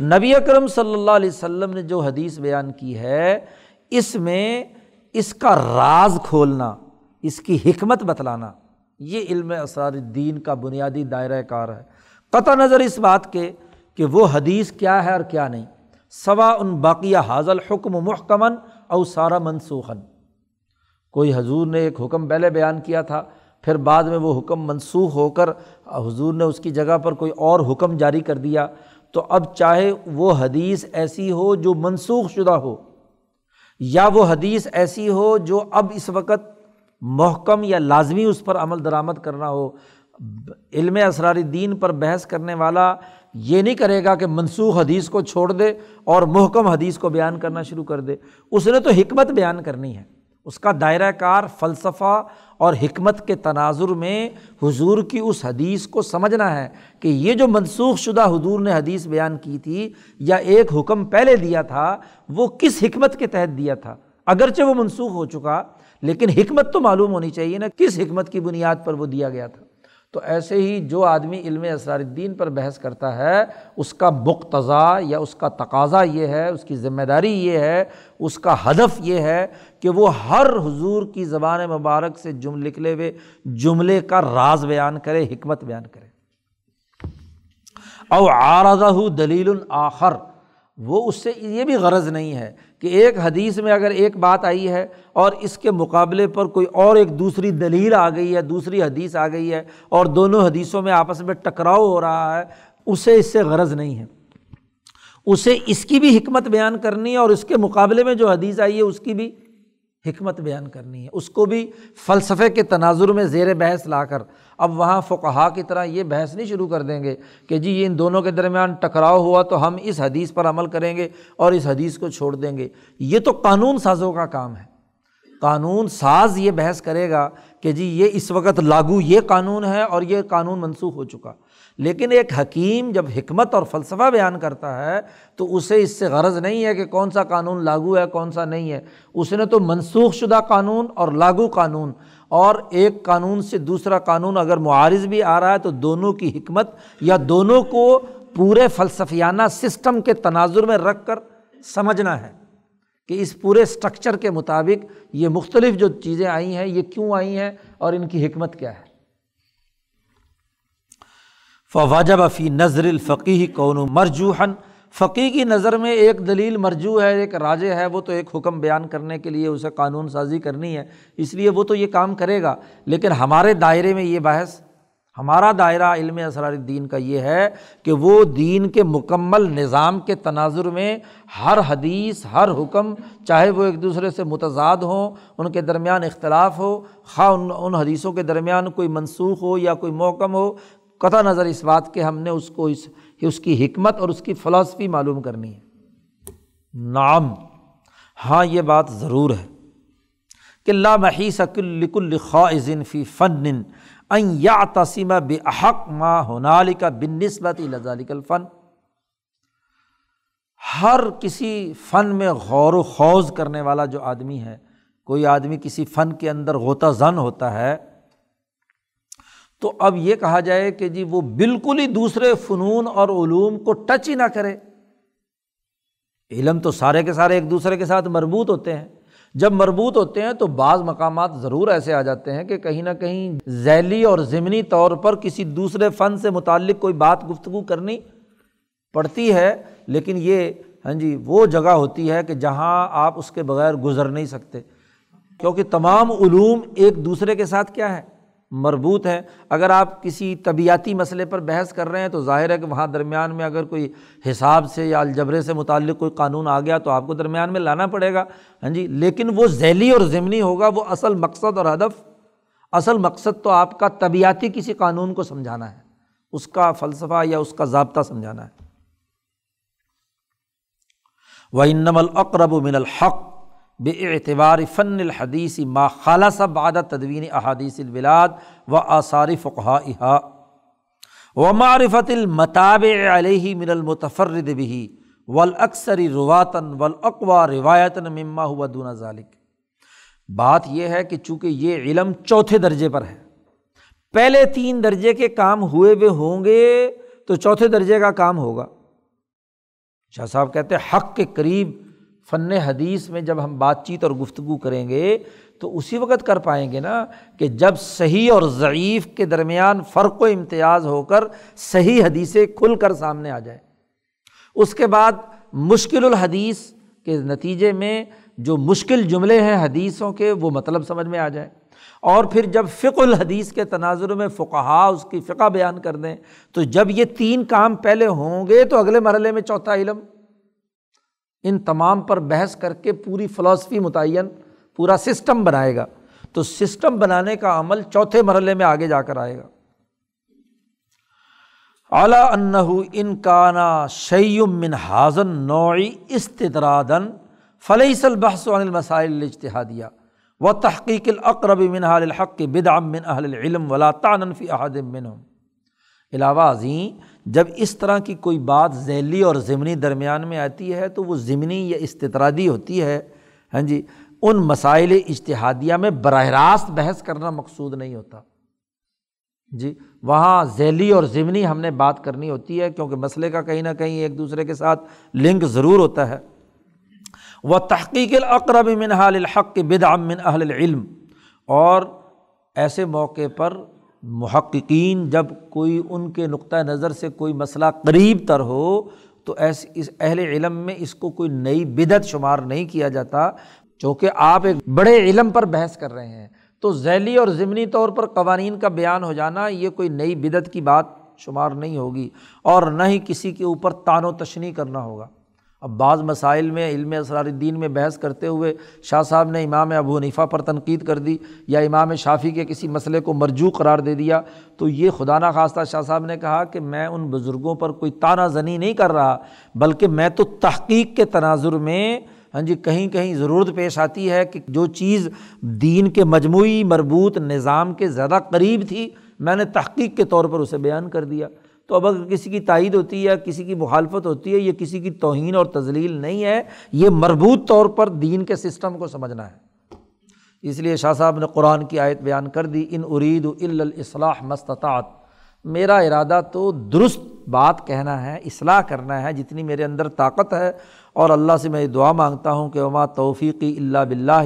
نبی اکرم صلی اللہ علیہ وسلم نے جو حدیث بیان کی ہے، اس میں اس کا راز کھولنا، اس کی حکمت بتلانا، یہ علم اسرار الدین کا بنیادی دائرۂ کار ہے۔ قطع نظر اس بات کے کہ وہ حدیث کیا ہے اور کیا نہیں۔ سوا ان باقیہ حاضل حکم محکمن اور سارا منسوخن کوئی حضور نے ایک حکم پہلے بیان کیا تھا پھر بعد میں وہ حکم منسوخ ہو کر حضور نے اس کی جگہ پر کوئی اور حکم جاری کر دیا تو اب چاہے وہ حدیث ایسی ہو جو منسوخ شدہ ہو یا وہ حدیث ایسی ہو جو اب اس وقت محکم یا لازمی اس پر عمل درآمد کرنا ہو، علم اسرار دین پر بحث کرنے والا یہ نہیں کرے گا کہ منسوخ حدیث کو چھوڑ دے اور محکم حدیث کو بیان کرنا شروع کر دے۔ اس نے تو حکمت بیان کرنی ہے۔ اس کا دائرہ کار فلسفہ اور حکمت کے تناظر میں حضور کی اس حدیث کو سمجھنا ہے کہ یہ جو منسوخ شدہ حضور نے حدیث بیان کی تھی یا ایک حکم پہلے دیا تھا، وہ کس حکمت کے تحت دیا تھا؟ اگرچہ وہ منسوخ ہو چکا، لیکن حکمت تو معلوم ہونی چاہیے نا، کس حکمت کی بنیاد پر وہ دیا گیا تھا؟ تو ایسے ہی جو آدمی علم اسرار الدین پر بحث کرتا ہے، اس کا مقتضا یا اس کا تقاضا یہ ہے، اس کی ذمہ داری یہ ہے، اس کا ہدف یہ ہے کہ وہ ہر حضور کی زبان مبارک سے جم نکلے ہوئے جملے کا راز بیان کرے، حکمت بیان کرے۔ او آرزہ دلیل الآخر وہ اس سے یہ بھی غرض نہیں ہے کہ ایک حدیث میں اگر ایک بات آئی ہے اور اس کے مقابلے پر کوئی اور ایک دوسری دلیل آ گئی ہے، دوسری حدیث آ گئی ہے اور دونوں حدیثوں میں آپس میں ٹکراؤ ہو رہا ہے، اسے اس سے غرض نہیں ہے۔ اسے اس کی بھی حکمت بیان کرنی ہے اور اس کے مقابلے میں جو حدیث آئی ہے، اس کی بھی حکمت بیان کرنی ہے۔ اس کو بھی فلسفے کے تناظر میں زیر بحث لا کر اب وہاں فقہا کی طرح یہ بحث نہیں شروع کر دیں گے کہ جی یہ ان دونوں کے درمیان ٹکراؤ ہوا تو ہم اس حدیث پر عمل کریں گے اور اس حدیث کو چھوڑ دیں گے۔ یہ تو قانون سازوں کا کام ہے۔ قانون ساز یہ بحث کرے گا کہ جی یہ اس وقت لاگو یہ قانون ہے اور یہ قانون منسوخ ہو چکا۔ لیکن ایک حکیم جب حکمت اور فلسفہ بیان کرتا ہے تو اسے اس سے غرض نہیں ہے کہ کون سا قانون لاگو ہے کون سا نہیں ہے۔ اس نے تو منسوخ شدہ قانون اور لاگو قانون۔ اور ایک قانون سے دوسرا قانون اگر معارض بھی آ رہا ہے تو دونوں کی حکمت یا دونوں کو پورے فلسفیانہ سسٹم کے تناظر میں رکھ کر سمجھنا ہے کہ اس پورے اسٹرکچر کے مطابق یہ مختلف جو چیزیں آئی ہیں، یہ کیوں آئی ہیں اور ان کی حکمت کیا ہے۔ فواجب فی نظر الفقی کون مرجوحن فقی کی نظر میں ایک دلیل مرجو ہے، ایک راجے ہے، وہ تو ایک حکم بیان کرنے کے لیے اسے قانون سازی کرنی ہے، اس لیے وہ تو یہ کام کرے گا۔ لیکن ہمارے دائرے میں یہ بحث، ہمارا دائرہ علم اسرار الدین کا یہ ہے کہ وہ دین کے مکمل نظام کے تناظر میں ہر حدیث، ہر حکم، چاہے وہ ایک دوسرے سے متضاد ہوں، ان کے درمیان اختلاف ہو، خواہ ان ان حدیثوں کے درمیان کوئی منسوخ ہو یا کوئی موکم ہو، قطع نظر اس بات کہ ہم نے اس کو اس کہ اس کی حکمت اور اس کی فلاسفی معلوم کرنی ہے۔ نام ہاں یہ بات ضرور ہے کہ اللہ محیث کل خواظن فی فن این یا تسیمہ بے احق ماں ہونال کا بن نسبت لذالک الفن۔ ہر کسی فن میں غور و خوض کرنے والا جو آدمی ہے، کوئی آدمی کسی فن کے اندر غوطہ زن ہوتا ہے تو اب یہ کہا جائے کہ جی وہ بالکل ہی دوسرے فنون اور علوم کو ٹچ ہی نہ کرے۔ علم تو سارے کے سارے ایک دوسرے کے ساتھ مربوط ہوتے ہیں۔ جب مربوط ہوتے ہیں تو بعض مقامات ضرور ایسے آ جاتے ہیں کہ کہیں نہ کہیں ذیلی اور ضمنی طور پر کسی دوسرے فن سے متعلق کوئی بات گفتگو کرنی پڑتی ہے۔ لیکن یہ ہاں جی وہ جگہ ہوتی ہے کہ جہاں آپ اس کے بغیر گزر نہیں سکتے۔ کیونکہ تمام علوم ایک دوسرے کے ساتھ کیا ہے؟ مربوط ہے اگر آپ کسی طبیعتی مسئلے پر بحث کر رہے ہیں تو ظاہر ہے کہ وہاں درمیان میں اگر کوئی حساب سے یا الجبرے سے متعلق کوئی قانون آ گیا تو آپ کو درمیان میں لانا پڑے گا۔ ہاں جی لیکن وہ ذیلی اور ضمنی ہوگا، وہ اصل مقصد اور ہدف۔ اصل مقصد تو آپ کا طبیعتی کسی قانون کو سمجھانا ہے، اس کا فلسفہ یا اس کا ضابطہ سمجھانا ہے۔ وہ انم الاقرب من الحق۔ بے اعتبار فن الحدیث ما خالص بعد تدوین احادیث البلاد و آثار فقہ و معرفت المطاب علیہ من المتفرد بھی ولاکثری رواتن ولاقوا روایتن مما ہوا دون ذالک بات یہ ہے کہ چونکہ یہ علم چوتھے درجے پر ہے، پہلے تین درجے کے کام ہوئے ہوئے ہوں گے تو چوتھے درجے کا کام ہوگا۔ شاہ صاحب کہتے ہیں حق کے قریب فن حدیث میں جب ہم بات چیت اور گفتگو کریں گے، تو اسی وقت کر پائیں گے نا کہ جب صحیح اور ضعیف کے درمیان فرق و امتیاز ہو کر صحیح حدیثیں کھل کر سامنے آ جائے اس کے بعد مشکل الحدیث کے نتیجے میں جو مشکل جملے ہیں حدیثوں کے، وہ مطلب سمجھ میں آ جائے اور پھر جب فق الحدیث کے تناظر میں فقہا اس کی فقہ بیان کر دیں، تو جب یہ تین کام پہلے ہوں گے تو اگلے مرحلے میں چوتھا علم۔ ان تمام پر بحث کر کے پوری فلاسفی متعین، پورا سسٹم بنائے گا۔ تو سسٹم بنانے کا عمل چوتھے مرحلے میں آگے جا کر آئے گا۔ اعلیٰ ان علاوہ ازیں جب اس طرح کی کوئی بات ذیلی اور ضمنی درمیان میں آتی ہے تو وہ ضمنی یا استطرادی ہوتی ہے۔ ہاں جی ان مسائل اشتہادیہ میں براہ راست بحث کرنا مقصود نہیں ہوتا۔ جی وہاں ذیلی اور ضمنی ہم نے بات کرنی ہوتی ہے کیونکہ مسئلے کا کہیں نہ کہیں ایک دوسرے کے ساتھ لنک ضرور ہوتا ہے۔ وہ تحقیق الاقرب من حال الحق بدعم من اہل العلم، اور ایسے موقع پر محققین جب کوئی ان کے نقطۂ نظر سے کوئی مسئلہ قریب تر ہو، تو ایسے اس اہل علم میں اس کو کوئی نئی بدعت شمار نہیں کیا جاتا، چونکہ آپ ایک بڑے علم پر بحث کر رہے ہیں۔ تو ذیلی اور ضمنی طور پر قوانین کا بیان ہو جانا، یہ کوئی نئی بدعت کی بات شمار نہیں ہوگی، اور نہ ہی کسی کے اوپر تان و تشنی کرنا ہوگا۔ اب بعض مسائل میں علم اسرار الدین میں بحث کرتے ہوئے شاہ صاحب نے امام ابو حنیفہ پر تنقید کر دی یا امام شافی کے کسی مسئلے کو مرجو قرار دے دیا تو یہ خدا نخواستہ شاہ صاحب نے کہا کہ میں ان بزرگوں پر کوئی تانہ زنی نہیں کر رہا بلکہ میں تو تحقیق کے تناظر میں ہاں جی کہیں کہیں ضرورت پیش آتی ہے کہ جو چیز دین کے مجموعی مربوط نظام کے زیادہ قریب تھی، میں نے تحقیق کے طور پر اسے بیان کر دیا۔ تو اب اگر کسی کی تائید ہوتی ہے یا کسی کی مخالفت ہوتی ہے، یہ کسی کی توہین اور تزلیل نہیں ہے، یہ مربوط طور پر دین کے سسٹم کو سمجھنا ہے۔ اس لیے شاہ صاحب نے قرآن کی آیت بیان کر دی، ان ارید الاصلاح مستطاعت میرا ارادہ تو درست بات کہنا ہے، اصلاح کرنا ہے، جتنی میرے اندر طاقت ہے۔ اور اللہ سے میں دعا مانگتا ہوں کہ وما توفیقی اللہ بلّہ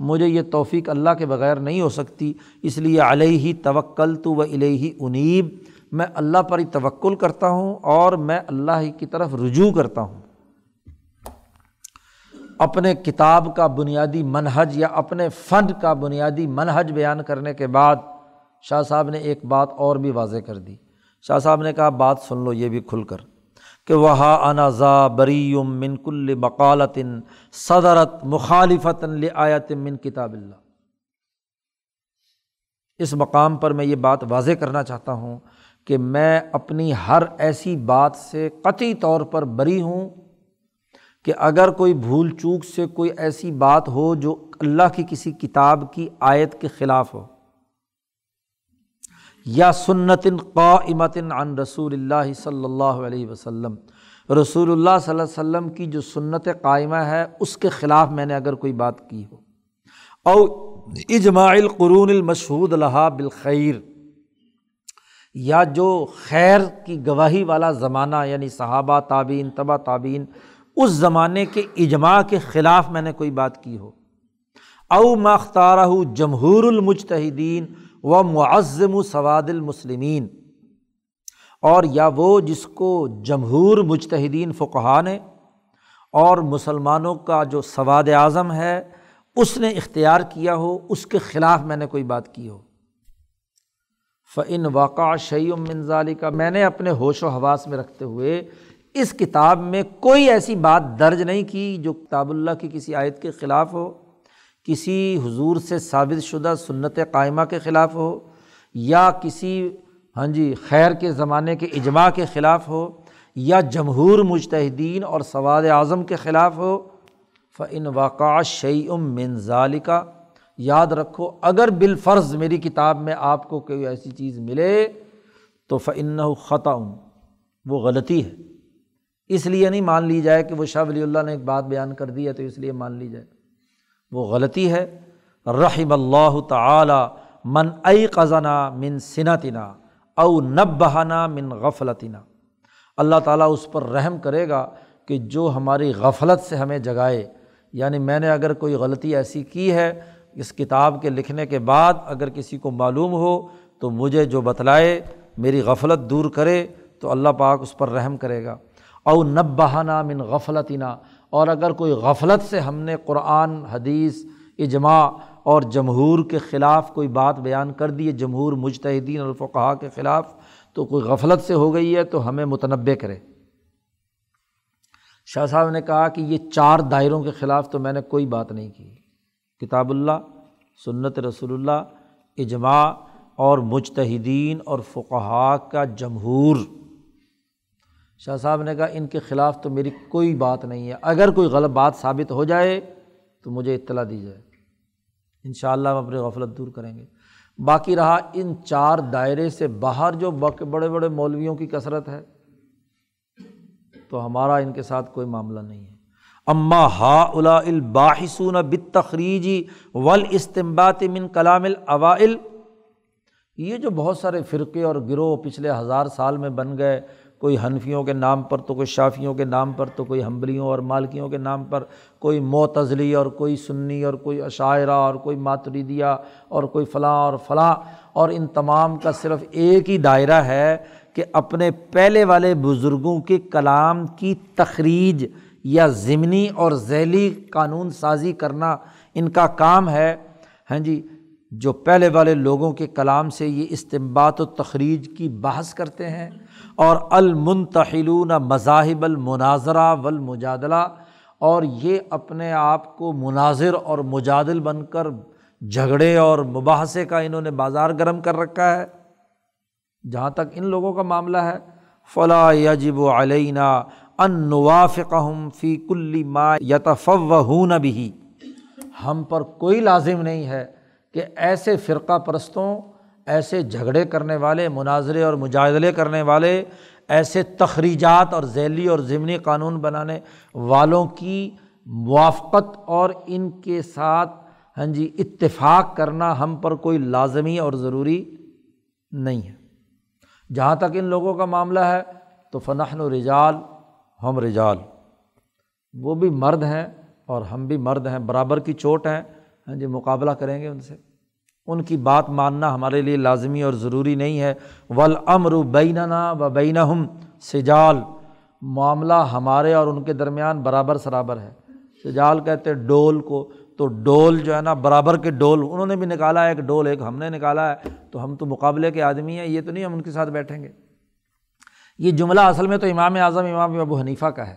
مجھے یہ توفیق اللہ کے بغیر نہیں ہو سکتی، اس لیے علیہ ہی توکل تو و علیہ انیب میں اللہ پر ہی توکل کرتا ہوں اور میں اللہ ہی کی طرف رجوع کرتا ہوں۔ اپنے کتاب کا بنیادی منہج یا اپنے فن کا بنیادی منہج بیان کرنے کے بعد شاہ صاحب نے ایک بات اور بھی واضح کر دی۔ شاہ صاحب نے کہا، بات سن لو، یہ بھی کھل کر۔ کہ وہ انا ذا بریم من کل بقالتن صدرت مخالفت آیت من کتاب اللہ۔ اس مقام پر میں یہ بات واضح کرنا چاہتا ہوں کہ میں اپنی ہر ایسی بات سے قطعی طور پر بری ہوں کہ اگر کوئی بھول چوک سے کوئی ایسی بات ہو جو اللہ کی کسی کتاب کی آیت کے خلاف ہو۔ یا سنت قائمتن عن رسول اللہ صلی اللہ علیہ وسلم۔ رسول اللہ صلی اللہ علیہ وسلم کی جو سنت قائمہ ہے، اس کے خلاف میں نے اگر کوئی بات کی ہو۔ او اجماع القرون المشہود الحا بالخیر۔ یا جو خیر کی گواہی والا زمانہ یعنی صحابہ تعبین تبا تعبین اس زمانے کے اجماع کے خلاف میں نے کوئی بات کی ہو۔ او مختارہ جمہور المجتہدین و معظم و سواد المسلمین۔ اور یا وہ جس کو جمہور مجتہدین فقہ نے اور مسلمانوں کا جو سواد اعظم ہے، اس نے اختیار کیا ہو، اس کے خلاف میں نے کوئی بات کی ہو۔ فعن واقع شعیم منظالی کا میں نے اپنے ہوش و حواس میں رکھتے ہوئے اس کتاب میں کوئی ایسی بات درج نہیں کی جو کتاب اللہ کی کسی آیت کے خلاف ہو، کسی حضور سے ثابت شدہ سنت قائمہ کے خلاف ہو، یا کسی ہاں جی خیر کے زمانے کے اجماع کے خلاف ہو، یا جمہور مجتہدین اور سواد اعظم کے خلاف ہو فعن واقع شعیم منظال کا یاد رکھو، اگر بالفرض میری کتاب میں آپ کو کوئی ایسی چیز ملے تو فن خطا وہ غلطی ہے۔ اس لیے نہیں مان لی جائے کہ وہ شاہ ولی اللہ نے ایک بات بیان کر دی ہے تو اس لیے مان لی جائے۔ وہ غلطی ہے۔ رحم اللہ تعالی من ائی قزانہ من صنعتنا او نب بہانہ من غفلتنا۔ اللہ تعالیٰ اس پر رحم کرے گا کہ جو ہماری غفلت سے ہمیں جگائے۔ یعنی میں نے اگر کوئی غلطی ایسی کی ہے اس کتاب کے لکھنے کے بعد اگر کسی کو معلوم ہو تو مجھے جو بتلائے، میری غفلت دور کرے تو اللہ پاک اس پر رحم کرے گا۔ او نب بہانہ من غفلتنا، اور اگر کوئی غفلت سے ہم نے قرآن، حدیث، اجماع اور جمہور کے خلاف کوئی بات بیان کر دی، جمہور مجتہدین اور کے خلاف تو کوئی غفلت سے ہو گئی ہے تو ہمیں متنوع کرے۔ شاہ صاحب نے کہا کہ یہ چار دائروں کے خلاف تو میں نے کوئی بات نہیں کی۔ کتاب اللہ، سنت رسول اللہ، اجماع اور مجتہدین اور فقہا کا جمہور۔ شاہ صاحب نے کہا، ان کے خلاف تو میری کوئی بات نہیں ہے۔ اگر کوئی غلط بات ثابت ہو جائے تو مجھے اطلاع دی جائے۔ ان شاء اللہ ہم اپنی غفلت دور کریں گے۔ باقی رہا ان چار دائرے سے باہر جو بڑے بڑے مولویوں کی کثرت ہے، تو ہمارا ان کے ساتھ کوئی معاملہ نہیں ہے۔ اماں ہا الا الباحسون بت تخریجی ول استمبات من کلام الاوائل، یہ جو بہت سارے فرقے اور گروہ پچھلے ہزار سال میں بن گئے، کوئی حنفیوں کے نام پر تو کوئی شافیوں کے نام پر تو کوئی حمبلیوں اور مالکیوں کے نام پر، کوئی معتزلی اور کوئی سنی اور کوئی عشاعرہ اور کوئی ماتریدیا اور کوئی فلاں اور فلاں، اور ان تمام کا صرف ایک ہی دائرہ ہے کہ اپنے پہلے والے بزرگوں کے کلام کی تخریج یا ضمنی اور ذیلی قانون سازی کرنا ان کا کام ہے۔ ہاں جی جو پہلے والے لوگوں کے کلام سے یہ استمبات و تخریج کی بحث کرتے ہیں، اور المنتحلون مذاہب المناظرہ والمجادلہ، اور یہ اپنے آپ کو مناظر اور مجادل بن کر جھگڑے اور مباحثے کا انہوں نے بازار گرم کر رکھا ہے۔ جہاں تک ان لوگوں کا معاملہ ہے فلاں یجب و علینہ ان فی کلی ما یتفون بھی ہم پر کوئی لازم نہیں ہے کہ ایسے فرقہ پرستوں، ایسے جھگڑے کرنے والے، مناظرے اور مجادلے کرنے والے، ایسے تخریجات اور ذیلی اور ضمنی قانون بنانے والوں کی موافقت اور ان کے ساتھ ہاں جی اتفاق کرنا ہم پر کوئی لازمی اور ضروری نہیں ہے۔ جہاں تک ان لوگوں کا معاملہ ہے، تو فنحن و رجال ہم رجال۔ وہ بھی مرد ہیں اور ہم بھی مرد ہیں، برابر کی چوٹ ہیں۔ ہاں جی مقابلہ کریں گے ان سے۔ ان کی بات ماننا ہمارے لیے لازمی اور ضروری نہیں ہے۔ ولامر بیننا و بین ہم سجال۔ معاملہ ہمارے اور ان کے درمیان برابر سرابر ہے۔ سجال کہتے ڈول کو۔ تو ڈول جو ہے نا، برابر کے ڈول۔ انہوں نے بھی نکالا ہے، ایک ڈول، ایک ہم نے نکالا ہے۔ تو ہم تو مقابلے کے آدمی ہیں، یہ تو نہیں ہم ان کے ساتھ بیٹھیں گے۔ یہ جملہ اصل میں تو امام اعظم، امام ابو حنیفہ کا ہے۔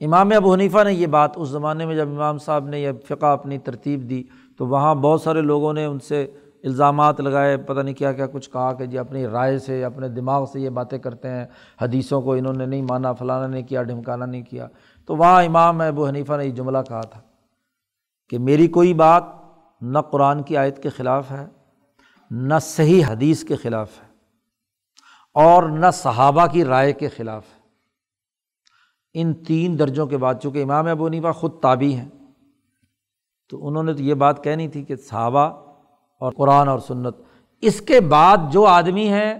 امام ابو حنیفہ نے یہ بات اس زمانے میں جب امام صاحب نے یہ فقہ اپنی ترتیب دی، تو وہاں بہت سارے لوگوں نے ان سے الزامات لگائے، پتہ نہیں کیا کیا کچھ کہا کہ جی اپنی رائے سے، اپنے دماغ سے یہ باتیں کرتے ہیں، حدیثوں کو انہوں نے نہیں مانا، فلانا نہیں کیا، ڈھمکانا نہیں کیا۔ تو وہاں امام ابو حنیفہ نے یہ جملہ کہا تھا کہ میری کوئی بات نہ قرآن کی آیت کے خلاف ہے، نہ صحیح حدیث کے خلاف ہے۔ اور نہ صحابہ کی رائے کے خلاف۔ ہے ان تین درجوں کے بعد چونکہ امام ابو حنیفہ خود تابی ہیں، تو انہوں نے تو یہ بات کہنی تھی کہ صحابہ اور قرآن اور سنت، اس کے بعد جو آدمی ہیں،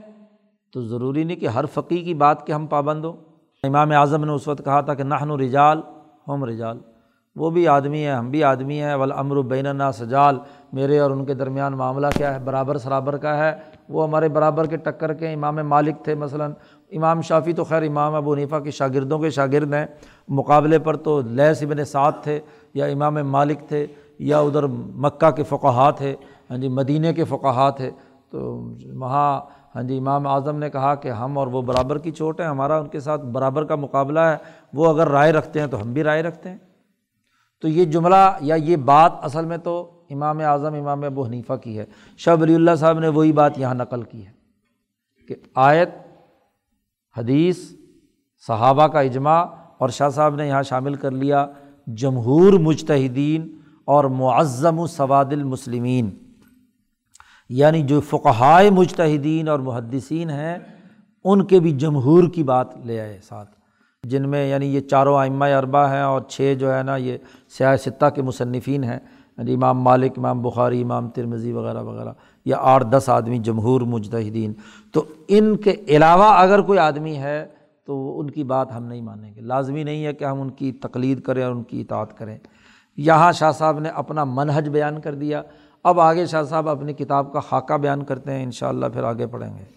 تو ضروری نہیں کہ ہر فقی کی بات کے ہم پابند ہوں۔ امام اعظم نے اس وقت کہا تھا کہ نہن و رجال، ہم رجال۔ وہ بھی آدمی ہیں، ہم بھی آدمی ہیں۔ امر بین سجال، میرے اور ان کے درمیان معاملہ کیا ہے؟ برابر سرابر کا ہے۔ وہ ہمارے برابر کے ٹکر کے امام مالک تھے، مثلاً امام شافی تو خیر امام ابو نیفا کے شاگردوں کے شاگرد ہیں۔ مقابلے پر تو لیس ابن سعد تھے یا امام مالک تھے یا ادھر مکہ کے فقہا تھے۔ ہاں جی مدینہ کے فقہا تھے۔ تو وہاں ہاں جی امام اعظم نے کہا کہ ہم اور وہ برابر کی چوٹ ہے ہمارا ان کے ساتھ برابر کا مقابلہ ہے، وہ اگر رائے رکھتے ہیں تو ہم بھی رائے رکھتے ہیں۔ تو یہ جملہ یا یہ بات اصل میں تو امام اعظم، امام ابو حنیفہ کی ہے۔ شاہ ولی اللہ صاحب نے وہی بات یہاں نقل کی ہے کہ آیت، حدیث، صحابہ کا اجماع اور شاہ صاحب نے یہاں شامل کر لیا جمہور مجتہدین اور معظم و سواد المسلمین۔ یعنی جو فقہائے مجتہدین اور محدثین ہیں، ان کے بھی جمہور کی بات لے آئے ساتھ۔ جن میں یعنی یہ چاروں آئمہ اربا ہیں اور چھ جو ہے نا، یہ سیاہ ستہ کے مصنفین ہیں۔ یعنی امام مالک، امام بخاری، امام ترمزی وغیرہ وغیرہ، یا آٹھ دس آدمی جمہور مجتہدین۔ تو ان کے علاوہ اگر کوئی آدمی ہے تو ان کی بات ہم نہیں مانیں گے۔ لازمی نہیں ہے کہ ہم ان کی تقلید کریں اور ان کی اطاعت کریں۔ یہاں شاہ صاحب نے اپنا منحج بیان کر دیا۔ اب آگے شاہ صاحب اپنی کتاب کا خاکہ بیان کرتے ہیں ان شاء اللہ پھر آگے پڑھیں گے۔